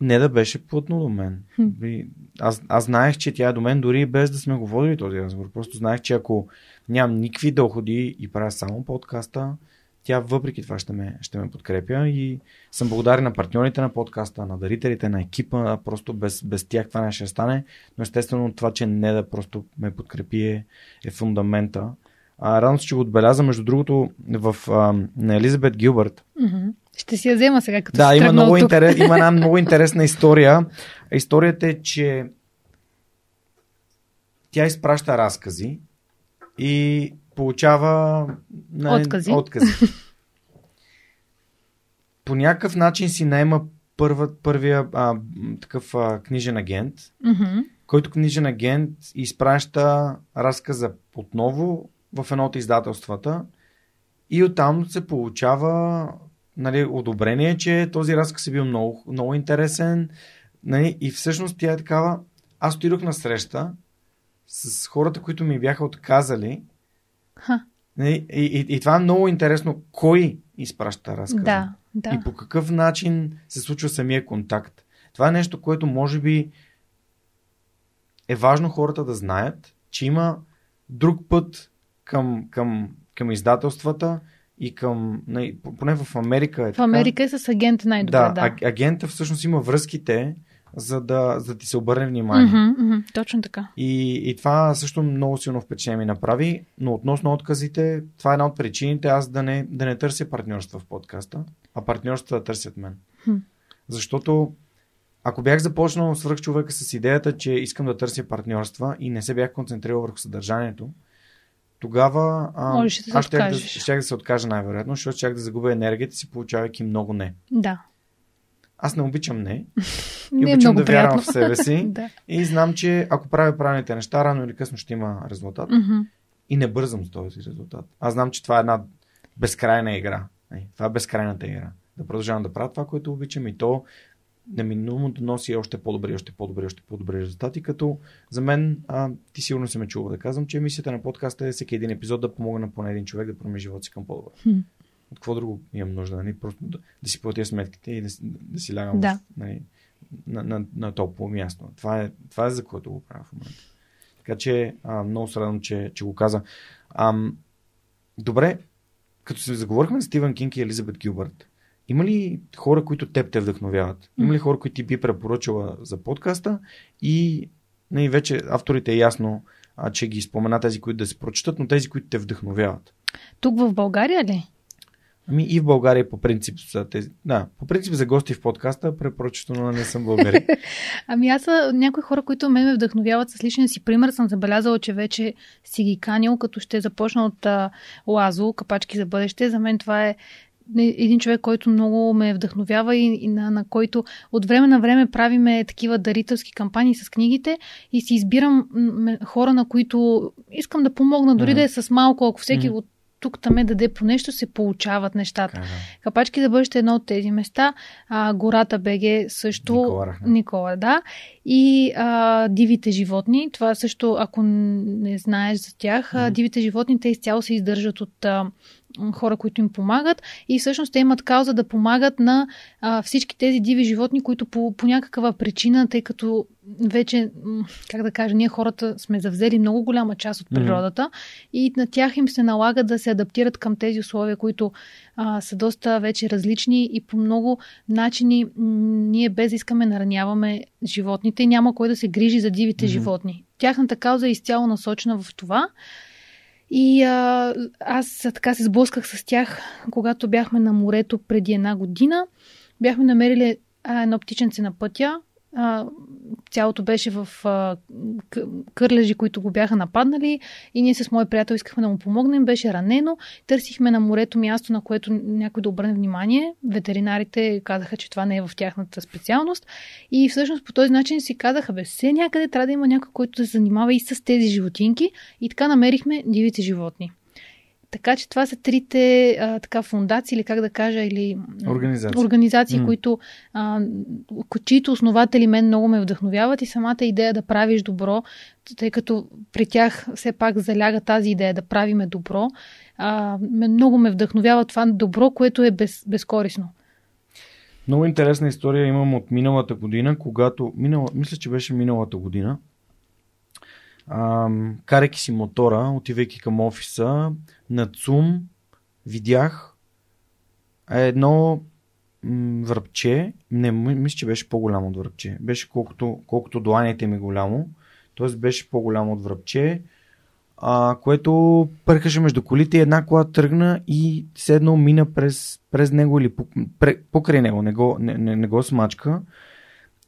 не да беше плътно до мен. Mm. Аз, аз знаех, че тя е до мен дори без да сме го водили този разговор. Просто знаех, че ако нямам никакви доходи и правя само подкаста, тя въпреки това ще ме, ще ме подкрепя и съм благодарен на партньорите на подкаста, на дарителите, на екипа. Просто без, без тях това не ще стане. Но естествено това, че не да просто ме подкрепи е, е фундамента. А, радвам се, че го отбеляза. Между другото, в, а, на Елизабет Гилбърт. Mm-hmm. Ще си я взема сега, като Да, има, много интерес, има една *laughs* много интересна история. Историята е, че тя изпраща разкази и получава нали, откази. откази. *laughs* По някакъв начин си наема първа, първия а, такъв а, книжен агент, mm-hmm. който книжен агент изпраща разказа отново в едно от издателствата и оттам се получава нали, одобрение, че този разказ е бил много, много интересен нали, и всъщност тя е такава аз отидох на среща с хората, които ми бяха отказали Ха. И, и, и това е много интересно. Кой изпраща разказа? Да, да. И по какъв начин се случва самия контакт. Това е нещо, което може би е важно хората да знаят, че има друг път към, към, към издателствата и към, поне в Америка е В Америка е с агент най-добре, да. да. агента всъщност има връзките, за да, за да ти се обърне внимание. Mm-hmm, mm-hmm, точно така. И, и това също много силно впечатление ми направи, но относно отказите, това е една от причините аз да не, да не търся партньорства в подкаста, а партньорства да търсят мен. Mm. Защото ако бях започнал свърх човека с идеята, че искам да търся партньорства и не се бях концентрирал върху съдържанието, тогава а, да аз щях да, щях да се откажа най-вероятно, защото щях да загубя енергията си, получавайки много не. Да. Аз не обичам не. И *laughs* не е обичам много да приятно. вярвам в себе си. *laughs* да. И знам, че ако правя правилните неща, рано или късно ще има резултат. Mm-hmm. И не бързам с този резултат. Аз знам, че това е една безкрайна игра. Това е безкрайната игра. Да продължавам да правя това, което обичам и то неминуемо да носи още по-добри, още по-добри, още по-добри резултати, като за мен, а, ти сигурно се ме чува да казвам, че мисията на подкаста е всеки един епизод да помогна на поне един човек да промени живота си към по-добър. От какво друго имам нужда? Нали? Просто да, да си платя сметките и да, да си лягам Да. нали, на, на, на топло място. Това е, това е за което го правя в момента. Така че а, много се радвам, че, че го каза. Ам, добре, като се заговорихме с Стивън Кинг и Елизабет Гилбърт, има ли хора, които теб те вдъхновяват? Има ли хора, които ти би препоръчала за подкаста? И нали, вече авторите е ясно, а, че ги спомена тези, които да се прочитат, но тези, които те вдъхновяват. Тук в България ли? Ами и в България по принцип са тези. Да, по принцип за гости в подкаста препоръчително не съм българин. *laughs* Ами аз са някои хора, които ме, ме вдъхновяват с личния си пример. Съм забелязала, че вече си ги канил, като ще започна от а, Лазо, Капачки за бъдеще. За мен това е един човек, който много ме вдъхновява и, и на, на който от време на време правиме такива дарителски кампании с книгите и си избирам хора, на които искам да помогна, дори mm-hmm. да е с малко, ако всеки mm-hmm. от тук там е даде по нещо, се получават нещата. Така, да. Капачки за бъдеще е едно от тези места. А, гората БГ също. Никола, да. И а, дивите животни. Това също, ако не знаеш за тях, mm-hmm. дивите животни, те изцяло се издържат от а, хора, които им помагат и всъщност те имат кауза да помагат на а, всички тези диви животни, които по, по някаква причина, тъй като вече, как да кажа, ние хората сме завзели много голяма част от природата mm-hmm. и на тях им се налага да се адаптират към тези условия, които а, са доста вече различни и по много начини ние без искаме нараняваме животните и няма кой да се грижи за дивите mm-hmm. животни. Тяхната кауза е изцяло насочена в това. И а, аз така се сблъсках с тях, когато бяхме на морето преди една година. Бяхме намерили а, едно птиченце на пътя. А, цялото беше в а, кърлежи, които го бяха нападнали и ние с мой приятел искахме да му помогнем. Беше ранено. Търсихме на морето място, на което някой да обърне внимание. Ветеринарите казаха, че това не е в тяхната специалност. И всъщност по този начин си казаха, бе, все някъде трябва да има някой, който се занимава и с тези животинки. И така намерихме дивите животни. Така че това са трите а, така фундации, или как да кажа, или организации, организации mm. които, а, чието основатели мен много ме вдъхновяват и самата идея да правиш добро, тъй като при тях все пак заляга тази идея да правиме добро, а, много ме вдъхновява това добро, което е без, безкорисно. Много интересна история имам от миналата година, когато, минала, мисля, че беше миналата година, карайки си мотора, отивайки към офиса, на ЦУМ видях едно връбче, не, мисля, че беше по-голямо от връбче. Беше колкото, колкото дланите ми голямо, т.е. беше по-голямо от връбче, а, което пъркаше между колите и една кола тръгна и седно мина през, през него или покрай него, не го, не, не, не го смачка.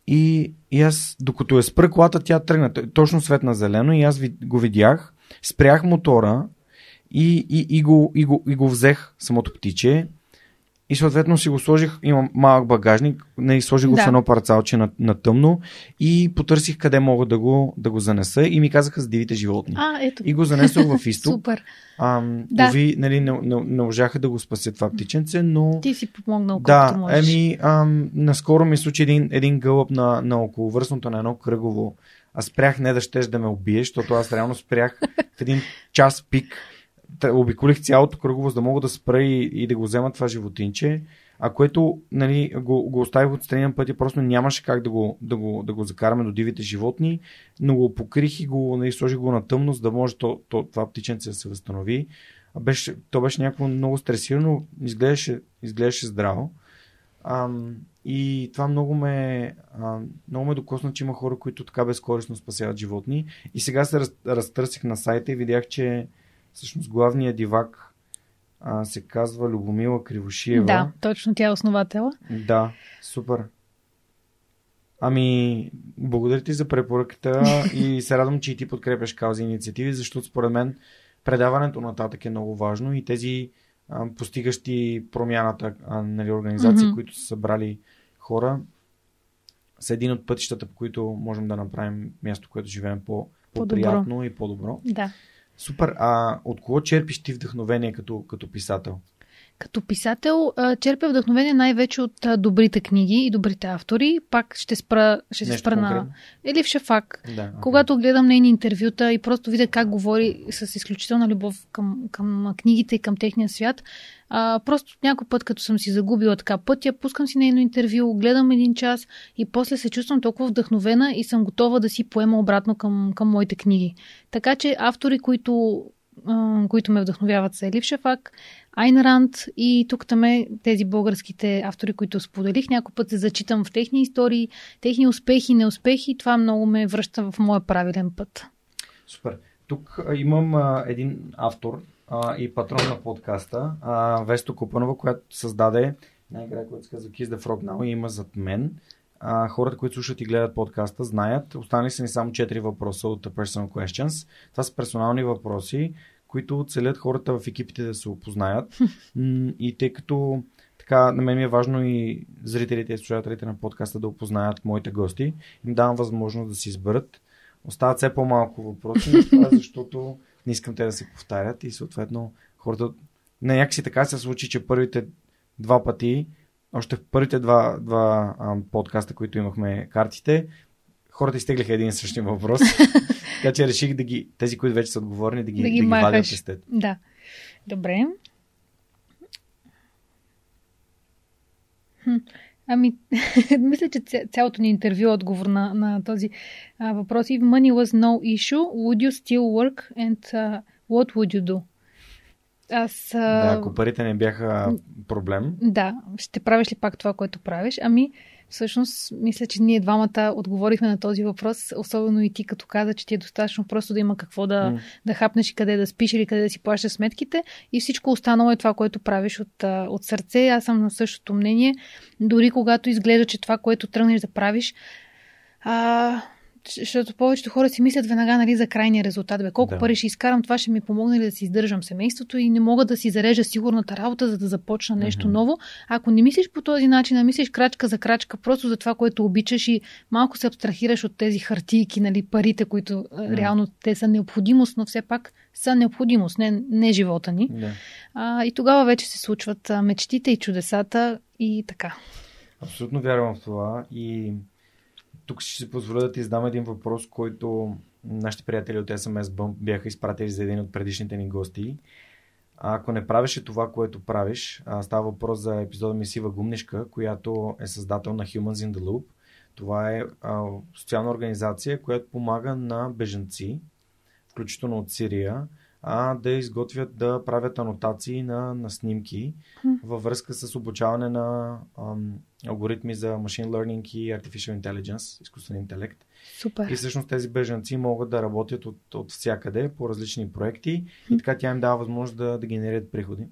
И, и аз, докато е спра колата, тя тръгна. Точно светна зелено и аз го видях. Спрях мотора и, и, и, го, и, го, и го взех самото птиче и съответно си го сложих, имам малък багажник, не сложих го да. в едно парцалче на, на тъмно и потърсих къде мога да го, да го занеса и ми казаха с дивите животни. А, ето. И го занесох в изток. *laughs* Супер. А, да. Ови, нали, не, не, не можаха да го спасят това птиченце, но... Ти си помогнал да, можеш. Еми, ам, наскоро ми случи един, един гълъб на, на околовръстното на едно кръгово. Аз спрях не да щеш да ме убие, защото аз реално спрях в един час пик обиколих цялото кръгово, за да мога да спра и, и да го взема това животинче, а което нали, го, го оставих отстрани на пътя, просто нямаше как да го, да, го, да го закараме до дивите животни, но го покрих и го нали, сложих го на тъмно, за да може то, то, това птиченце да се възстанови. А беше, то беше някакво много стресирано, изглеждаше, изглеждаше здраво. Ам, и това много ме, а, много ме докосна, че има хора, които така безкорисно спасяват животни. И сега се раз, разтърсих на сайта и видях, че Всъщност главният дивак а, се казва Любомила Кривошиева. Да, точно тя е основател. Да, супер. Ами, благодаря ти за препоръката и се радвам, че и ти подкрепяш каузи инициативи, защото според мен предаването нататък е много важно и тези а, постигащи промяната а, нали, организации, mm-hmm. които са събрали хора, са един от пътищата, по които можем да направим място, което живеем по, по-приятно по-добро. и по-добро. Да. Супер. А от кого черпиш ти вдъхновение като, като писател? Като писател черпя вдъхновение най-вече от добрите книги и добрите автори. Пак ще спра, ще се спра на Елив Шафак. Да, okay. Когато гледам нейни интервюта и просто видя как говори с изключителна любов към, към книгите и към техния свят, а, просто някой път, като съм си загубила така пътя, пускам си нейно интервю, гледам един час и после се чувствам толкова вдъхновена и съм готова да си поема обратно към, към моите книги. Така че автори, които които ме вдъхновяват са Елив Шафак, Айн Ранд и тук там е тези българските автори, които споделих. Някой път се зачитам в техни истории, техни успехи, неуспехи. Това много ме връща в моя правилен път. Супер. Тук имам а, един автор а, и патрон на подкаста, а, Весто Купанова, която създаде една игра, която се казва Kiss the Frog Now и има зад мен. А, хората, които слушат и гледат подкаста, знаят. Останали са ни само 4 въпроса от Personal Questions. Това са персонални въпроси, които целят хората в екипите да се опознаят. *laughs* И тъй като така, на мен ми е важно и зрителите и слушателите на подкаста да опознаят моите гости, им давам възможност да си изберат. Остават все по-малко въпроси, *laughs* защото не искам те да се повтарят и съответно хората... Не, някакси така се случи, че първите два пъти, още в първите два, два а, подкаста, които имахме картите, хората изтеглиха един и същи въпрос. *laughs* така че реших да ги, тези, които вече са отговорни, да ги, да ги, да ги вадят естет. Да. Добре. Хм. Ами, *laughs* мисля, че цялото ни интервю е отговор на, на този а, въпрос. If money was no issue, would you still work and uh, what would you do? Аз. А... Да, ако парите не бяха проблем. Да, ще правиш ли пак това, което правиш? Ами, Всъщност, мисля, че ние двамата отговорихме на този въпрос, особено и ти, като каза, че ти е достатъчно просто да има какво да, mm. да хапнеш и къде да спиш или къде да си плащаш сметките и всичко останало е това, което правиш от, от сърце. Аз съм на същото мнение. Дори когато изглежда, че това, което тръгнеш да правиш, а, защото повечето хора си мислят веднага нали, за крайния резултат. Бе, колко да. пари ще изкарам, това ще ми помогне ли да си издържам семейството и не мога да си зарежа сигурната работа, за да започна нещо mm-hmm. ново. Ако не мислиш по този начин, а мислиш крачка за крачка, просто за това, което обичаш и малко се абстрахираш от тези хартийки, нали, парите, които mm-hmm. реално те са необходимост, но все пак са необходимост, не, не живота ни. Да. А, и тогава вече се случват мечтите и чудесата и така. Абсолютно вярвам в това и тук ще си позволя да ти задам един въпрос, който нашите приятели от SMS Bump бяха изпратили за един от предишните ни гости. А ако не правеше това, което правиш, става въпрос за епизода ми Сива Гумнишка, която е създател на Humans in the Loop. Това е а, социална организация, която помага на бежанци, включително от Сирия, а да изготвят, да правят анотации на, на снимки във връзка с обучаване на ам, алгоритми за Machine Learning и Artificial Intelligence, изкуствен интелект. Супер. И всъщност тези бежанци могат да работят от, от всякъде по различни проекти и така тя им дава възможност да, да генерират приходи.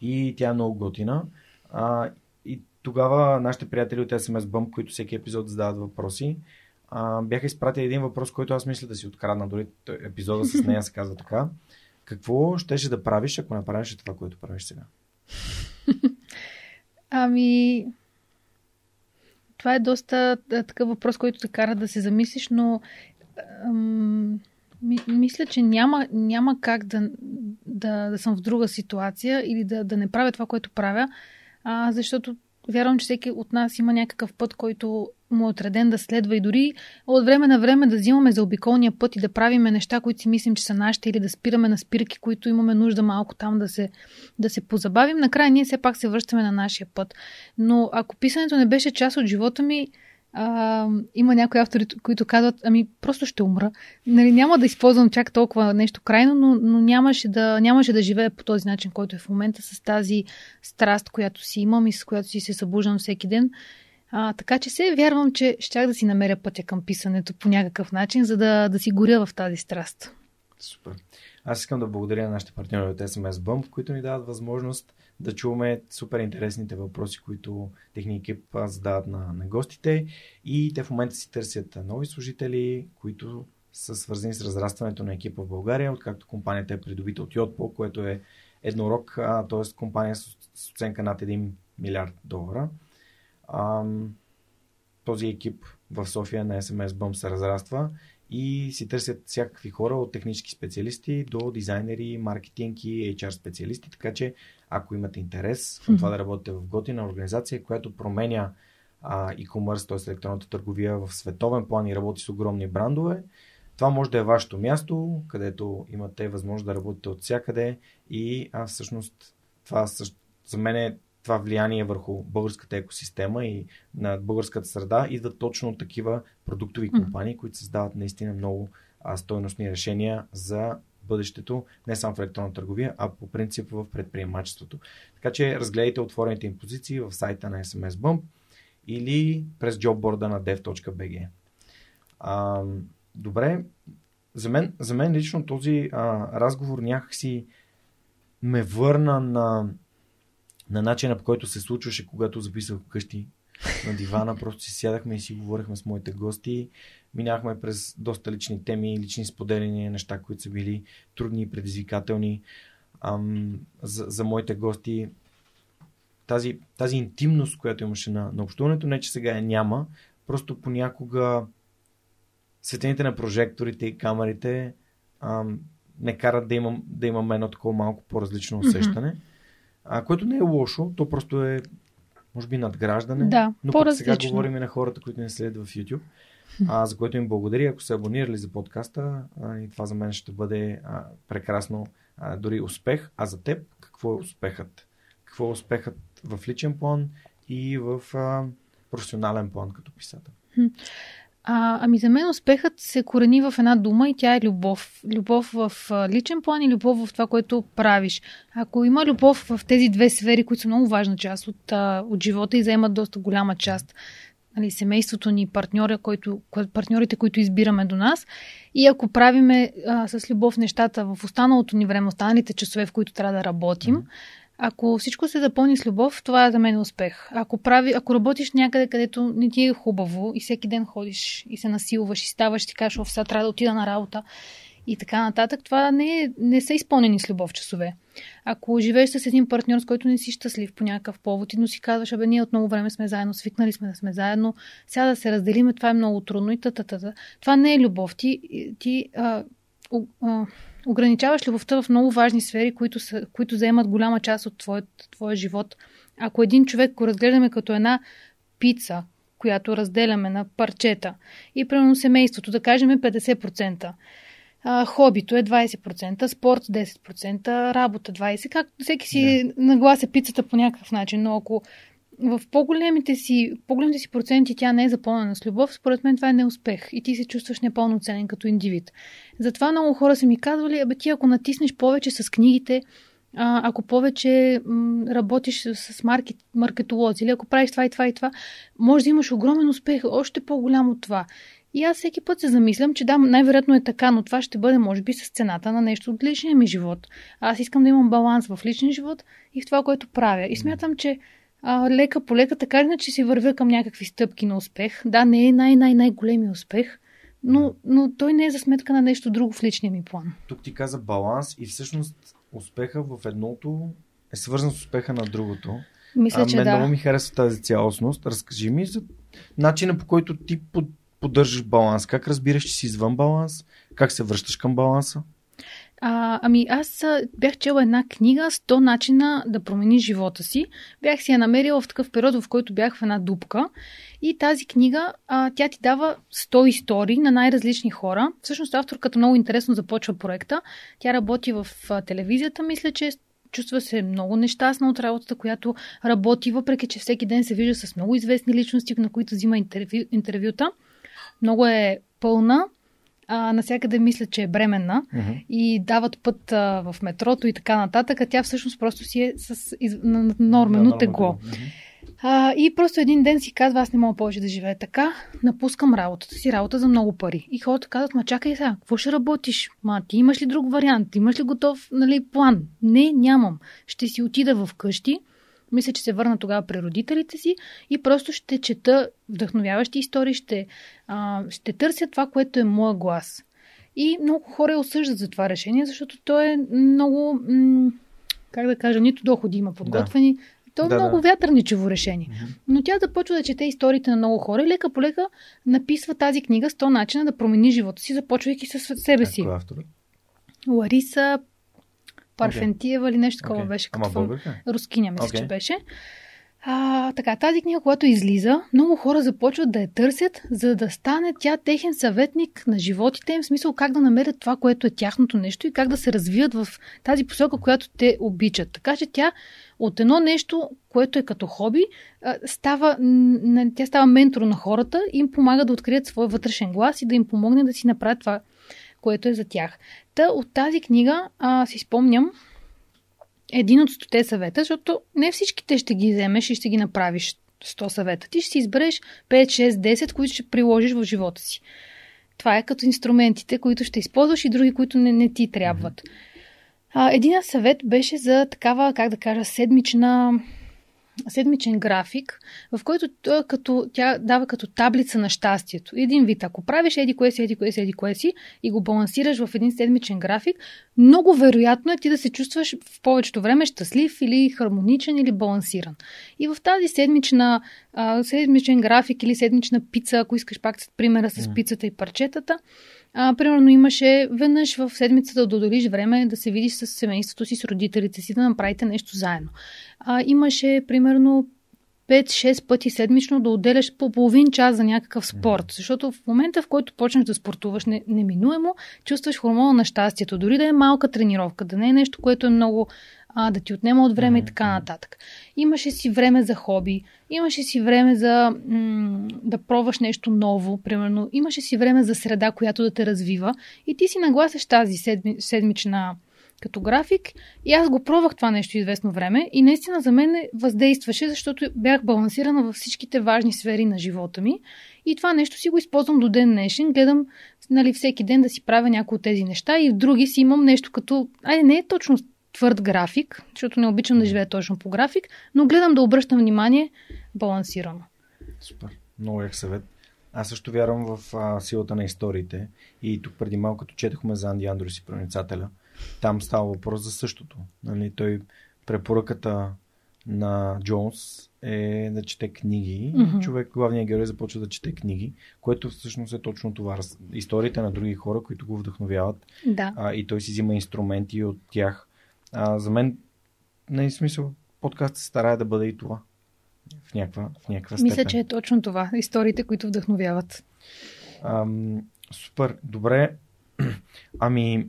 И тя е много готина. А, и тогава нашите приятели от SMS Bump, които всеки епизод задават въпроси, а, бяха изпратили един въпрос, който аз мисля да си открадна. Дори епизода с нея се казва така. Какво щеше да правиш, ако направиш това, което правиш сега? *laughs* Ами, това е доста такъв въпрос, който те кара да се замислиш, но ам, ми, мисля, че няма, няма как да, да, да съм в друга ситуация или да, да не правя това, което правя, а, защото вярвам, че всеки от нас има някакъв път, който му е отреден да следва и дори от време на време да взимаме за обиколния път и да правиме неща, които си мислим, че са нашите или да спираме на спирки, които имаме нужда малко там да се, да се позабавим. Накрая ние все пак се връщаме на нашия път. Но ако писането не беше част от живота ми, а, има някои автори, които казват, ами просто ще умра. Нали, няма да използвам чак толкова нещо крайно, но, но нямаше, да, нямаше да живея по този начин, който е в момента, с тази страст, която си имам и с която си се събуждам всеки ден. А, така че се вярвам, че щях да си намеря пътя към писането по някакъв начин, за да, да си горя в тази страст. Супер. Аз искам да благодаря на нашите партньори от SMS Bump, които ни дават възможност да чуваме супер интересните въпроси, които техния екип задават на, на гостите. И те в момента си търсят нови служители, които са свързани с разрастването на екипа в България, откакто компанията е придобита от Йотпо, което е еднорог, т.е. компания с, с оценка над 1 милиард долара. Ам, този екип в София на SMS Bump се разраства и си търсят всякакви хора от технически специалисти до дизайнери, маркетинг и HR специалисти, така че ако имате интерес в това да работите в готина организация, която променя а, e-commerce, т.е. електронната търговия в световен план и работи с огромни брандове, това може да е вашето място, където имате възможност да работите от всякъде и а, всъщност това също, за мен е това влияние върху българската екосистема и на българската среда идват точно от такива продуктови компании, които създават наистина много стойностни решения за бъдещето, не само в електронна търговия, а по принцип в предприемачеството. Така че разгледайте отворените им позиции в сайта на SMS Bump или през джобборда на dev.bg. А, добре, за мен, за мен лично този а, разговор някакси ме върна на на начина по който се случваше, когато записах вкъщи на дивана. Просто си сядахме и си говорихме с моите гости. Минахме през доста лични теми, лични споделения, неща, които са били трудни и предизвикателни ам, за, за моите гости. Тази, тази интимност, която имаше на, на общуването, не че сега я няма, просто понякога светените на прожекторите и камерите ам, не карат да имам, да имам едно такова малко по-различно усещане. Mm-hmm а, което не е лошо, то просто е, може би, надграждане. Да, но пък сега говорим и на хората, които не следват в YouTube, а, за което им благодаря. Ако са абонирали за подкаста, а, и това за мен ще бъде а, прекрасно, а, дори успех. А за теб, какво е успехът? Какво е успехът в личен план и в а, професионален план като писател? А, ами за мен успехът се корени в една дума и тя е любов. Любов в личен план и любов в това, което правиш. Ако има любов в тези две сфери, които са много важна част от, от живота и заемат доста голяма част, нали, семейството ни, партньора, който, партньорите, които избираме до нас, и ако правиме а, с любов нещата в останалото ни време, останалите часове, в които трябва да работим, mm-hmm ако всичко се запълни с любов, това е за мен успех. Ако, прави, ако работиш някъде, където не ти е хубаво и всеки ден ходиш и се насилваш и ставаш и ти кажеш, сега трябва да отида на работа и така нататък, това не, е, не са изпълнени с любов часове. Ако живееш с един партньор, с който не си щастлив по някакъв повод и но си казваш, абе, ние от много време сме заедно, свикнали сме да сме заедно, сега да се разделиме, това е много трудно и та-та-та. Това не е любов. Ти, ти а, а, ограничаваш любовта в много важни сфери, които, са, които заемат голяма част от твоят, твоя живот. Ако един човек го разгледаме като една пица, която разделяме на парчета, и примерно семейството, да кажем 50%, а, хобито е 20%, спорт 10%, работа 20%, както всеки си наглася пицата по някакъв начин, но ако в по-големите си, по-големите си проценти тя не е запълнена с любов, според мен това е неуспех и ти се чувстваш непълноценен като индивид. Затова много хора са ми казвали, абе ти ако натиснеш повече с книгите, а, ако повече м, работиш с маркет, маркетолози или ако правиш това и това и това, може да имаш огромен успех, още по-голям от това. И аз всеки път се замислям, че да, най-вероятно е така, но това ще бъде, може би, с цената на нещо от личния ми живот. Аз искам да имам баланс в личния живот и в това, което правя. И смятам, че а, лека по лека, така иначе си вървя към някакви стъпки на успех. Да, не е най-най-най-големи успех, но, но той не е за сметка на нещо друго в личния ми план. Тук ти каза баланс и всъщност успеха в едното е свързан с успеха на другото. Мисля, а, че мен да. много ми харесва тази цялостност. Разкажи ми за начина по който ти под, поддържаш баланс. Как разбираш, че си извън баланс? Как се връщаш към баланса? А, ами аз бях чела една книга 100 начина да промениш живота си. Бях си я намерила в такъв период, в който бях в една дупка. И тази книга, а, тя ти дава 100 истории на най-различни хора. Всъщност авторката много интересно започва проекта. Тя работи в телевизията, мисля, че чувства се много нещастна от работата, която работи, въпреки че всеки ден се вижда с много известни личности, на които взима интервю, интервюта. Много е пълна. А, насякъде мисля, че е бременна Mm-hmm. и дават път а, в метрото и така нататък, а тя всъщност просто си е с из... нормено тегло. А, и просто един ден си казва, аз не мога повече да живея така, напускам работата си, работа за много пари. И хората казват, ма чакай сега, какво ще работиш? Ма ти имаш ли друг вариант? Имаш ли готов нали, план? Не, нямам. Ще си отида в къщи, мисля, че се върна тогава при родителите си и просто ще чета вдъхновяващи истории, ще, а, ще търся това, което е моя глас. И много хора осъждат за това решение, защото то е много, м- как да кажа, нито доходи има подготвени. То е Да, много да. вятърничево решение. Но тя започва да чете историите на много хора и лека по лека написва тази книга 100 начина да промени живота си, започвайки с себе си. Е? Лариса Парфентиева или нещо такова Окей. беше. Ама Като българка? е? Рускиня, мисля, Окей. че беше. А, така, тази книга, когато излиза, много хора започват да я търсят, за да стане тя техен съветник на животите им, в смисъл как да намерят това, което е тяхното нещо и как да се развият в тази посока, която те обичат. Така че тя от едно нещо, което е като хоби, става, тя става ментор на хората и им помага да открият своя вътрешен глас и да им помогне да си направят това, което е за тях. Та от тази книга а, си спомням, един от 100 съвета, защото не всички те ще ги вземеш и ще ги направиш 100 съвета. Ти ще си избереш 5, 6, 10, които ще приложиш в живота си. Това е като инструментите, които ще използваш и други, които не, не ти трябват. А, един съвет беше за такава, как да кажа, седмична седмичен график, в който той като, тя дава като таблица на щастието. Един вид, ако правиш еди кое си, еди кое си, еди кое си и го балансираш в един седмичен график, много вероятно е ти да се чувстваш в повечето време щастлив или хармоничен или балансиран. И в тази седмична, а, седмичен график или седмична пица, ако искаш пак с примера с пицата и парчетата, а, примерно имаше веднъж в седмицата да отделиш време да се видиш с семейството си, с родителите си, да направите нещо заедно. А, имаше примерно 5-6 пъти седмично да отделяш по половин час за някакъв спорт. Защото в момента, в който почнеш да спортуваш не, неминуемо, чувстваш хормона на щастието. Дори да е малка тренировка, да не е нещо, което е много а, да ти отнема от време и така нататък. Имаше си време за хоби, имаше си време за м- да пробваш нещо ново, примерно. Имаше си време за среда, която да те развива и ти си нагласяш тази седми, седмична като график. И аз го пробвах това нещо известно време и наистина за мен въздействаше, защото бях балансирана във всичките важни сфери на живота ми. И това нещо си го използвам до ден днешен. Гледам нали, всеки ден да си правя някои от тези неща и в други си имам нещо като... Айде, не е точно твърд график, защото не обичам да живея точно по график, но гледам да обръщам внимание балансирано. Супер. Много як съвет. Аз също вярвам в а, силата на историите. И тук преди малко, като четохме за Анди Андрус и проницателя, там става въпрос за същото. Нали, той препоръката на Джонс е да чете книги. Мгм. Човек, главният герой, започва да чете книги, което всъщност е точно това. Историите на други хора, които го вдъхновяват Да. а, и той си взима инструменти от тях. А, за мен, не е смисъл, подкаст се старае да бъде и това. В някаква, в някаква степен. Мисля, че е точно това. Историите, които вдъхновяват. Ам, супер, добре. *clears throat* Ами,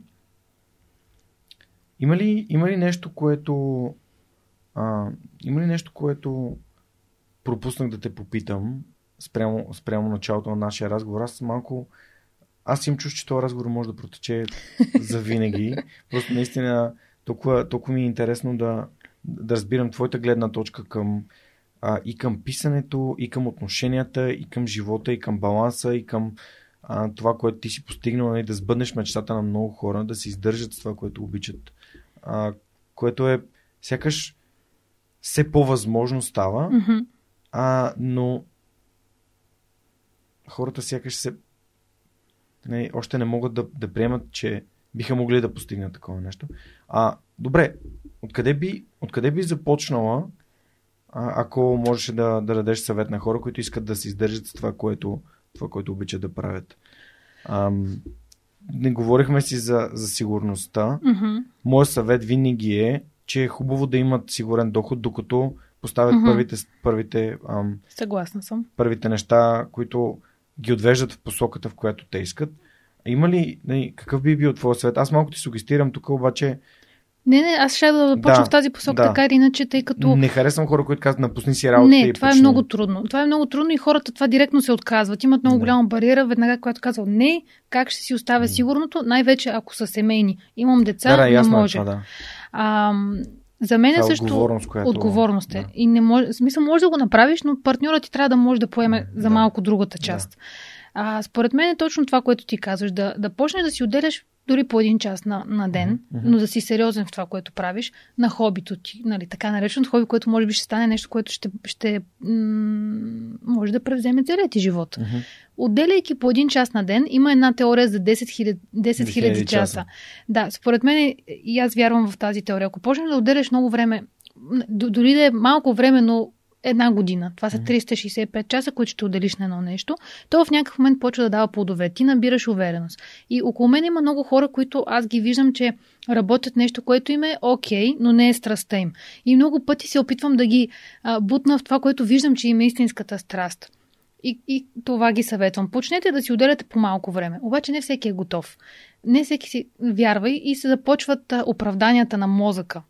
има ли, има ли нещо, което а, има ли нещо, което пропуснах да те попитам спрямо, спрямо началото на нашия разговор. Аз малко аз им чуш, че този разговор може да протече за винаги. *laughs* Просто наистина толкова, толкова ми е интересно да, да разбирам твоята гледна точка към а, и към писането, и към отношенията, и към живота, и към баланса, и към а, това, което ти си постигнал, и нали, да сбъднеш мечтата на много хора, да се издържат с това, което обичат. А, което е сякаш все по-възможно става, Mm-hmm. а, но хората сякаш се не, още не могат да, да приемат, че биха могли да постигнат такова нещо. А, добре, откъде би, откъде би започнала, а, ако можеше да, да дадеш съвет на хора, които искат да се издържат с това, което, това, което обичат да правят? Ам, не говорихме си за, за сигурността. Mm-hmm. Моят съвет винаги е, че е хубаво да имат сигурен доход, докато поставят Мгм. първите, първите, ам, Съгласна съм. първите неща, които ги отвеждат в посоката, в която те искат. Има ли, нали, какъв би бил твой съвет? Аз малко ти сугестирам тук, обаче Не, не, аз ще да започна Да, в тази посока, да. така или иначе, тъй като... не харесвам хора, които казват напусни си работа Не, и това е почни. много трудно. Това е много трудно и хората това директно се отказват. Имат много Да. голяма бариера, веднага когато казват не, как ще си оставя сигурното, най-вече ако са семейни. Имам деца, Да, да, не ясно може. е това, да. А, за мен е е също отговорност, която... отговорност е. Да. И не може, смисъл, може да го направиш, но партньорът ти трябва да може да поеме Да. за малко другата част. А, според мен е точно това, което ти казваш, да, да почнеш да си отделяш дори по един час на, на ден, мгм. но да си сериозен в това, което правиш, на хобито ти, нали, така нареченото хоби, което може би ще стане нещо, което ще, ще м- може да превземе целият ти живот. Мгм. Отделяйки по един час на ден, има една теория за 10 000, 10 000 часа. часа. Да, според мен е- и аз вярвам в тази теория. Ако почнеш да отделяш много време, дори да е малко време, но една година, това са Мгм. 365 часа, които ще отделиш на едно нещо, то в някакъв момент почва да дава плодове. Ти набираш увереност. И около мен има много хора, които аз ги виждам, че работят нещо, което им е окей, но не е страстта им. И много пъти се опитвам да ги а, бутна в това, което виждам, че им е истинската страст. И, и това ги съветвам. Почнете да си отделяте по малко време. Обаче не всеки е готов. Не всеки си вярва и се започват оправданията на мозъка.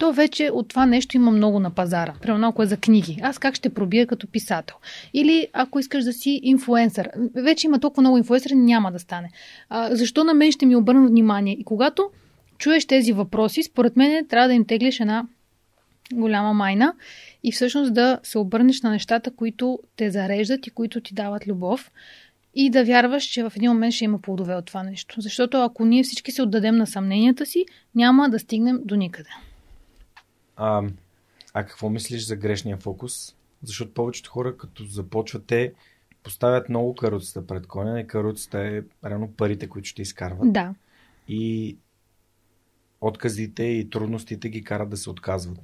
То вече от това нещо има много на пазара. Примерно, ако е за книги. Аз как ще пробия като писател? Или ако искаш да си инфуенсър. Вече има толкова много инфуенсъри, няма да стане. А, защо на мен ще ми обърнат внимание? И когато чуеш тези въпроси, според мен трябва да им теглиш една голяма майна и всъщност да се обърнеш на нещата, които те зареждат и които ти дават любов и да вярваш, че в един момент ще има плодове от това нещо. Защото ако ние всички се отдадем на съмненията си, няма да стигнем до никъде. А, а какво мислиш за грешния фокус? Защото повечето хора, като започват, те поставят много каруцата пред коня и каруцата е реално парите, които ще изкарват. Да. И отказите и трудностите ги карат да се отказват.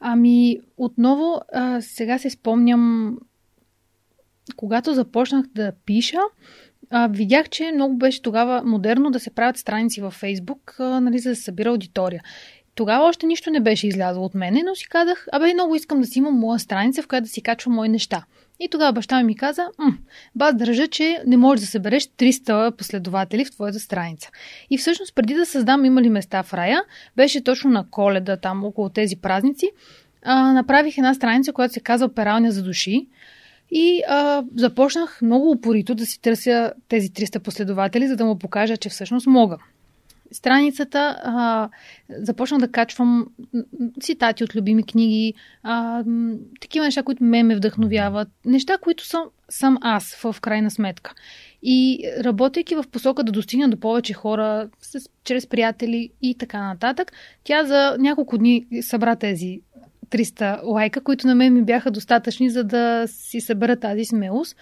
Ами, отново, а, сега се спомням, когато започнах да пиша, а, видях, че много беше тогава модерно да се правят страници във Фейсбук, а, нали, за да се събира аудитория. Тогава още нищо не беше излязло от мене, но си казах, абе, много искам да си имам моя страница, в която да си качвам мои неща. И тогава баща ми каза, М, баз държа, че не можеш да събереш 300 последователи в твоята страница. И всъщност преди да създам има ли места в рая, беше точно на коледа, там около тези празници, а, направих една страница, която се казва Пералня за души. И а, започнах много упорито да си търся тези 300 последователи, за да му покажа, че всъщност мога. Страницата а, започнах да качвам цитати от любими книги, а, такива неща, които ме ме вдъхновяват, неща, които съм, съм аз в крайна сметка. И работейки в посока да достигна до повече хора, с, чрез приятели и така нататък, тя за няколко дни събра тези 300 лайка, които на мен ми бяха достатъчни, за да си събера тази смелост.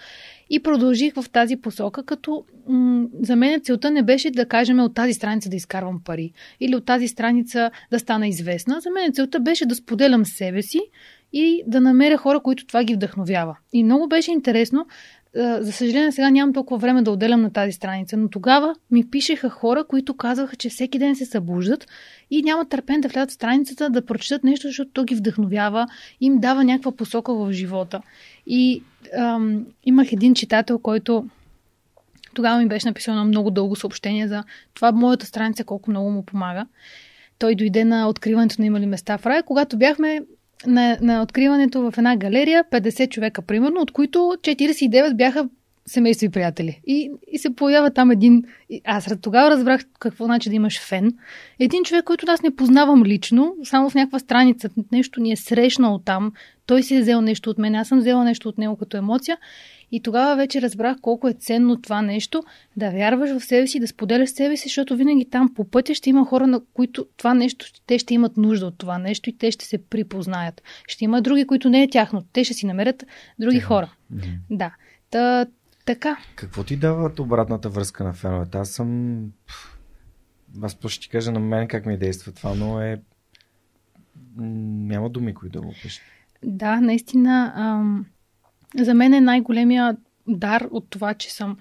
И продължих в тази посока, като м- за мен целта не беше да кажем от тази страница да изкарвам пари или от тази страница да стана известна. За мен целта беше да споделям себе си и да намеря хора, които това ги вдъхновява. И много беше интересно. А, За съжаление, сега нямам толкова време да отделям на тази страница, но тогава ми пишеха хора, които казваха, че всеки ден се събуждат и нямат търпение да влязат в страницата да прочитат нещо, защото то ги вдъхновява, им дава някаква посока в живота. И ам, имах един читател, който тогава ми беше написал едно много дълго съобщение за това моята страница колко много му помага. Той дойде на откриването на имали места в рая, когато бяхме на, на откриването в една галерия 50 човека, примерно, от които 49 бяха семейство и приятели. И, и се появява там един... Аз тогава разбрах какво значи да имаш фен. Един човек, който аз не познавам лично, само в някаква страница, нещо ни е срещнал там, той си е взел нещо от мен, аз съм взела нещо от него като емоция. И тогава вече разбрах колко е ценно това нещо, да вярваш в себе си, да споделяш себе си, защото винаги там по пътя ще има хора, на които това нещо, те ще имат нужда от това нещо и те ще се припознаят. Ще има други, които не е тяхно. Те ще си намерят други Тя. хора. Mm-hmm. Да. Та, така. Какво ти дават обратната връзка на феновете? Аз съм... Аз просто ще ти кажа на мен как ми действа това, но е... Няма думи, които да го пиша. Да, наистина. Ам... За мен е най-големия дар от това, че съм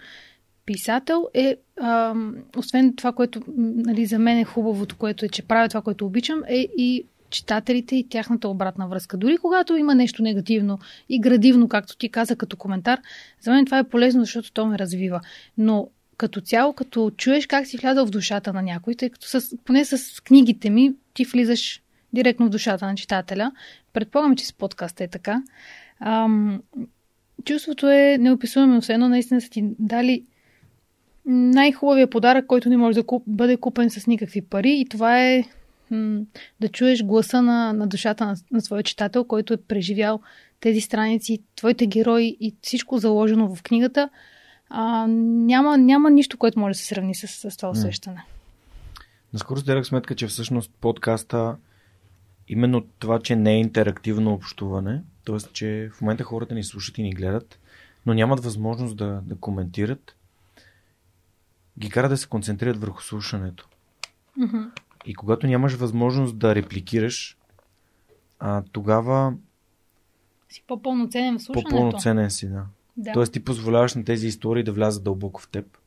писател е, ам... освен това, което нали, за мен е хубавото, което е, че правя това, което обичам, е и читателите и тяхната обратна връзка. Дори когато има нещо негативно и градивно, както ти каза като коментар, за мен това е полезно, защото то ме развива. Но като цяло, като чуеш как си влязал в душата на някой, тъй като с, поне с книгите ми ти влизаш директно в душата на читателя. Предполагам, че с подкаста е така. Ам, чувството е неописуемо, все едно наистина са ти дали най-хубавия подарък, който не може да куп, бъде купен с никакви пари и това е да чуеш гласа на, на душата на, на своя читател, който е преживял тези страници, твоите герои и всичко заложено в книгата, а, няма, няма нищо, което може да се сравни с, с това усещане. Наскоро си сметка, че всъщност подкаста именно това, че не е интерактивно общуване, т.е. че в момента хората ни слушат и ни гледат, но нямат възможност да, да коментират, ги кара да се концентрират върху слушането. Mm-hmm. И когато нямаш възможност да репликираш, а, тогава. Си по-пълноценен в слушането. По-пълноценен си, да. да. Тоест ти позволяваш на тези истории да влязат дълбоко в теб,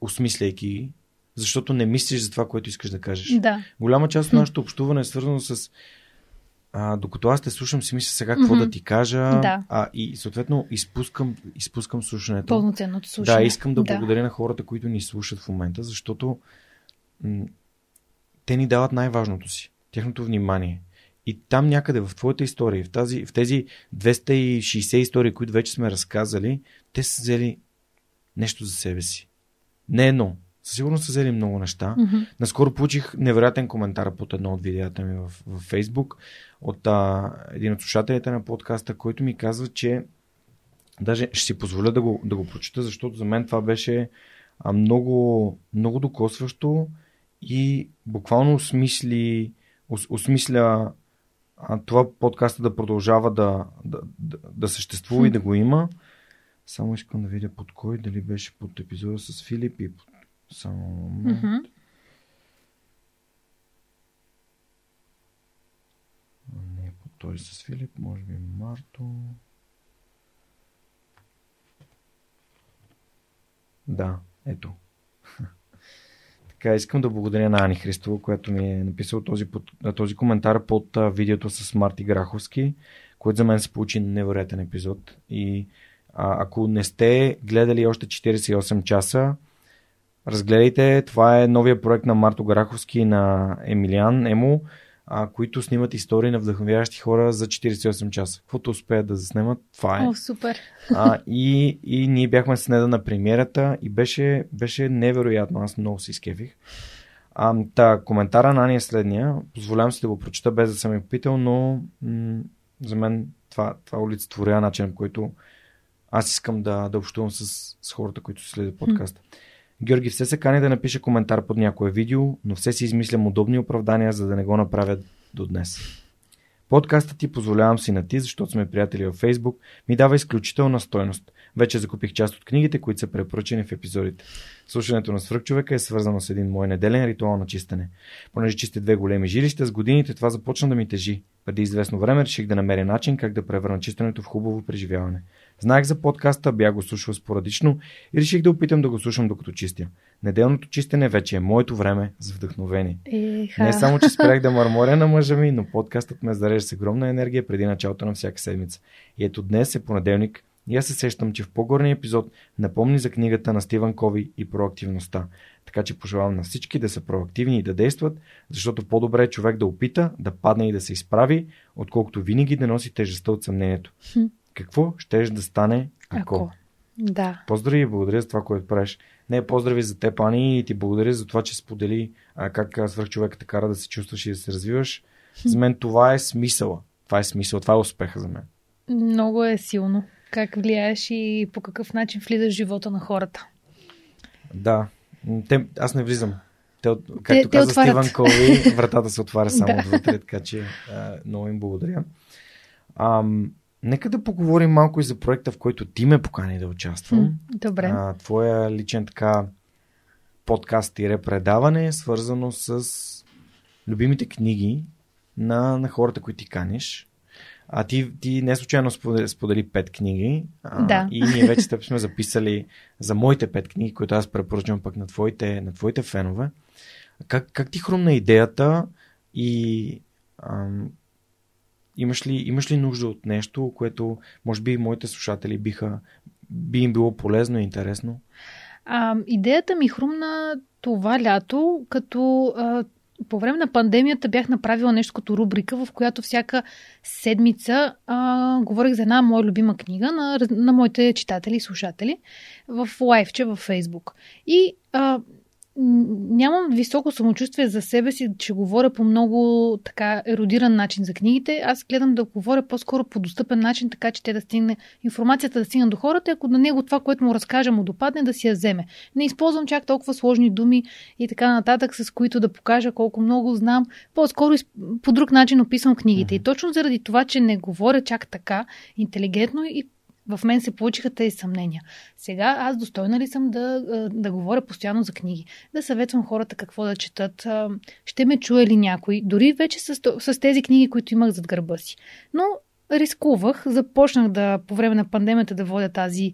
осмисляйки ги, защото не мислиш за това, което искаш да кажеш. Да. Голяма част от нашето общуване е свързано с а, докато аз те слушам, си мисля сега какво mm-hmm. да ти кажа. Да. А, и съответно изпускам, изпускам слушането. Пълноценното слушане. Да, искам да, да благодаря на хората, които ни слушат в момента, защото м- те ни дават най-важното си, тяхното внимание. И там някъде в твоята история, в, тази, в тези 260 истории, които вече сме разказали, те са взели нещо за себе си. Не едно. Със сигурност са взели много неща. Mm-hmm. Наскоро получих невероятен коментар под едно от видеята ми в, в Фейсбук от а, един от слушателите на подкаста, който ми казва, че даже ще си позволя да го, да го прочета, защото за мен това беше а, много, много докосващо и буквално осмисли, ос, осмисля а, това подкаста да продължава да, да, да, да съществува и да го има. Само искам да видя под кой, дали беше под епизода с Филип и под... Само момент. Mm-hmm. Не, той с Филип, може би Марто. Да, ето. *laughs* Така, искам да благодаря на Ани Христова, която ми е написал този, този коментар под видеото с Марти Граховски, което за мен се получи невероятен епизод. И а, ако не сте гледали още 48 часа, разгледайте. Това е новия проект на Марто Граховски и на Емилиан Емо а, които снимат истории на вдъхновяващи хора за 48 часа. Каквото успеят да заснемат, това е. О, супер. А, и, и ние бяхме с Неда на премиерата и беше, беше невероятно. Аз много се изкефих. А, та, коментара на Ани е следния. Позволявам си да го прочета без да съм я попитал, но м- за мен това, това олицетворява начин, по който аз искам да, да общувам с, с хората, които следят подкаста. Mm. Георги все се кани да напише коментар под някое видео, но все си измислям удобни оправдания, за да не го направят до днес. Подкастът ти позволявам си на ти, защото сме приятели във Facebook, ми дава изключителна стойност. Вече закупих част от книгите, които са препоръчени в епизодите. Слушането на свръхчовека е свързано с един мой неделен ритуал на чистене. Понеже чисти две големи жилища, с годините това започна да ми тежи. Преди известно време реших да намеря начин как да превърна чистенето в хубаво преживяване. Знаех за подкаста, бях го слушал спорадично и реших да опитам да го слушам докато чистя. Неделното чистене вече е моето време за вдъхновение. Еха. Не само, че спрях да мърморя на мъжа ми, но подкастът ме зарежда с огромна енергия преди началото на всяка седмица. И ето днес е понеделник И аз се сещам, че в по-горния епизод напомни за книгата на Стивън Кови и проактивността. Така че пожелавам на всички да са проактивни и да действат, защото по-добре е човек да опита, да падне и да се изправи, отколкото винаги да носи тежестта от съмнението. Какво щеш да стане ако? Ако. Да. Поздрави и благодаря за това, което правиш. Не, поздрави за теб, Ани, и ти благодаря за това, че сподели а, как а, свърх човека те кара да се чувстваш и да се развиваш. За мен това е смисъла. Това е смисъл, това е успеха за мен. Много е силно. Как влияеш и по какъв начин влизаш в живота на хората. Да. Те, аз не влизам. Те, както те каза отварят. Стивън Кови, *laughs* вратата се отваря само Да. отвътре, така че а, много им благодаря. Ам, нека да поговорим малко и за проекта, в който ти ме покани да участвам. Добре. А, твоя личен така подкаст и предаване е свързано с любимите книги на, на хората, които ти каниш. А ти, ти не случайно сподели, сподели пет книги. А, Да. И ние вече теб сме записали за моите пет книги, които аз препоръчвам пък на твоите, на твоите фенове. Как, как ти хрумна идеята и ам, имаш, ли, имаш ли нужда от нещо, което може би моите слушатели биха, би им било полезно и интересно? А, идеята ми хрумна това лято, като а, по време на пандемията бях направила нещо като рубрика, в която всяка седмица а, говорих за една моя любима книга на, на моите читатели и слушатели в лайфче във Фейсбук. И а, нямам високо самочувствие за себе си, че говоря по много така еродиран начин за книгите. Аз гледам да говоря по-скоро по достъпен начин, така че те да стигне информацията да стигне до хората, ако на него това, което му разкажа, му допадне, да си я вземе. Не използвам чак толкова сложни думи и така нататък, с които да покажа колко много знам. По-скоро по друг начин описвам книгите. И точно заради това, че не говоря чак така интелигентно и в мен се получиха тези съмнения. Сега аз достойна ли съм да, да говоря постоянно за книги, да съветвам хората какво да четат, ще ме чуе ли някой, дори вече с, с тези книги, които имах зад гърба си. Но рискувах, започнах да по време на пандемията да водя тази,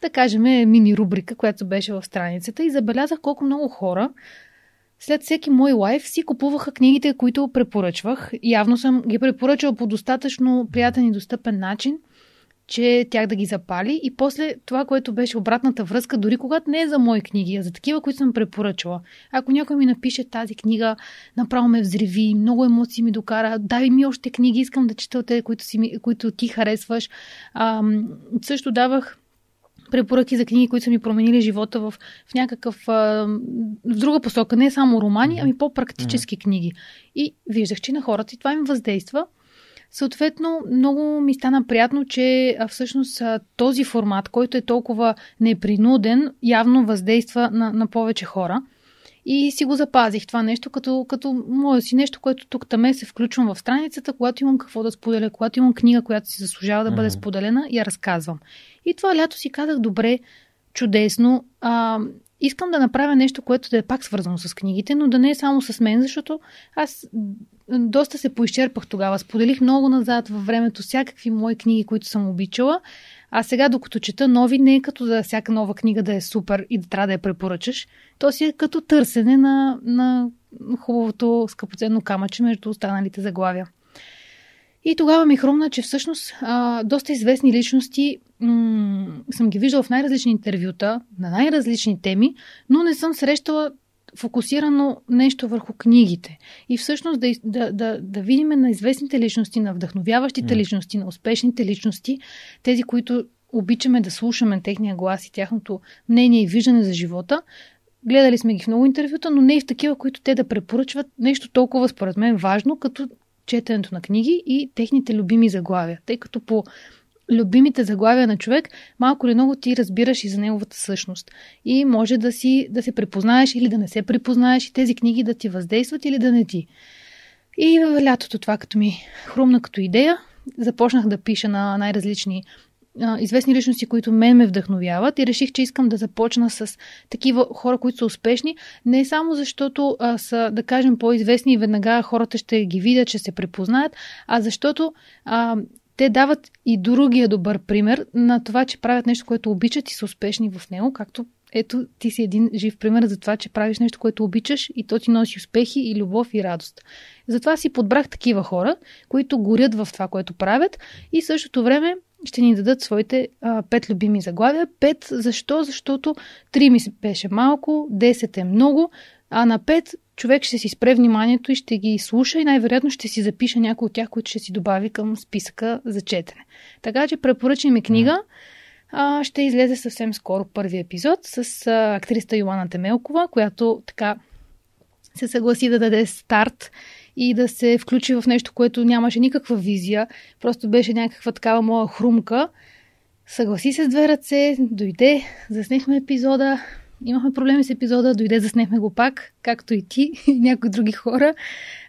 да кажем, мини рубрика, която беше в страницата и забелязах колко много хора след всеки мой лайф си купуваха книгите, които препоръчвах. Явно съм ги препоръчал по достатъчно приятен и достъпен начин, че тях да ги запали. И после това, което беше обратната връзка, дори когато не е за мои книги, а за такива, които съм препоръчала. Ако някой ми напише тази книга, направо ме взриви, много емоции ми докара, дай ми още книги, искам да чета от те, които, си, които ти харесваш. Ам, също давах препоръки за книги, които са ми променили живота в, в някакъв, а, в друга посока. Не само романи, ами по-практически книги. И виждах, че на хората и това им въздейства. Съответно, много ми стана приятно, че всъщност този формат, който е толкова непринуден, явно въздейства на, на повече хора. И си го запазих това нещо, като, като мое си нещо, което тук таме се включвам в страницата, когато имам какво да споделя, когато имам книга, която си заслужава да бъде Мгм. споделена, я разказвам. И това лято си казах, добре, чудесно. А, искам да направя нещо, което да е пак свързано с книгите, но да не е само с мен, защото аз доста се поизчерпах тогава. Споделих много назад във времето всякакви мои книги, които съм обичала. А сега, докато чета нови, не е като да всяка нова книга да е супер и да трябва да я препоръчаш. То си е като търсене на, на хубавото скъпоценно камъче между останалите заглавия. И тогава ми хрумна, че всъщност а, доста известни личности м- съм ги виждала в най-различни интервюта, на най-различни теми, но не съм срещала фокусирано нещо върху книгите. И всъщност да, да, да, да видим на известните личности, на вдъхновяващите М. личности, на успешните личности, тези, които обичаме да слушаме техния глас и тяхното мнение и виждане за живота. Гледали сме ги в много интервюта, но не и в такива, които те да препоръчват нещо толкова, според мен, важно, като четенето на книги и техните любими заглавия. Тъй като по любимите заглавия на човек, малко или много ти разбираш и за неговата същност. И може да, си, да се препознаеш или да не се препознаеш и тези книги да ти въздействат или да не ти. И лятото това като ми хрумна като идея, започнах да пиша на най-различни известни личности, които мен ме вдъхновяват и реших, че искам да започна с такива хора, които са успешни, не само защото а, са, да кажем, по-известни и веднага хората ще ги видят, че се препознаят, а защото а, те дават и другия добър пример на това, че правят нещо, което обичат и са успешни в него, както ето ти си един жив пример за това, че правиш нещо, което обичаш и то ти носи успехи и любов и радост. Затова си подбрах такива хора, които горят в това, което правят и същото време ще ни дадат своите а, пет любими заглавия. Пет, защо? Защото три ми беше малко, 10 е много, а на пет човек ще си спре вниманието и ще ги слуша и най-вероятно ще си запише някой от тях, които ще си добави към списъка за четене. Така че препоръчай ми книга. А, ще излезе съвсем скоро първи епизод с а, актриста Йоана Темелкова, която така се съгласи да даде старт и да се включи в нещо, което нямаше никаква визия, просто беше някаква такава моя хрумка. Съгласи се с две ръце, дойде, заснехме епизода, имахме проблеми с епизода, дойде, заснехме го пак, както и ти *laughs* и някои други хора,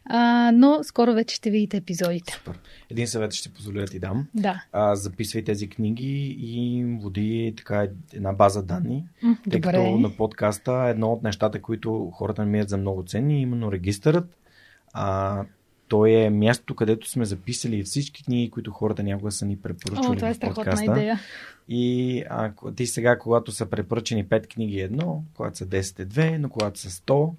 а, но скоро вече ще видите епизодите. Супер. Един съвет ще позволя да ти дам. Да. А, записвай тези книги и води така една база данни. М, Тъй Добре. като на подкаста едно от нещата, които хората намират за много ценни, е именно регистърът. А, той е мястото, където сме записали всички книги, които хората някога са ни препоръчвали О, това е в страхотна подкаста. идея. И ако ти сега, когато са препоръчени 5 книги едно, когато са 10 е две, но когато са 100,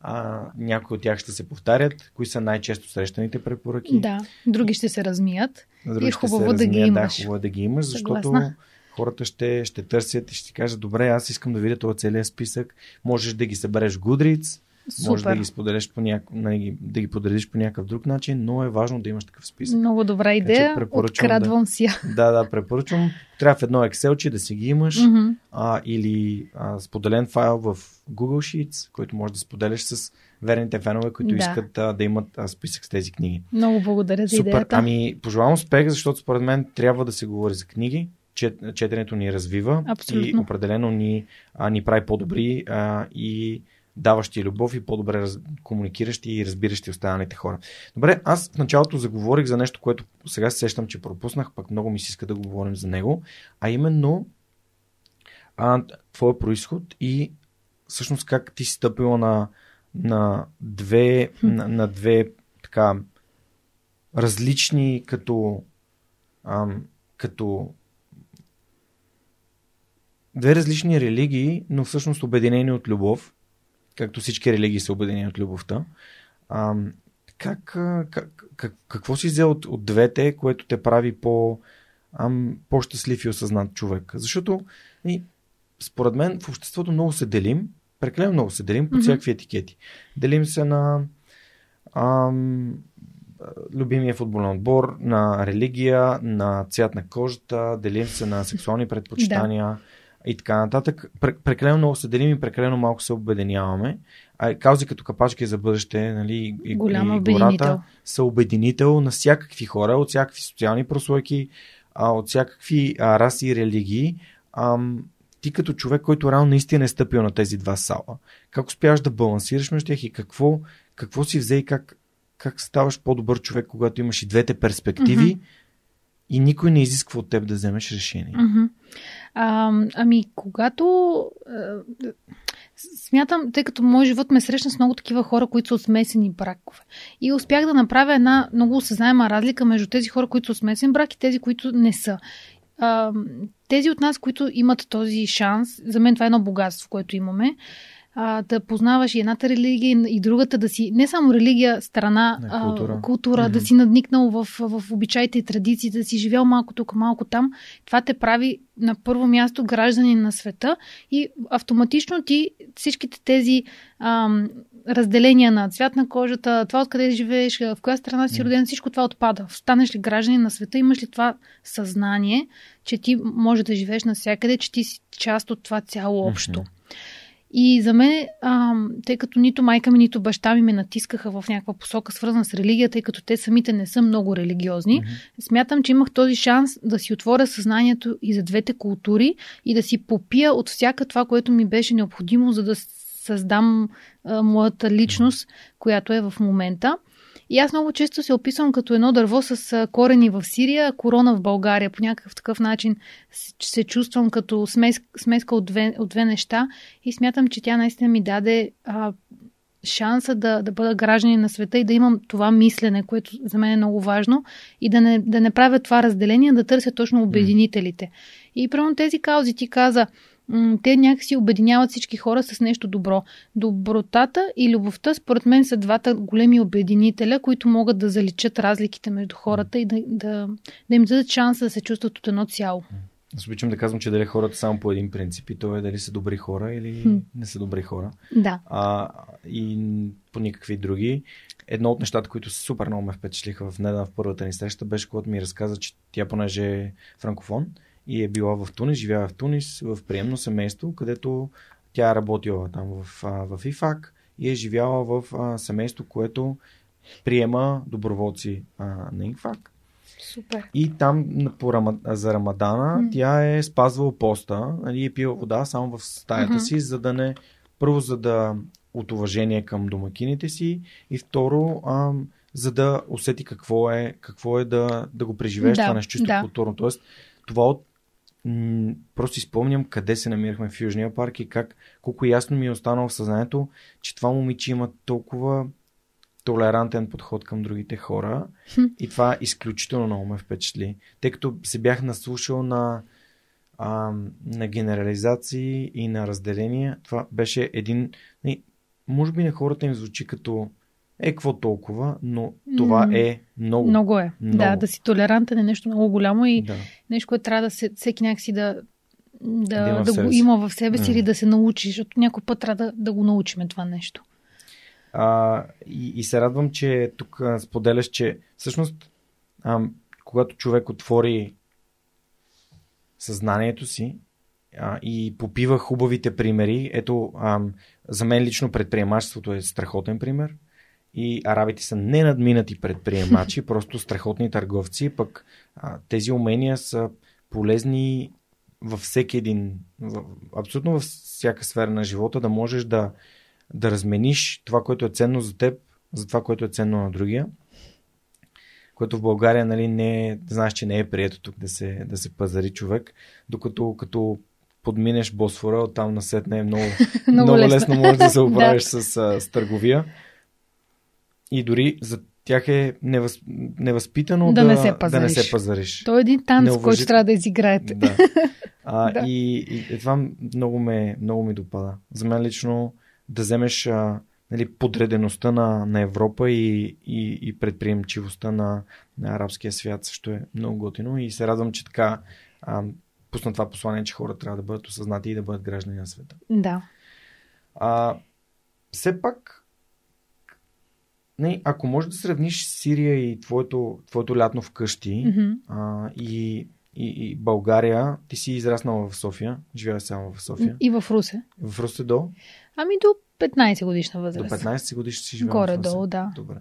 а, някои от тях ще се повтарят. Кои са най-често срещаните препоръки? Да, други ще се размият. Други И е хубаво да ги имаш. Да, хубаво е да ги имаш, защото Съгласна. хората ще, ще търсят и ще ти кажат, добре, аз искам да видя този целият списък. Можеш да ги събереш в Goodreads, можеш да Супер. ги споделиш по няк... нали, да ги подредиш по някакъв друг начин, но е важно да имаш такъв списък. Много добра идея. Открадвам си. я. Да, да, препоръчвам. Трябва в едно Excel, да си ги имаш Мгм. а, или а, споделен файл в Google Sheets, който можеш да споделиш с верните фенове, които Да. искат а, да имат а, списък с тези книги. Много благодаря за Супер. идеята. Ами, пожелавам успех, защото според мен трябва да се говори за книги. Чет, четенето ни развива Абсолютно. и определено ни, а, ни прави по-добри а, и даващи любов и по-добре раз, комуникиращи и разбиращи останалите хора. Добре, аз в началото заговорих за нещо, което сега се сещам, че пропуснах, пък много ми се иска да го говорим за него, а именно а, твоя происход и всъщност как ти си стъпила на, на две, на, на две така различни като ам, като две различни религии, но всъщност обединени от любов, както всички религии са обединени от любовта. Как, а, как, как, какво си взел от, от двете, което те прави по, ам, по-щастлив и осъзнат човек? Защото и, според мен в обществото много се делим, прекалено много се делим по Мгм. всякакви етикети. Делим се на ам, любимия футболен отбор, на религия, на цвят на кожата, делим се на сексуални предпочитания и така нататък. Пре- Прекалено много се делим и прекалено малко се обединяваме. А каузи като капачки за бъдеще нали, и, Голям и гората са обединител на всякакви хора, от всякакви социални прослойки, а, от всякакви а, раси и религии. Ам, ти като човек, който реално наистина е стъпил на тези два сала, как успяваш да балансираш между тях и какво, какво си взе и как, как ставаш по-добър човек, когато имаш и двете перспективи и никой не изисква от теб да вземеш решение. Мгм. А, ами, когато. а, Смятам, тъй като моят живот ме срещна с много такива хора, които са от смесени бракове. И успях да направя една много осъзнаема разлика между тези хора, които са от смесен брак и тези, които не са. А, тези от нас, които имат този шанс, за мен това е едно богатство, което имаме, а, да познаваш и едната религия, и другата, да си не само религия, страна, Не, а, култура. култура Мгм. да си надникнал в, в обичаите и традициите, да си живял малко тук, малко там. Това те прави на първо място гражданин на света и автоматично ти всичките тези ам, разделения на цвят на кожата, това откъде живееш, в коя страна си роден, всичко това отпада. Станеш ли гражданин на света, имаш ли това съзнание, че ти може да живееш навсякъде, че ти си част от това цяло общо. И за мен, ам, тъй като нито майка ми, нито баща ми ме натискаха в някаква посока, свързана с религия, тъй като те самите не са много религиозни, Мгм. смятам, че имах този шанс да си отворя съзнанието и за двете култури и да си попия от всяка това, което ми беше необходимо, за да създам а, моята личност, която е в момента. И аз много често се описвам като едно дърво с корени в Сирия, корона в България. По някакъв такъв начин се чувствам като смес, смеска от две, от две неща и смятам, че тя наистина ми даде а, шанса да, да бъда гражданин на света и да имам това мислене, което за мен е много важно и да не, да не правя това разделение, да търся точно обединителите. И примерно тези каузи ти каза, те някакси обединяват всички хора с нещо добро. Добротата и любовта, според мен, са двата големи обединителя, които могат да заличат разликите между хората и да, да, да им дадат шанса да се чувстват от едно цяло. Аз обичам да казвам, че дали хората само по един принцип и то е дали са добри хора или Хм. не са добри хора. Да. А, и по никакви други. Едно от нещата, които супер много ме впечатлиха в недавно в първата ни среща, беше когато ми разказа, че тя понеже е франкофон и е била в Тунис, живява в Тунис, в приемно семейство, където тя е работила там в, а, в ИФАК и е живяла в а, семейство, което приема доброволци а, на ИФАК. Супер. И там по Рама, за Рамадана М. тя е спазвала поста нали, е пила вода само в стаята Мгм. си, за да не. Първо, за да от уважение към домакините си и второ, ам, за да усети какво е, какво е да, да го преживееш Да, това нещо чисто да. културно. Тоест, това от м- просто спомням къде се намирахме в Южния парк и как, колко ясно ми е останало в съзнанието, че това момиче има толкова толерантен подход към другите хора и това изключително много ме впечатли, тъй като се бях наслушал на, а, на генерализации и на разделения. Това беше един... не, Може би на хората им звучи като е, какво толкова, но това е много. Много е. Много. Да, да си толерантен е нещо много голямо и Да. нещо, което трябва да се, всеки някакси да, Да да, го има в себе си М. или да се научи, защото някой път трябва да, да го научиме това нещо. А, и, и се радвам, че тук а, споделяш, че всъщност, а, когато човек отвори съзнанието си а, и попива хубавите примери, ето, а, за мен лично предприемачеството е страхотен пример. И арабите са ненадминати предприемачи, *laughs* просто страхотни търговци, пък а, тези умения са полезни във всеки един, в, абсолютно във всяка сфера на живота, да можеш да, да размениш това, което е ценно за теб, за това, което е ценно на другия. Което в България, нали, не е, знаеш, че не е прието тук да се, да се пазари човек, докато като подминеш Босфора, оттам насетне е много, *laughs* Много много лесно. лесно можеш да се *laughs* оправиш Да. с, с търговия. И дори за тях е невъз, невъзпитано Да да, не се да не пазариш. се пазариш. То е един танц, Неуважит- който трябва да изиграете. Да. *laughs* А, Да. И, и, и това много, ме, много ми допада. За мен лично да вземеш а, нали, подредеността на, на Европа и, и, и предприемчивостта на, на арабския свят също е много готино и се радвам, че така а, пусна това послание, че хората трябва да бъдат осъзнати и да бъдат граждани на света. Да. А, все пак, не, ако можеш да сравниш Сирия и твоето, твоето лятно вкъщи Мгм. а, и, и, и България, ти си израснала в София, живееш само в София. И в Русе. В Русе до, Ами до 15 годишна до възраст. 15 годиш си живееш. Горе-долу, да. Добре.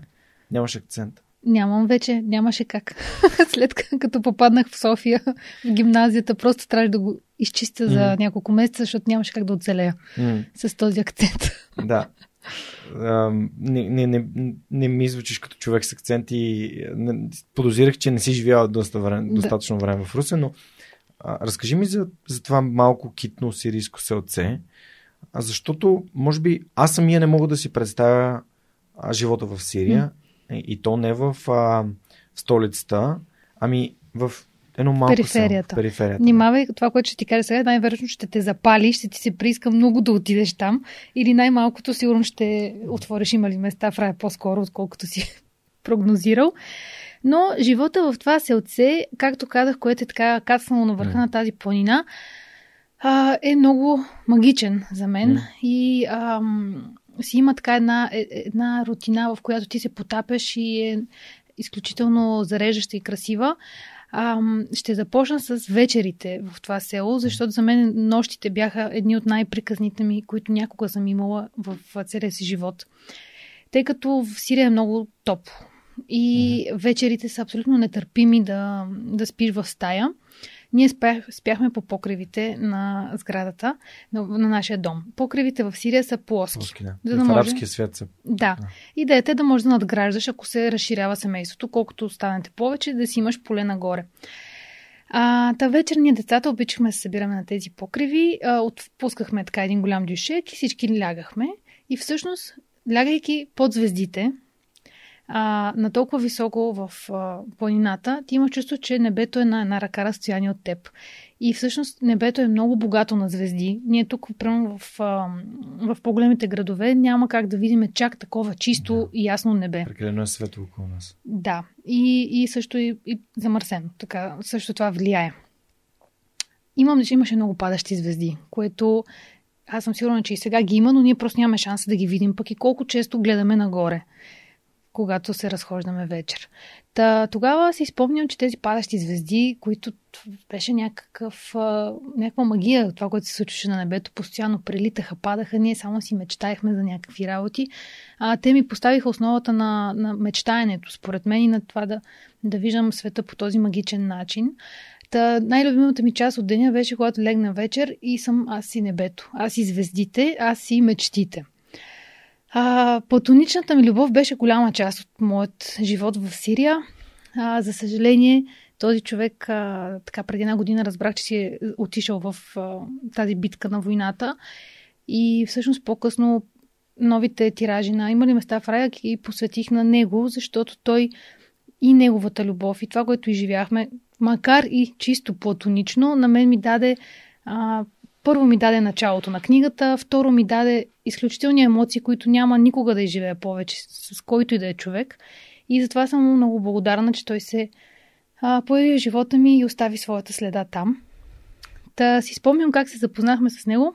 Нямаш акцент. Нямам вече, нямаше как. *laughs* След като попаднах в София, в гимназията, просто трябваше да го изчистя за Мгм. няколко месеца, защото нямаше как да оцелея М, с този акцент. да. *laughs* Не, не, не, не ми звучиш като човек с акцент и не, подозирах, че не си живяла доста време, Да. достатъчно време в Русе, но а, разкажи ми за, за това малко китно сирийско селце, а, защото може би аз самия не мога да си представя а, живота в Сирия. И, и то не в, а, столицата, ами в едно малко Периферията. село. Периферията. Внимавай, това, което ще ти кажа сега, най-вероятно ще те запали, ще ти се прииска много да отидеш там или най-малкото сигурно ще отвориш има ли места в рая по-скоро, отколкото си *laughs* прогнозирал. Но живота в това селце, както казах, което е така кацнало на върха М. на тази планина, а, е много магичен за мен. М. И ам, си има така една, е- една рутина, в която ти се потапяш и е изключително зареждаща и красива. Ам, ще започна с вечерите в това село, защото за мен нощите бяха едни от най-приказните ми, които някога съм имала в целия си живот. Тъй като в Сирия е много топло и вечерите са абсолютно нетърпими да, да спиш в стая. Ние спях, спяхме по покривите на сградата, на, на нашия дом. Покривите в Сирия са плоски. Плоски, да. За да в може- арабския свят са. Да. Да. Идеята е да можеш да надграждаш, ако се разширява семейството, колкото станете повече, да си имаш поле нагоре. А, та вечер ние децата обичахме да се събираме на тези покриви, а, отпускахме така един голям дюшек и всички лягахме. И всъщност, лягайки под звездите, а, на толкова високо в а, планината, ти имаш чувство, че небето е на една ръка разстояние от теб. И всъщност небето е много богато на звезди. Ние тук, прямо в, а, в по-големите градове, няма как да видим чак такова чисто да. и ясно небе. Прекалено е светло около нас. Да. И, и също и, и замърсено. Така, също това влияе. Имам, имаше много падащи звезди, което аз съм сигурна, че и сега ги има, но ние просто нямаме шанса да ги видим, пък и колко често гледаме нагоре, когато се разхождаме вечер. Та, тогава си спомням, че тези падащи звезди, които беше някакъв, някаква магия, това, което се случваше на небето, постоянно прелитаха, падаха, ние само си мечтаехме за някакви работи. А, те ми поставиха основата на, на мечтаенето, според мен, и на това да, да виждам света по този магичен начин. Та, най-любимата ми част от деня беше, когато легна вечер и съм аз и небето. Аз и звездите, аз и мечтите. А, платоничната ми любов беше голяма част от моят живот в Сирия. А, за съжаление, този човек, а, така преди една година разбрах, че си е отишъл в а, тази битка на войната. И всъщност по-късно новите тиражи на Има места в рая и посветих на него, защото той и неговата любов и това, което изживяхме, макар и чисто платонично, на мен ми даде а, първо ми даде началото на книгата, второ ми даде изключителни емоции, които няма никога да изживея повече с който и да е човек. И затова съм много благодарна, че той се а, появи в живота ми и остави своята следа там. Та си спомням как се запознахме с него.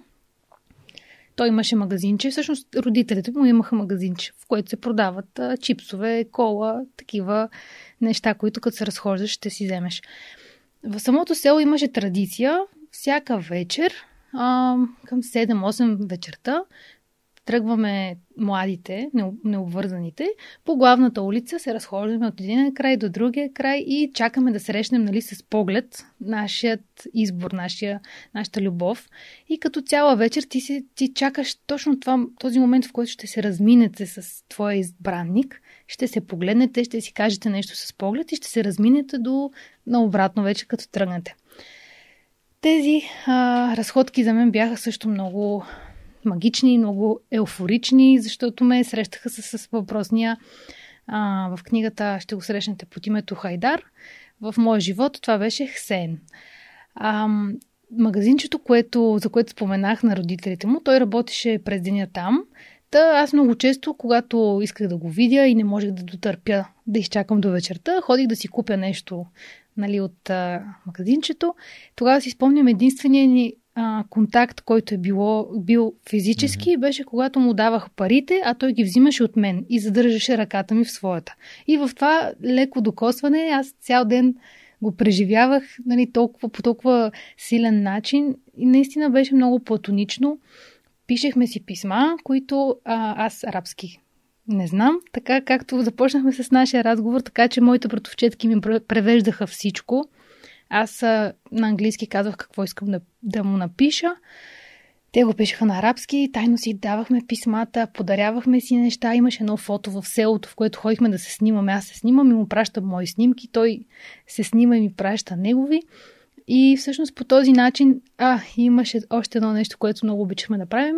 Той имаше магазинче, всъщност родителите му имаха магазинче, в което се продават а, чипсове, кола, такива неща, които като се разхождаш ще си вземеш. В самото село имаше традиция всяка вечер а, към 7-8 вечерта тръгваме младите, необвързаните, по главната улица се разхождаме от един край до другия край и чакаме да срещнем нали, с поглед нашият избор, нашия, нашата любов. И като цяла вечер ти, си, ти чакаш точно това, този момент, в който ще се разминете с твоя избранник, ще се погледнете, ще си кажете нещо с поглед и ще се разминете до на обратно вече, като тръгнете. Тези а, разходки за мен бяха също много магични, много еуфорични, защото ме срещаха с, с въпросния а, в книгата ще го срещнете под името Хайдар. В моя живот това беше Хсен. А, магазинчето, което, за което споменах на родителите му, той работеше през деня там. Та аз много често, когато исках да го видя и не можех да дотърпя да изчакам до вечерта, ходих да си купя нещо нали, от а, магазинчето. Тогава си спомням единствения ни а, контакт, който е било, бил физически, mm-hmm. беше когато му давах парите, а той ги взимаше от мен и задържаше ръката ми в своята. И в това леко докосване аз цял ден го преживявах нали, толкова, по толкова силен начин и наистина беше много платонично. Пишехме си писма, които а, аз арабски не знам. Така както започнахме с нашия разговор, така че моите братовчетки ми превеждаха всичко. Аз на английски казвах какво искам да, да му напиша. Те го пишеха на арабски, тайно си давахме писмата, подарявахме си неща. Имаше едно фото в селото, в което ходихме да се снимаме. Аз се снимам и му пращам мои снимки, той се снима и ми праща негови. И всъщност по този начин, а, имаше още едно нещо, което много обичахме да правим.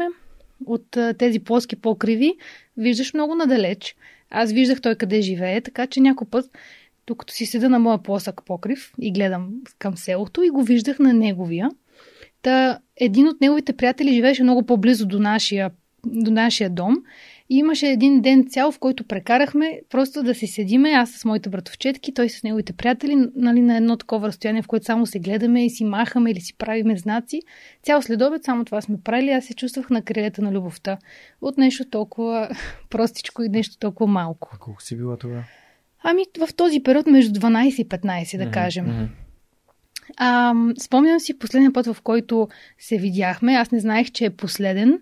От тези плоски покриви виждаш много надалеч. Аз виждах той къде живее, така че някой път докато си седа на моя плосък покрив и гледам към селото и го виждах на неговия. Та един от неговите приятели живееше много по-близо до нашия, до нашия дом и имаше един ден цял, в който прекарахме просто да си седиме, аз с моите братовчетки, той с неговите приятели, нали, на едно такова разстояние, в което само се гледаме и си махаме или си правиме знаци. Цял следобед само това сме правили, аз се чувствах на крилета на любовта от нещо толкова *laughs* простичко и нещо толкова малко. А колко си била тогава? Ами в този период между 12 и 15, да mm-hmm. кажем. Mm-hmm. А, спомням си последния път, в който се видяхме. Аз не знаех, че е последен.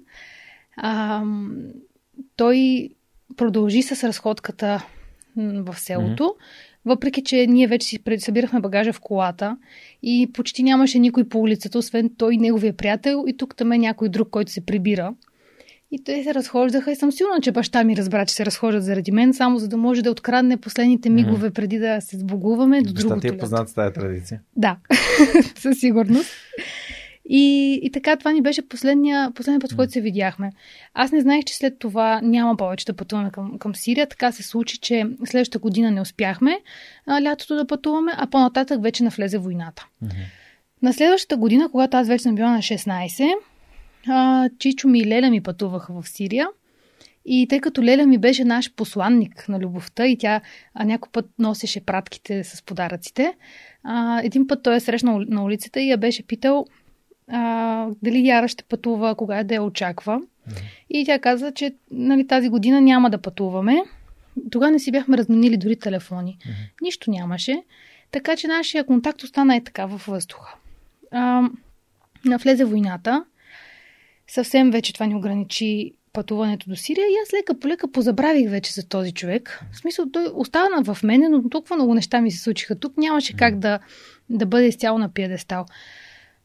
А, той продължи с разходката в селото. Mm-hmm. Въпреки, че ние вече си събирахме багажа в колата и почти нямаше никой по улицата, освен той и неговия приятел и тук там е някой друг, който се прибира. И те се разхождаха и съм сигурна, че баща ми разбра, че се разхождат заради мен, само за да може да открадне последните мигове преди да се сбогуваме до другото. Баща ти е познат с тази традиция? Да, *laughs* със сигурност. И, и така, това ни беше последния, последния път, в който се видяхме. Аз не знаех, че след това няма повече да пътуваме към, към Сирия. Така се случи, че следващата година не успяхме а, лятото да пътуваме, а по-нататък вече навлезе войната. Mm-hmm. На следващата година, когато аз вече съм била на 16, а, Чичо ми и Леля ми пътуваха в Сирия. И тъй като Леля ми беше наш посланник на любовта и тя а, някой път носеше пратките с подаръците, а, един път той е срещнал на улицата и я беше питал а, дали Яра ще пътува, кога да я очаква. Mm-hmm. И тя каза, че нали, тази година няма да пътуваме. Тогава не си бяхме разменили дори телефони. Mm-hmm. Нищо нямаше. Така че нашия контакт остана е така във въздуха. А, навлезе войната. Съвсем вече това ни ограничи пътуването до Сирия и аз лека по лека позабравих вече за този човек. В смисъл, той остана в мене, но толкова много неща ми се случиха тук. Нямаше как да, да бъде изцяло на пиедестал.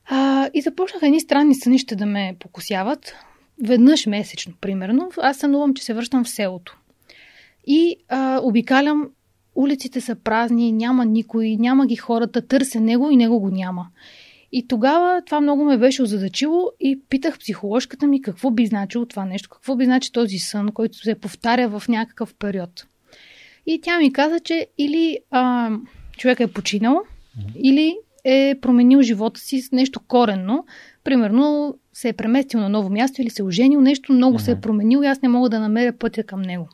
А, и започнаха едни странни сънища да ме покусяват. Веднъж месечно, примерно. Аз сънувам, че се връщам в селото. И а, обикалям, улиците са празни, няма никой, няма ги хората, търся него и него го няма. И тогава това много ме беше озадачило и питах психоложката ми какво би значило това нещо, какво би значи този сън, който се повтаря в някакъв период. И тя ми каза, че или а, човек е починал, mm-hmm. или е променил живота си с нещо коренно. Примерно се е преместил на ново място или се е оженил, нещо много mm-hmm. се е променил и аз не мога да намеря пътя към него.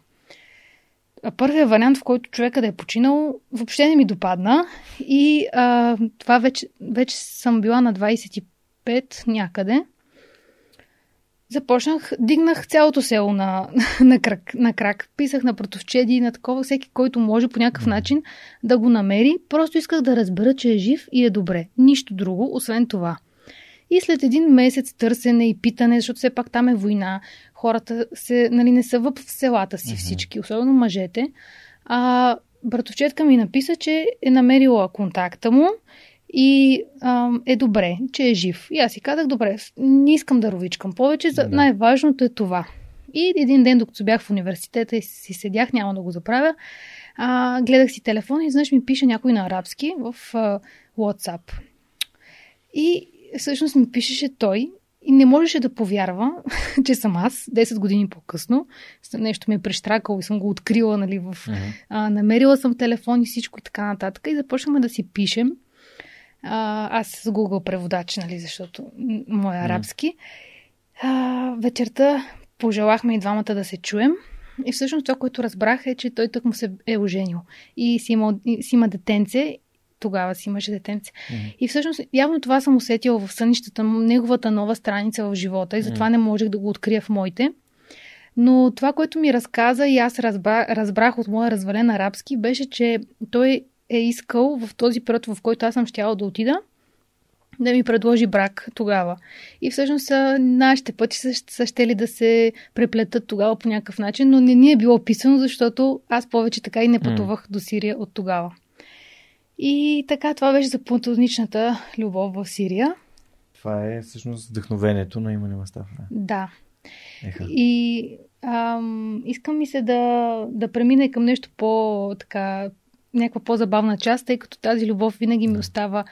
А първият вариант, в който човека да е починал, въобще не ми допадна. И а, това вече, вече съм била на 25 някъде. Започнах, дигнах цялото село на, *laughs* на, крак, на крак. Писах на протовчеди, на такова, всеки, който може по някакъв начин да го намери. Просто исках да разбера, че е жив и е добре. Нищо друго, освен това. И след един месец търсене и питане, защото все пак там е война, хората се, нали, не са в селата си всички, особено мъжете. А, братовчетка ми написа, че е намерила контакта му и а, е добре, че е жив. И аз си казах, добре, не искам да ровичкам повече, за... най-важното е това. И един ден, докато бях в университета и си седях, няма да го заправя, а, гледах си телефона и изведнъж ми пише някой на арабски в а, WhatsApp. И всъщност ми пишеше той и не можеше да повярва, *laughs* че съм аз, 10 години по-късно. Нещо ми е прещракало и съм го открила, нали, в... Uh-huh. А, намерила съм телефон и всичко и така нататък. И започнахме да си пишем. А, аз с Google преводач, нали, защото мой е арабски. А, вечерта пожелахме и двамата да се чуем. И всъщност това, което разбрах е, че той тък му се е оженил. И си има, си има детенце тогава си имаше детенце. Mm-hmm. И всъщност, явно това съм усетила в сънищата, неговата нова страница в живота и затова mm-hmm. не можех да го открия в моите. Но това, което ми разказа и аз разбрах от моя развален арабски, беше, че той е искал в този период, в който аз съм щяла да отида, да ми предложи брак тогава. И всъщност нашите пъти са, са ще ли да се преплетат тогава по някакъв начин, но не ни е било описано, защото аз повече така и не пътувах mm. до Сирия от тогава. И така, това беше за платоничната любов в Сирия. Това е всъщност вдъхновението на Имане Мастафа. Да. Еха. И ам, искам ми се да, да премина към нещо по така някаква по-забавна част, тъй като тази любов винаги ми остава,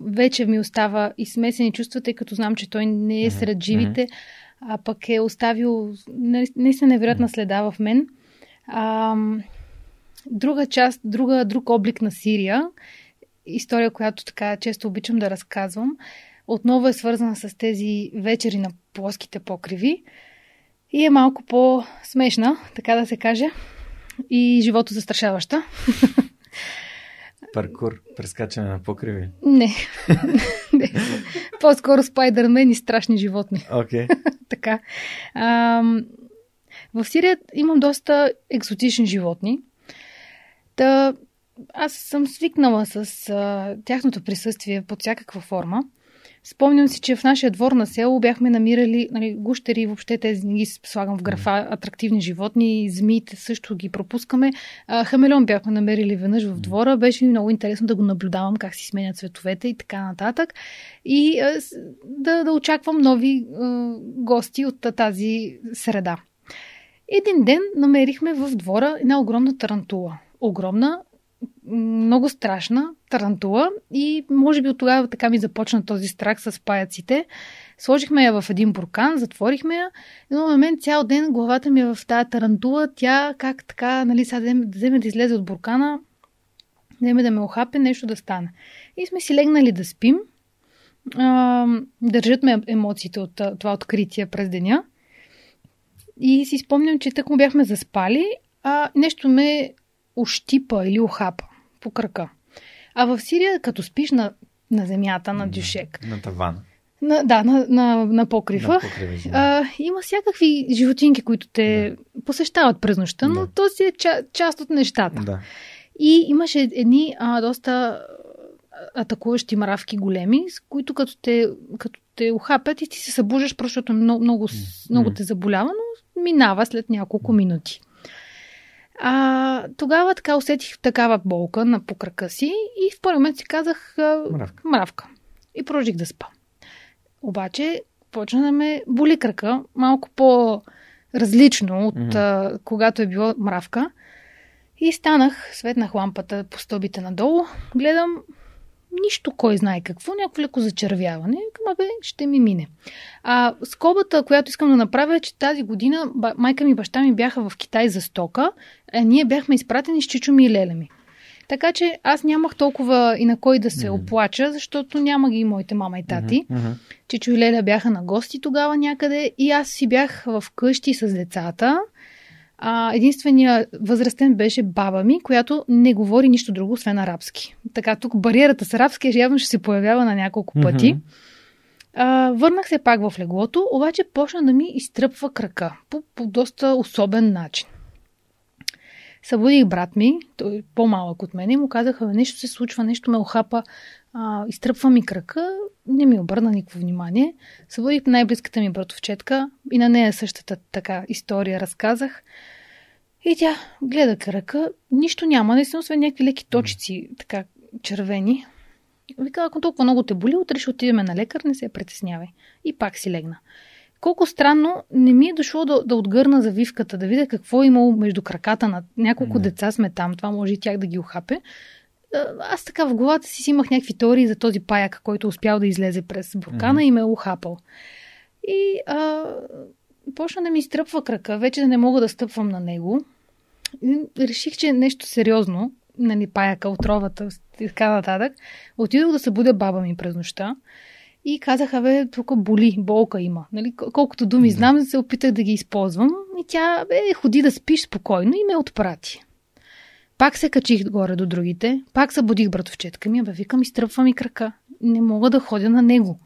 вече ми остава и смесени чувства, тъй като знам, че той не е сред живите, а пък е оставил наистина невероятна следа в мен. Ам, Друга част, друга, друг облик на Сирия, история, която така често обичам да разказвам, отново е свързана с тези вечери на плоските покриви и е малко по-смешна, така да се каже, и живото застрашаваща. *laughs* Паркур, прескачане на покриви? Не. *laughs* По-скоро спайдермен и страшни животни. Окей. Okay. *laughs* така. А, в Сирия имам доста екзотични животни. Та, аз съм свикнала с а, тяхното присъствие под всякаква форма. Спомням си, че в нашия двор на село бяхме намирали нали, гущери, въобще тези ги слагам в графа, атрактивни животни, змиите също ги пропускаме. А, хамелеон бяхме намерили веднъж в двора, беше ми много интересно да го наблюдавам как си сменят цветовете и така нататък. И а, да, да очаквам нови а, гости от тази среда. Един ден намерихме в двора една огромна тарантула огромна, много страшна тарантула и може би от тогава така ми започна този страх с паяците. Сложихме я в един буркан, затворихме я. Едно момент цял ден главата ми е в тази тарантула. Тя как така, нали, сега вземе да излезе от буркана, вземе да ме охапе, нещо да стане. И сме си легнали да спим. А, държат ме емоциите от това откритие през деня. И си спомням, че так му бяхме заспали, а нещо ме ощипа или охапа по крака. А в Сирия, като спиш на, на земята, на дюшек. На тавана. На, да, на, на, на покрива. На покрива а, има всякакви животинки, които те да. посещават през нощта, но да. то си е ча, част от нещата. Да. И имаше едни а, доста атакуващи мравки големи, с които като те, като те ухапят и ти се събуждаш, защото много, много, много те заболява, но минава след няколко минути. А, тогава така усетих такава болка на покрака си и в първи момент си казах а, мравка. мравка. И продължих да спа. Обаче почна да ме боли крака, малко по-различно от mm-hmm. а, когато е било мравка. И станах, светнах лампата по стълбите надолу, гледам нищо кой знае какво, някакво леко зачервяване. Абе, ще ми мине. А скобата, която искам да направя е, че тази година майка ми и баща ми бяха в Китай за стока, а ние бяхме изпратени с чичо ми и леля ми. Така че аз нямах толкова и на кой да се mm-hmm. оплача, защото няма ги и моите мама и тати. Mm-hmm. Чичо и Леля бяха на гости тогава някъде и аз си бях в къщи с децата. А, единствения възрастен беше баба ми, която не говори нищо друго, освен арабски. Така, тук бариерата с арабски явно ще се появява на няколко пъти. Mm-hmm. А, върнах се пак в леглото, обаче почна да ми изтръпва крака по, по доста особен начин. Събудих брат ми, той е по-малък от мен и му казаха, нещо се случва, нещо ме охапа, а, изтръпва ми крака, не ми обърна никакво внимание. Събудих най-близката ми братовчетка и на нея същата така история разказах. И тя гледа крака, нищо няма, не освен някакви леки точици, така червени. Вика, ако толкова много те боли, утре ще отидем на лекар, не се притеснявай. И пак си легна. Колко странно, не ми е дошло да, да отгърна завивката, да видя какво е имало между краката на няколко mm. деца сме там, това може и тях да ги охапе. Аз така в главата си имах някакви теории за този паяк, който успял да излезе през буркана mm. и ме е ухапал. И а, почна да ми изтръпва крака, вече да не мога да стъпвам на него. И реших, че е нещо сериозно, нали, паяка, отровата и така нататък. Отидох да събудя баба ми през нощта. И казаха, бе, тук боли, болка има. Нали? Колкото думи знам, се опитах да ги използвам. И тя, бе, ходи да спиш спокойно и ме отпрати. Пак се качих горе до другите, пак събудих братовчетка ми, бе, викам, изтръпва ми крака. Не мога да ходя на него.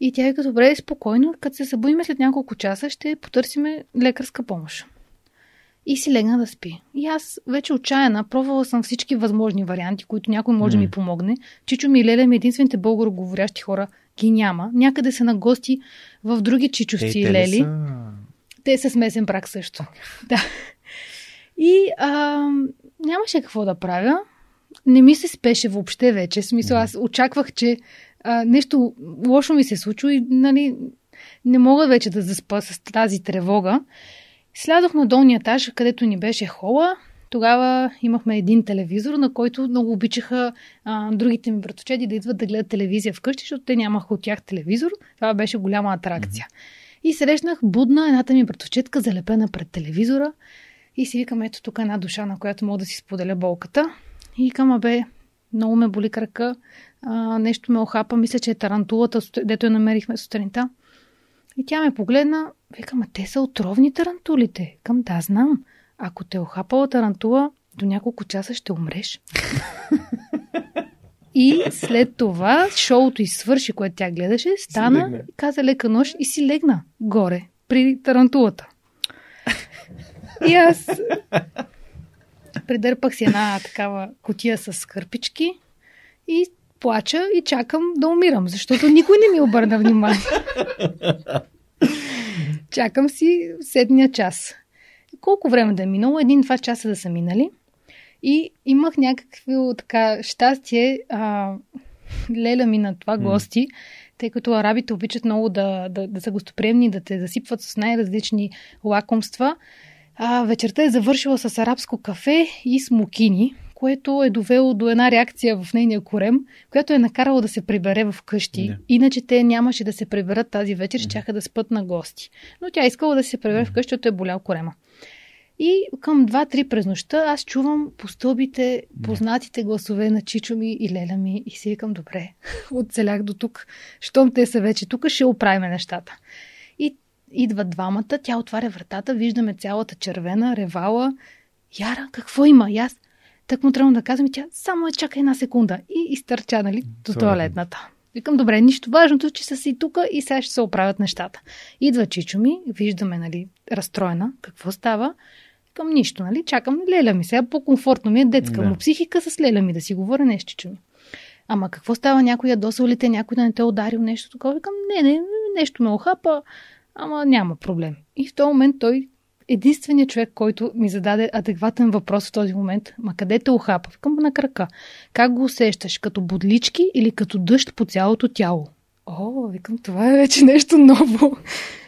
И тя вика, добре, спокойно, като се събудиме след няколко часа, ще потърсиме лекарска помощ. И си легна да спи. И аз вече отчаяна, пробвала съм всички възможни варианти, които някой може mm. да ми помогне. Чичо ми и Леля ми единствените българоговорящи хора ги няма. Някъде са на гости в други чичовци и лели. Са... Те са смесен брак също. *laughs* да. И а, нямаше какво да правя. Не ми се спеше въобще вече. Смисъл, аз очаквах, че а, нещо лошо ми се случва и нали, не мога вече да заспа с тази тревога. Слядох на долния етаж, където ни беше хола тогава имахме един телевизор, на който много обичаха а, другите ми братовчеди да идват да гледат телевизия вкъщи, защото те нямаха от тях телевизор. Това беше голяма атракция. Mm-hmm. И срещнах будна едната ми братовчетка, залепена пред телевизора. И си викам, ето тук е една душа, на която мога да си споделя болката. И викам, абе, много ме боли крака, а, нещо ме охапа, мисля, че е тарантулата, дето я намерихме сутринта. И тя ме погледна, викам, а те са отровни тарантулите. Към да, знам. Ако те е охапала тарантула, до няколко часа ще умреш. И след това шоуто извърши, което тя гледаше, стана, каза лека нощ и си легна горе при тарантулата. И аз придърпах си една такава котия с кърпички и плача и чакам да умирам, защото никой не ми обърна внимание. Чакам си седния час колко време да е минало, един-два часа да са минали. И имах някакво така щастие. А, леля ми на това гости, mm. тъй като арабите обичат много да, да, да са гостоприемни, да те засипват с най-различни лакомства. А, вечерта е завършила с арабско кафе и смокини, което е довело до една реакция в нейния корем, която е накарала да се прибере в къщи. Да. Иначе те нямаше да се приберат тази вечер, щяха да спът на гости. Но тя искала да се прибере в къщи, защото е болял корема. И към 2-3 през нощта аз чувам по стълбите познатите гласове на Чичо ми и Леля ми и си викам, добре, *laughs* оцелях до тук. Щом те са вече тук, ще оправим нещата. Идват двамата, тя отваря вратата, виждаме цялата червена, ревала. Яра, какво има? И аз так му трябва да казвам и тя само е чака една секунда. И изтърча, нали, до туалетната. Викам, добре, нищо важното, че са си тук и сега ще се оправят нещата. Идва Чичо ми, виждаме, нали, разстроена. Какво става? Към нищо, нали? Чакам леля ми. Сега по-комфортно ми е детска Да. му психика с леля ми да си говоря нещо, Чичо ми. Ама какво става? Някой ядосал ли те, някой да не те е ударил нещо такова? Викам, не, не, нещо ме охапа, ама няма проблем. И в този момент той единственият човек, който ми зададе адекватен въпрос в този момент, ма къде те охапа? Викам на крака. Как го усещаш? Като бодлички или като дъжд по цялото тяло? О, викам, това е вече нещо ново.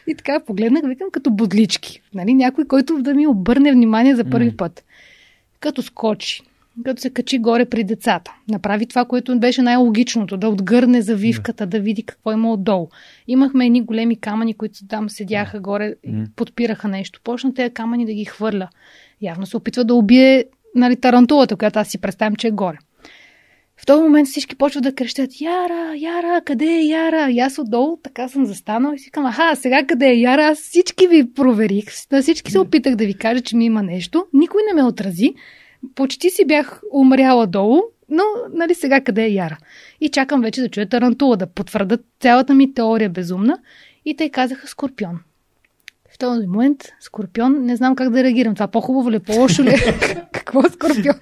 И така погледнах, викам, като бодлички. Нали, някой, който да ми обърне внимание за първи М. път. Като скочи, като се качи горе при децата. Направи това, което беше най-логичното, да отгърне завивката, да види какво има отдолу. Имахме едни големи камъни, които там седяха горе и подпираха нещо. Почна тези камъни да ги хвърля. Явно се опитва да убие нали, тарантулата, която аз си представям, че е горе. В този момент всички почват да крещят Яра, Яра, къде е Яра? И аз отдолу така съм застанал и си казвам, аха, сега къде е Яра? Аз всички ви проверих, на всички се опитах да ви кажа, че ми има нещо. Никой не ме отрази. Почти си бях умряла долу, но нали сега къде е Яра? И чакам вече да чуя тарантула, да потвърдат цялата ми теория безумна. И те казаха Скорпион. В този момент Скорпион, не знам как да реагирам. Това по-хубаво ли, е, по-лошо ли? е? *laughs* Какво е Скорпион?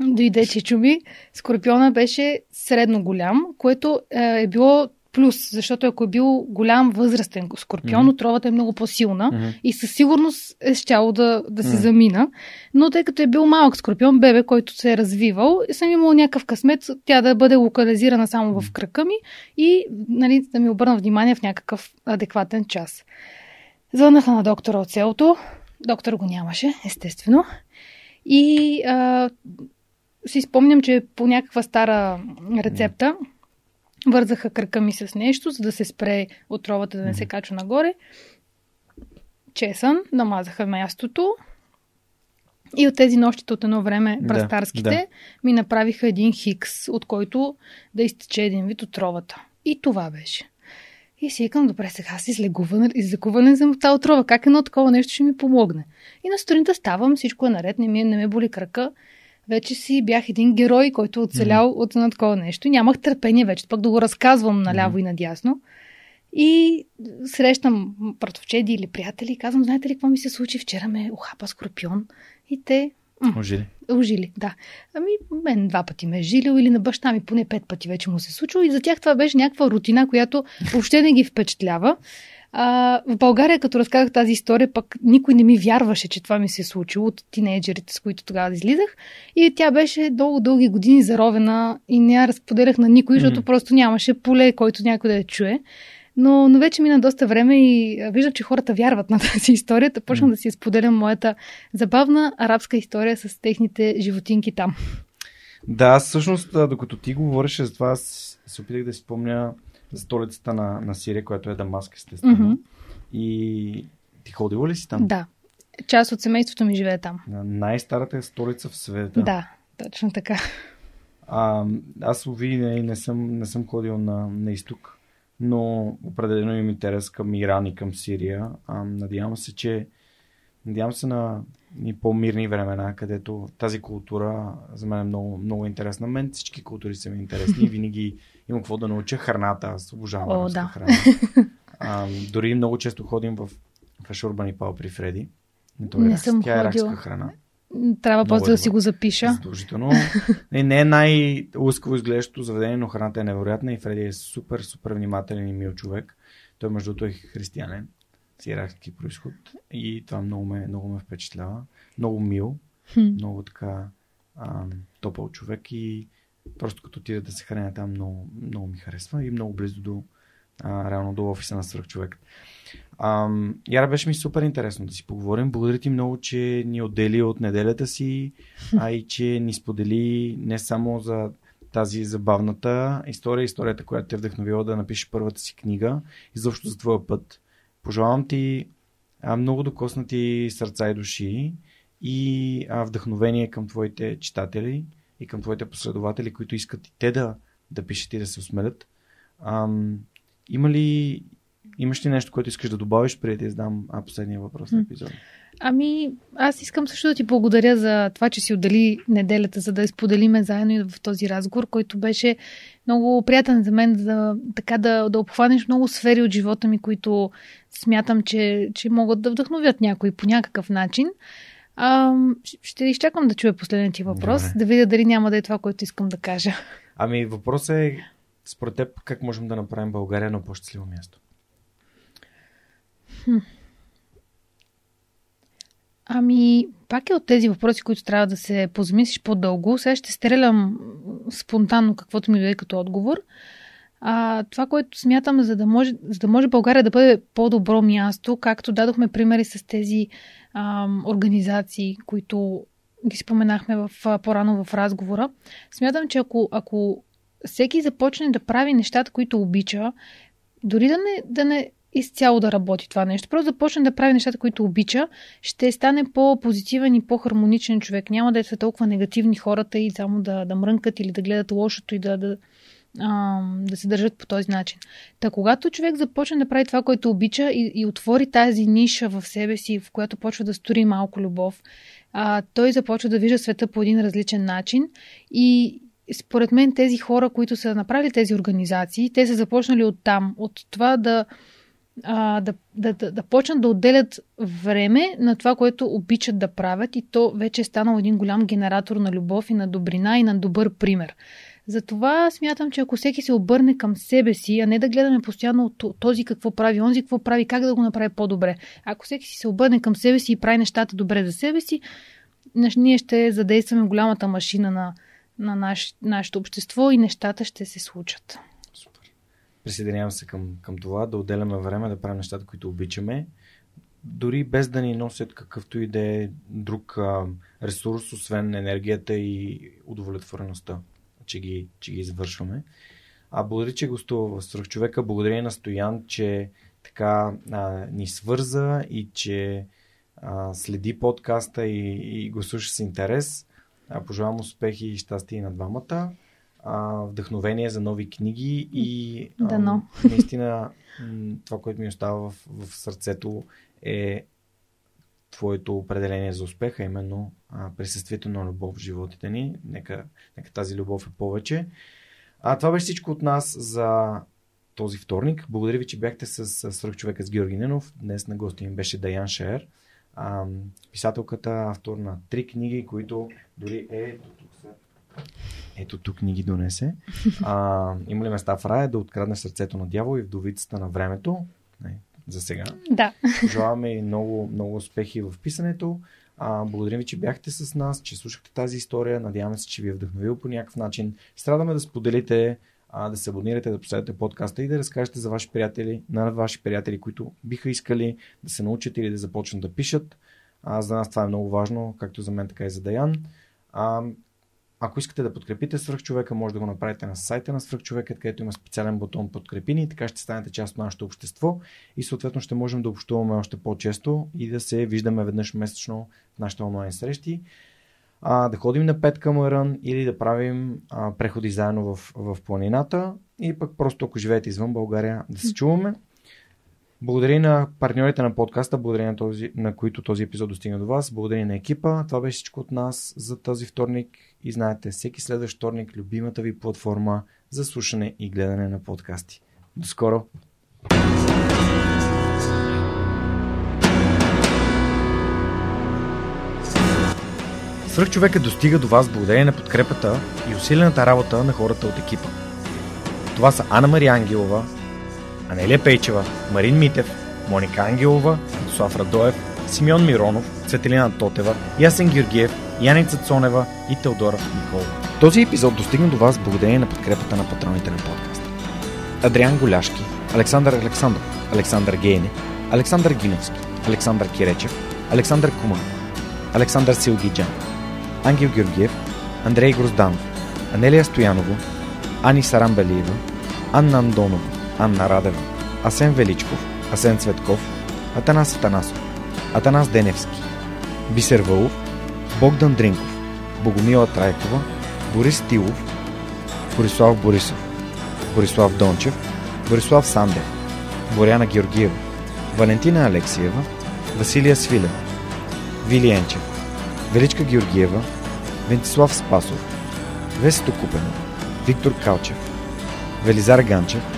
Дойде Чичо ми. Скорпиона беше средно голям, което е било плюс, защото ако е бил голям възрастен скорпион, Мгм. отровата е много по-силна Мгм. и със сигурност е щяло да, да се Мгм. замина. Но тъй като е бил малък скорпион, бебе, който се е развивал, съм имал някакъв късмет тя да бъде локализирана само в кръка ми и нали, да ми обърна внимание в някакъв адекватен час. Звънаха на доктора от селото. Доктор го нямаше, естествено. И а, си спомням, че по някаква стара рецепта вързаха кръка ми с нещо, за да се спре отровата да не се качва нагоре. Чесън, намазаха мястото. И от тези нощите от едно време, Да, прастарските, да. ми направиха един хикс, от който да изтече един вид отровата. И това беше. И си викам, добре, сега аз излекувана, излекувана съм от тази отрова. Как едно такова нещо ще ми помогне? И на сутринта ставам, всичко е наред, не, ми, не ме боли крака. Вече си бях един герой, който е оцелял от едно такова нещо. Нямах търпение вече, пък да го разказвам наляво и надясно. И срещам братовчеди или приятели и казвам, знаете ли какво ми се случи? Вчера ме охапа скорпион. И те Може ли? Ожили, да. Ами, мен два пъти ме е жилил или на баща ми поне пет пъти вече му се е случило и за тях това беше някаква рутина, която въобще не ги впечатлява. А, в България, като разказах тази история, пък никой не ми вярваше, че това ми се е случило от тинейджерите, с които тогава излизах. И тя беше дълго-дълги години заровена и не я разподелях на никой, защото Мгм. просто нямаше поле, който някой да я чуе. Но, но вече мина доста време и виждам, че хората вярват на *laughs* тази история. Та почнах М. да си споделям моята забавна арабска история с техните животинки там. Да, аз всъщност, докато ти говореше за това, аз се опитах да си спомня за столицата на, на Сирия, която е Дамаск, естествено. Мгм. И ти ходила ли си там? Да. Част от семейството ми живее там. На Най-старата столица в света. Да, точно така. А, аз уви не, не, съм, не съм ходил на, на изток, но определено имам интерес към Иран и към Сирия. А, надявам се, че надявам се на и по-мирни времена, където тази култура за мен е много, много интересна. Мен всички култури са ми интересни и *laughs* винаги имам какво да науча. Храната, аз обожавам О, да. храна. *laughs* А, дори много често ходим в, Ашурбан и Пал при Фреди. Е Не иракска- съм Тя е иракска храна. Трябва Много после е да си го запиша. Задължително. Не, не е най-лъскаво изглеждащо заведение, но храната е невероятна и Фреди е супер, супер внимателен и мил човек. Той между другото е християнин с иракски происход и това много ме, много ме впечатлява. Много мил, Хм. много така ам, топъл човек и просто като отида да се храня там много, много ми харесва и много близо до а, реално до офиса на свръхчовек. А, Яра, беше ми супер интересно да си поговорим. Благодаря ти много, че ни отдели от неделята си, а и че ни сподели не само за тази забавната история, историята, която те е вдъхновила да напишеш първата си книга, изобщо за твоя път. Пожелавам ти а, много докоснати сърца и души и а, вдъхновение към твоите читатели и към твоите последователи, които искат и те да, да пишат и да се осмелят. Ам, има ли, имаш ли нещо, което искаш да добавиш, преди да издам а, последния въпрос на епизода? Ами, аз искам също да ти благодаря за това, че си отдели неделята, за да я споделиме заедно и в този разговор, който беше много приятен за мен, да, така да, да обхванеш много сфери от живота ми, които смятам, че, че могат да вдъхновят някой по някакъв начин. А, ще изчакам да чуя последния ти въпрос, Добре. да видя дали няма да е това, което искам да кажа. Ами, въпросът е, според теб, как можем да направим България на по-щастливо място? Хм. Ами, пак е от тези въпроси, които трябва да се позамислиш по-дълго. Сега ще стрелям спонтанно каквото ми дойде като отговор. А, това, което смятам, за да, може, за да може България да бъде по-добро място, както дадохме примери с тези ам, организации, които ги споменахме в, по-рано в разговора, смятам, че ако, ако всеки започне да прави нещата, които обича, дори да не, да не изцяло да работи това нещо. Просто започне да прави нещата, които обича, ще стане по-позитивен и по-хармоничен човек. Няма да са толкова негативни хората и само да, да мрънкат или да гледат лошото и да, да, а, да се държат по този начин. Та когато човек започне да прави това, което обича и, и отвори тази ниша в себе си, в която почва да стори малко любов, а, той започва да вижда света по един различен начин и, според мен тези хора, които са направили тези организации, те са започнали от там, от това да, а, да, да, да, да почнат да отделят време на това, което обичат да правят и то вече е станал един голям генератор на любов и на добрина и на добър пример. Затова смятам, че ако всеки се обърне към себе си, а не да гледаме постоянно този какво прави, онзи какво прави, как да го направи по-добре. Ако всеки си се обърне към себе си и прави нещата добре за себе си, ние ще задействаме голямата машина на, на наш, нашето общество и нещата ще се случат. Супер. Присъединявам се към, към това, да отделяме време да правим нещата, които обичаме, дори без да ни носят какъвто и да е друг а, ресурс, освен енергията и удовлетвореността, че ги, че ги извършваме. А благодаря, че гостува в човека. Благодаря на Стоян, че така а, ни свърза и че а, следи подкаста и, и го слуша с интерес. А, пожелавам успехи и щастие на двамата. А, вдъхновение за нови книги и а, no. наистина това, което ми остава в, в сърцето е твоето определение за успеха, именно а, присъствието на любов в животите ни. Нека, нека тази любов е повече. А, това беше всичко от нас за този вторник. Благодаря ви, че бяхте с, с свръхчовека с Георги Ненов. Днес на гости ми беше Даян Шер а, писателката, автор на три книги, които дори е ето тук ни ги донесе. А, има ли места в рая да открадне сърцето на дявол и вдовицата на времето? За сега. Да. *laughs* Желаваме и много, много успехи в писането. А, благодарим ви, че бяхте с нас, че слушахте тази история. Надяваме се, че ви е вдъхновил по някакъв начин. Страдаме да споделите а, да се абонирате, да последвате подкаста и да разкажете за ваши приятели, на ваши приятели, които биха искали да се научат или да започнат да пишат. А, за нас това е много важно, както за мен, така и за Даян. А, ако искате да подкрепите свръхчовека, може да го направите на сайта на свръхчовека, където има специален бутон подкрепи ни, така ще станете част от нашето общество и съответно ще можем да общуваме още по-често и да се виждаме веднъж месечно в нашите онлайн срещи а, да ходим на 5 към или да правим а, преходи заедно в, в планината и пък просто ако живеете извън България да се чуваме. Благодаря на партньорите на подкаста, благодаря на, този, на които този епизод достигна до вас, благодаря на екипа. Това беше всичко от нас за този вторник и знаете, всеки следващ вторник любимата ви платформа за слушане и гледане на подкасти. До скоро! Свърхчовекът достига до вас благодарение на подкрепата и усилената работа на хората от екипа. Това са Анна Мария Ангелова, Анелия Пейчева, Марин Митев, Моника Ангелова, Слав Радоев, Симеон Миронов, Цветелина Тотева, Ясен Георгиев, Яница Цонева и Теодора Николова. Този епизод достигна до вас благодарение на подкрепата на патроните на подкаста. Адриан Голяшки, Александър Александров, Александър Гейне, Александър Гиновски, Александър Киречев, Александър Куман, Александър Силгиджан, Ангел Георгиев, Андрей Грозданов, Анелия Стоянова, Ани Сарамбелиева, Анна Андонова, Анна Радева, Асен Величков, Асен Цветков, Атанас Атанасов, Атанас Деневски, Бисер Вълов, Богдан Дринков, Богомила Трайкова, Борис Тилов, Борислав Борисов, Борислав Дончев, Борислав Сандев, Боряна Георгиева, Валентина Алексиева, Василия Свилева, Вили Енчев, Величка Георгиева, Вентислав Спасов, Весето Купенов, Виктор Калчев, Велизар Ганчев,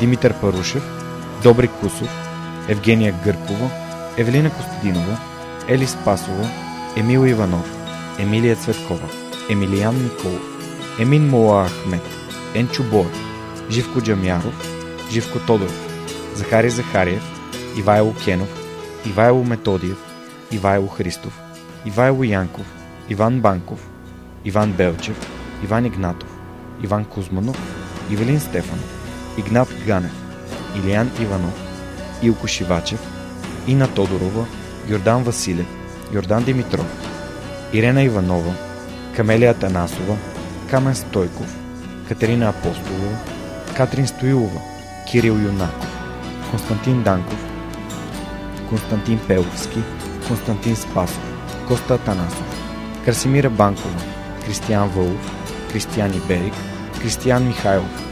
Димитър Парушев, Добри Кусов, Евгения Гъркова, Евелина Костадинова, Ели Спасова, Емил Иванов, Емилия Цветкова, Емилиян Николов, Емин Мола Ахмет, Енчо Боев, Живко Джамяров, Живко Тодоров, Захари Захариев, Ивайло Кенов, Ивайло Методиев, Ивайло Христов, Ивайло Янков, Иван Банков, Иван Белчев, Иван Игнатов, Иван Кузманов, Ивелин Стефанов, Игнат Ганев, Илиян Иванов, Илко Шивачев, Ина Тодорова, Йордан Василев, Йордан Димитров, Ирена Иванова, Камелия Танасова, Камен Стойков, Катерина Апостолова, Катрин Стоилова, Кирил Юнаков, Константин Данков, Константин Пеловски, Константин Спасов, Коста Танасов, Красимира Банкова, Кристиян Вълов, Кристиян Иберик, Кристиян Михайлов,